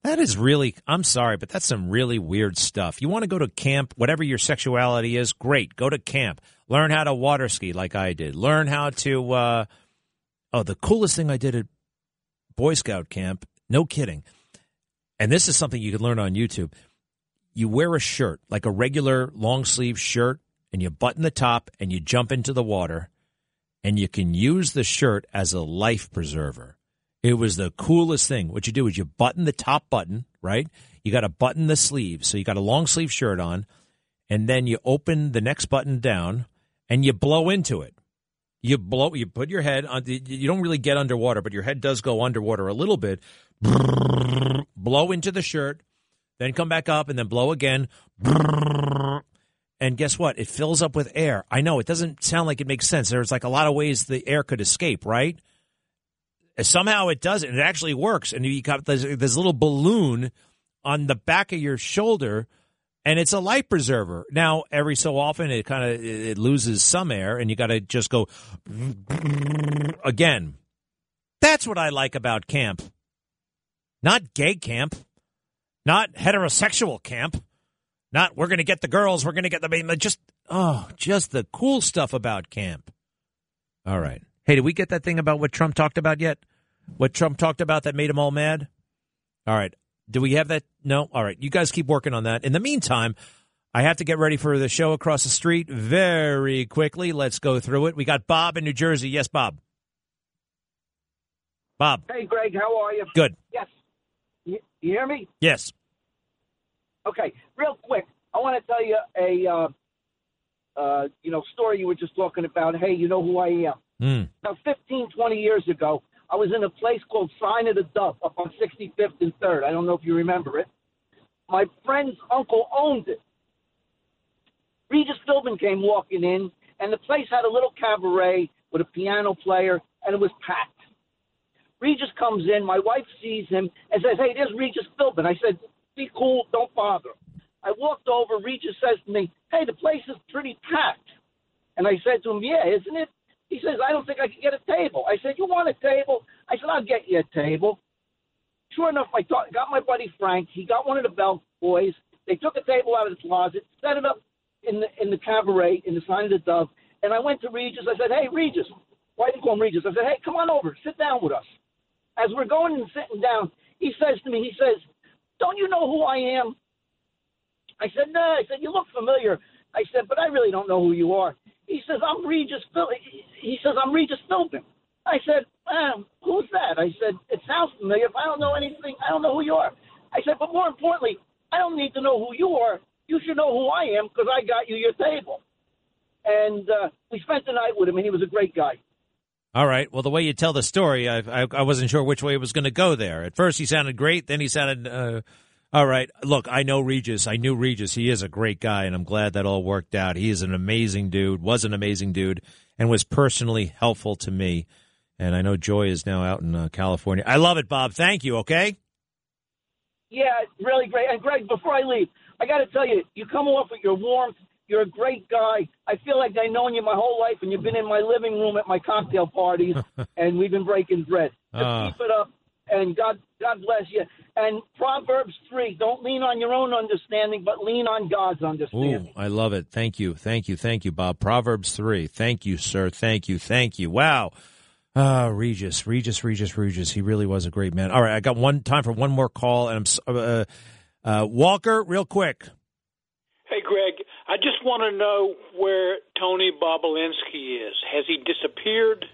[SPEAKER 8] That is really, I'm sorry, but that's some really weird stuff. You want to go to camp, whatever your sexuality is, great. Go to camp. Learn how to water ski like I did. Learn how to, uh, oh, the coolest thing I did at Boy Scout camp, no kidding. And this is something you can learn on YouTube. You wear a shirt, like a regular long sleeve shirt, and you button the top and you jump into the water and you can use the shirt as a life preserver. It was the coolest thing. What you do is you button the top button, right? You got to button the sleeves. So you got a long sleeve shirt on, and then you open the next button down and you blow into it. You blow, you put your head on, you don't really get underwater, but your head does go underwater a little bit. Blow into the shirt, then come back up and then blow again. And guess what? It fills up with air. I know it doesn't sound like it makes sense. There's like a lot of ways the air could escape, right? Somehow it does, and it actually works. And you got this, this little balloon on the back of your shoulder, and it's a life preserver. Now, every so often, it kind of it loses some air, and you got to just go again. That's what I like about camp. Not gay camp, not heterosexual camp. Not we're going to get the girls, we're going to get the just oh, just the cool stuff about camp. All right. Hey, did we get that thing about what Trump talked about yet? What Trump talked about that made him all mad? All right. Do we have that? No. All right. You guys keep working on that. In the meantime, I have to get ready for the show across the street very quickly. Let's go through it. We got Bob in New Jersey. Yes, Bob. Bob.
[SPEAKER 70] Hey, Greg. How are you?
[SPEAKER 8] Good.
[SPEAKER 70] Yes. You, you hear me?
[SPEAKER 8] Yes.
[SPEAKER 70] Okay, real quick, I want to tell you a uh, uh, you know story you were just talking about. Hey, you know who I am?
[SPEAKER 8] Mm.
[SPEAKER 70] Now, 15, 20 years ago, I was in a place called Sign of the Dove up on 65th and 3rd. I don't know if you remember it. My friend's uncle owned it. Regis Philbin came walking in, and the place had a little cabaret with a piano player, and it was packed. Regis comes in, my wife sees him and says, Hey, there's Regis Philbin. I said, be cool. Don't bother. I walked over. Regis says to me, Hey, the place is pretty packed. And I said to him, Yeah, isn't it? He says, I don't think I can get a table. I said, You want a table? I said, I'll get you a table. Sure enough, I got my buddy Frank. He got one of the bell boys. They took a table out of the closet, set it up in the in the cabaret in the sign of the dove. And I went to Regis. I said, Hey, Regis. Why didn't you call him Regis? I said, Hey, come on over. Sit down with us. As we're going and sitting down, he says to me, He says, don't you know who I am? I said, No. I said, You look familiar. I said, But I really don't know who you are. He says, I'm Regis Phil. He says, I'm Regis Philbin. I said, Who's that? I said, It sounds familiar. If I don't know anything, I don't know who you are. I said, But more importantly, I don't need to know who you are. You should know who I am because I got you your table. And uh, we spent the night with him, and he was a great guy.
[SPEAKER 8] All right. Well, the way you tell the story, I, I, I wasn't sure which way it was going to go there. At first, he sounded great. Then he sounded uh, All right. Look, I know Regis. I knew Regis. He is a great guy, and I'm glad that all worked out. He is an amazing dude, was an amazing dude, and was personally helpful to me. And I know Joy is now out in uh, California. I love it, Bob. Thank you, okay?
[SPEAKER 70] Yeah, really great. And Greg, before I leave, I got to tell you, you come off with your warmth. You're a great guy. I feel like I've known you my whole life, and you've been in my living room at my cocktail parties, *laughs* and we've been breaking bread. Just
[SPEAKER 8] Ah.
[SPEAKER 70] keep it up, and God, God bless you. And Proverbs three: Don't lean on your own understanding, but lean on God's understanding.
[SPEAKER 8] Ooh, I love it. Thank you. Thank you. Thank you, Bob. Proverbs 3. Thank you, sir. Thank you. Thank you. Wow. Ah, Regis, Regis, Regis, Regis. He really was a great man. All right, I got one time for one more call, and I'm uh, uh, Walker, real quick.
[SPEAKER 64] Hey, Greg, I just want to know where Tony Bobulinski is. Has he disappeared?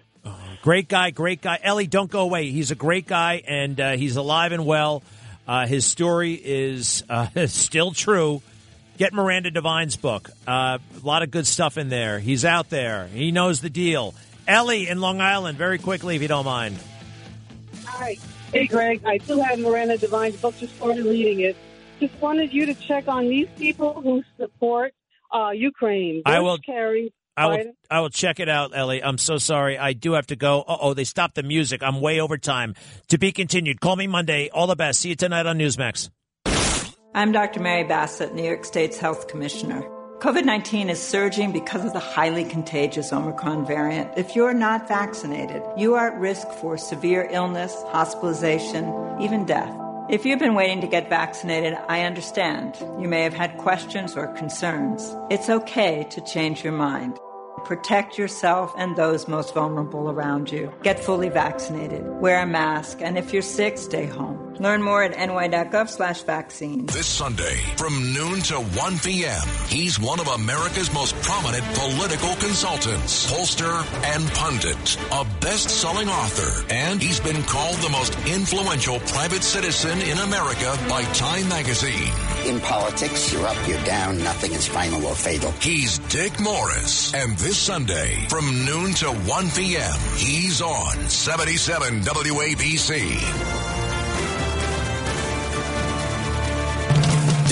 [SPEAKER 8] Great guy, great guy. Ellie, don't go away. He's a great guy, and uh, he's alive and well. Uh, his story is uh, *laughs* still true. Get Miranda Devine's book. Uh, a lot of good stuff in there. He's out there. He knows the deal. Ellie in Long Island, very quickly, if you don't mind.
[SPEAKER 71] Hi. Hey, Greg. I still have Miranda Devine's book. Just started reading it. Just wanted you to check on these people who support uh, Ukraine.
[SPEAKER 8] I will-
[SPEAKER 71] carry.
[SPEAKER 8] I will, I will check it out, Ellie. I'm so sorry. I do have to go. Uh oh, they stopped the music. I'm way over time. To be continued. Call me Monday. All the best. See you tonight on Newsmax.
[SPEAKER 60] I'm Dr. Mary Bassett, New York State's Health Commissioner. COVID 19 is surging because of the highly contagious Omicron variant. If you're not vaccinated, you are at risk for severe illness, hospitalization, even death. If you've been waiting to get vaccinated, I understand. You may have had questions or concerns. It's okay to change your mind. Protect yourself and those most vulnerable around you. Get fully vaccinated. Wear a mask. And if you're sick, stay home. Learn more at ny.gov slash vaccines.
[SPEAKER 2] This Sunday from noon to 1 p.m., he's one of America's most prominent political consultants, pollster, and pundit, a best-selling author, and he's been called the most influential private citizen in America by Time magazine.
[SPEAKER 22] In politics, you're up, you're down, nothing is final or fatal.
[SPEAKER 2] He's Dick Morris, and this Sunday from noon to 1 p.m., he's on 77 WABC.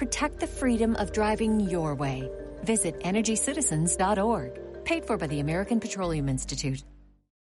[SPEAKER 72] Protect the freedom of driving your way. Visit EnergyCitizens.org. Paid for by the American Petroleum Institute.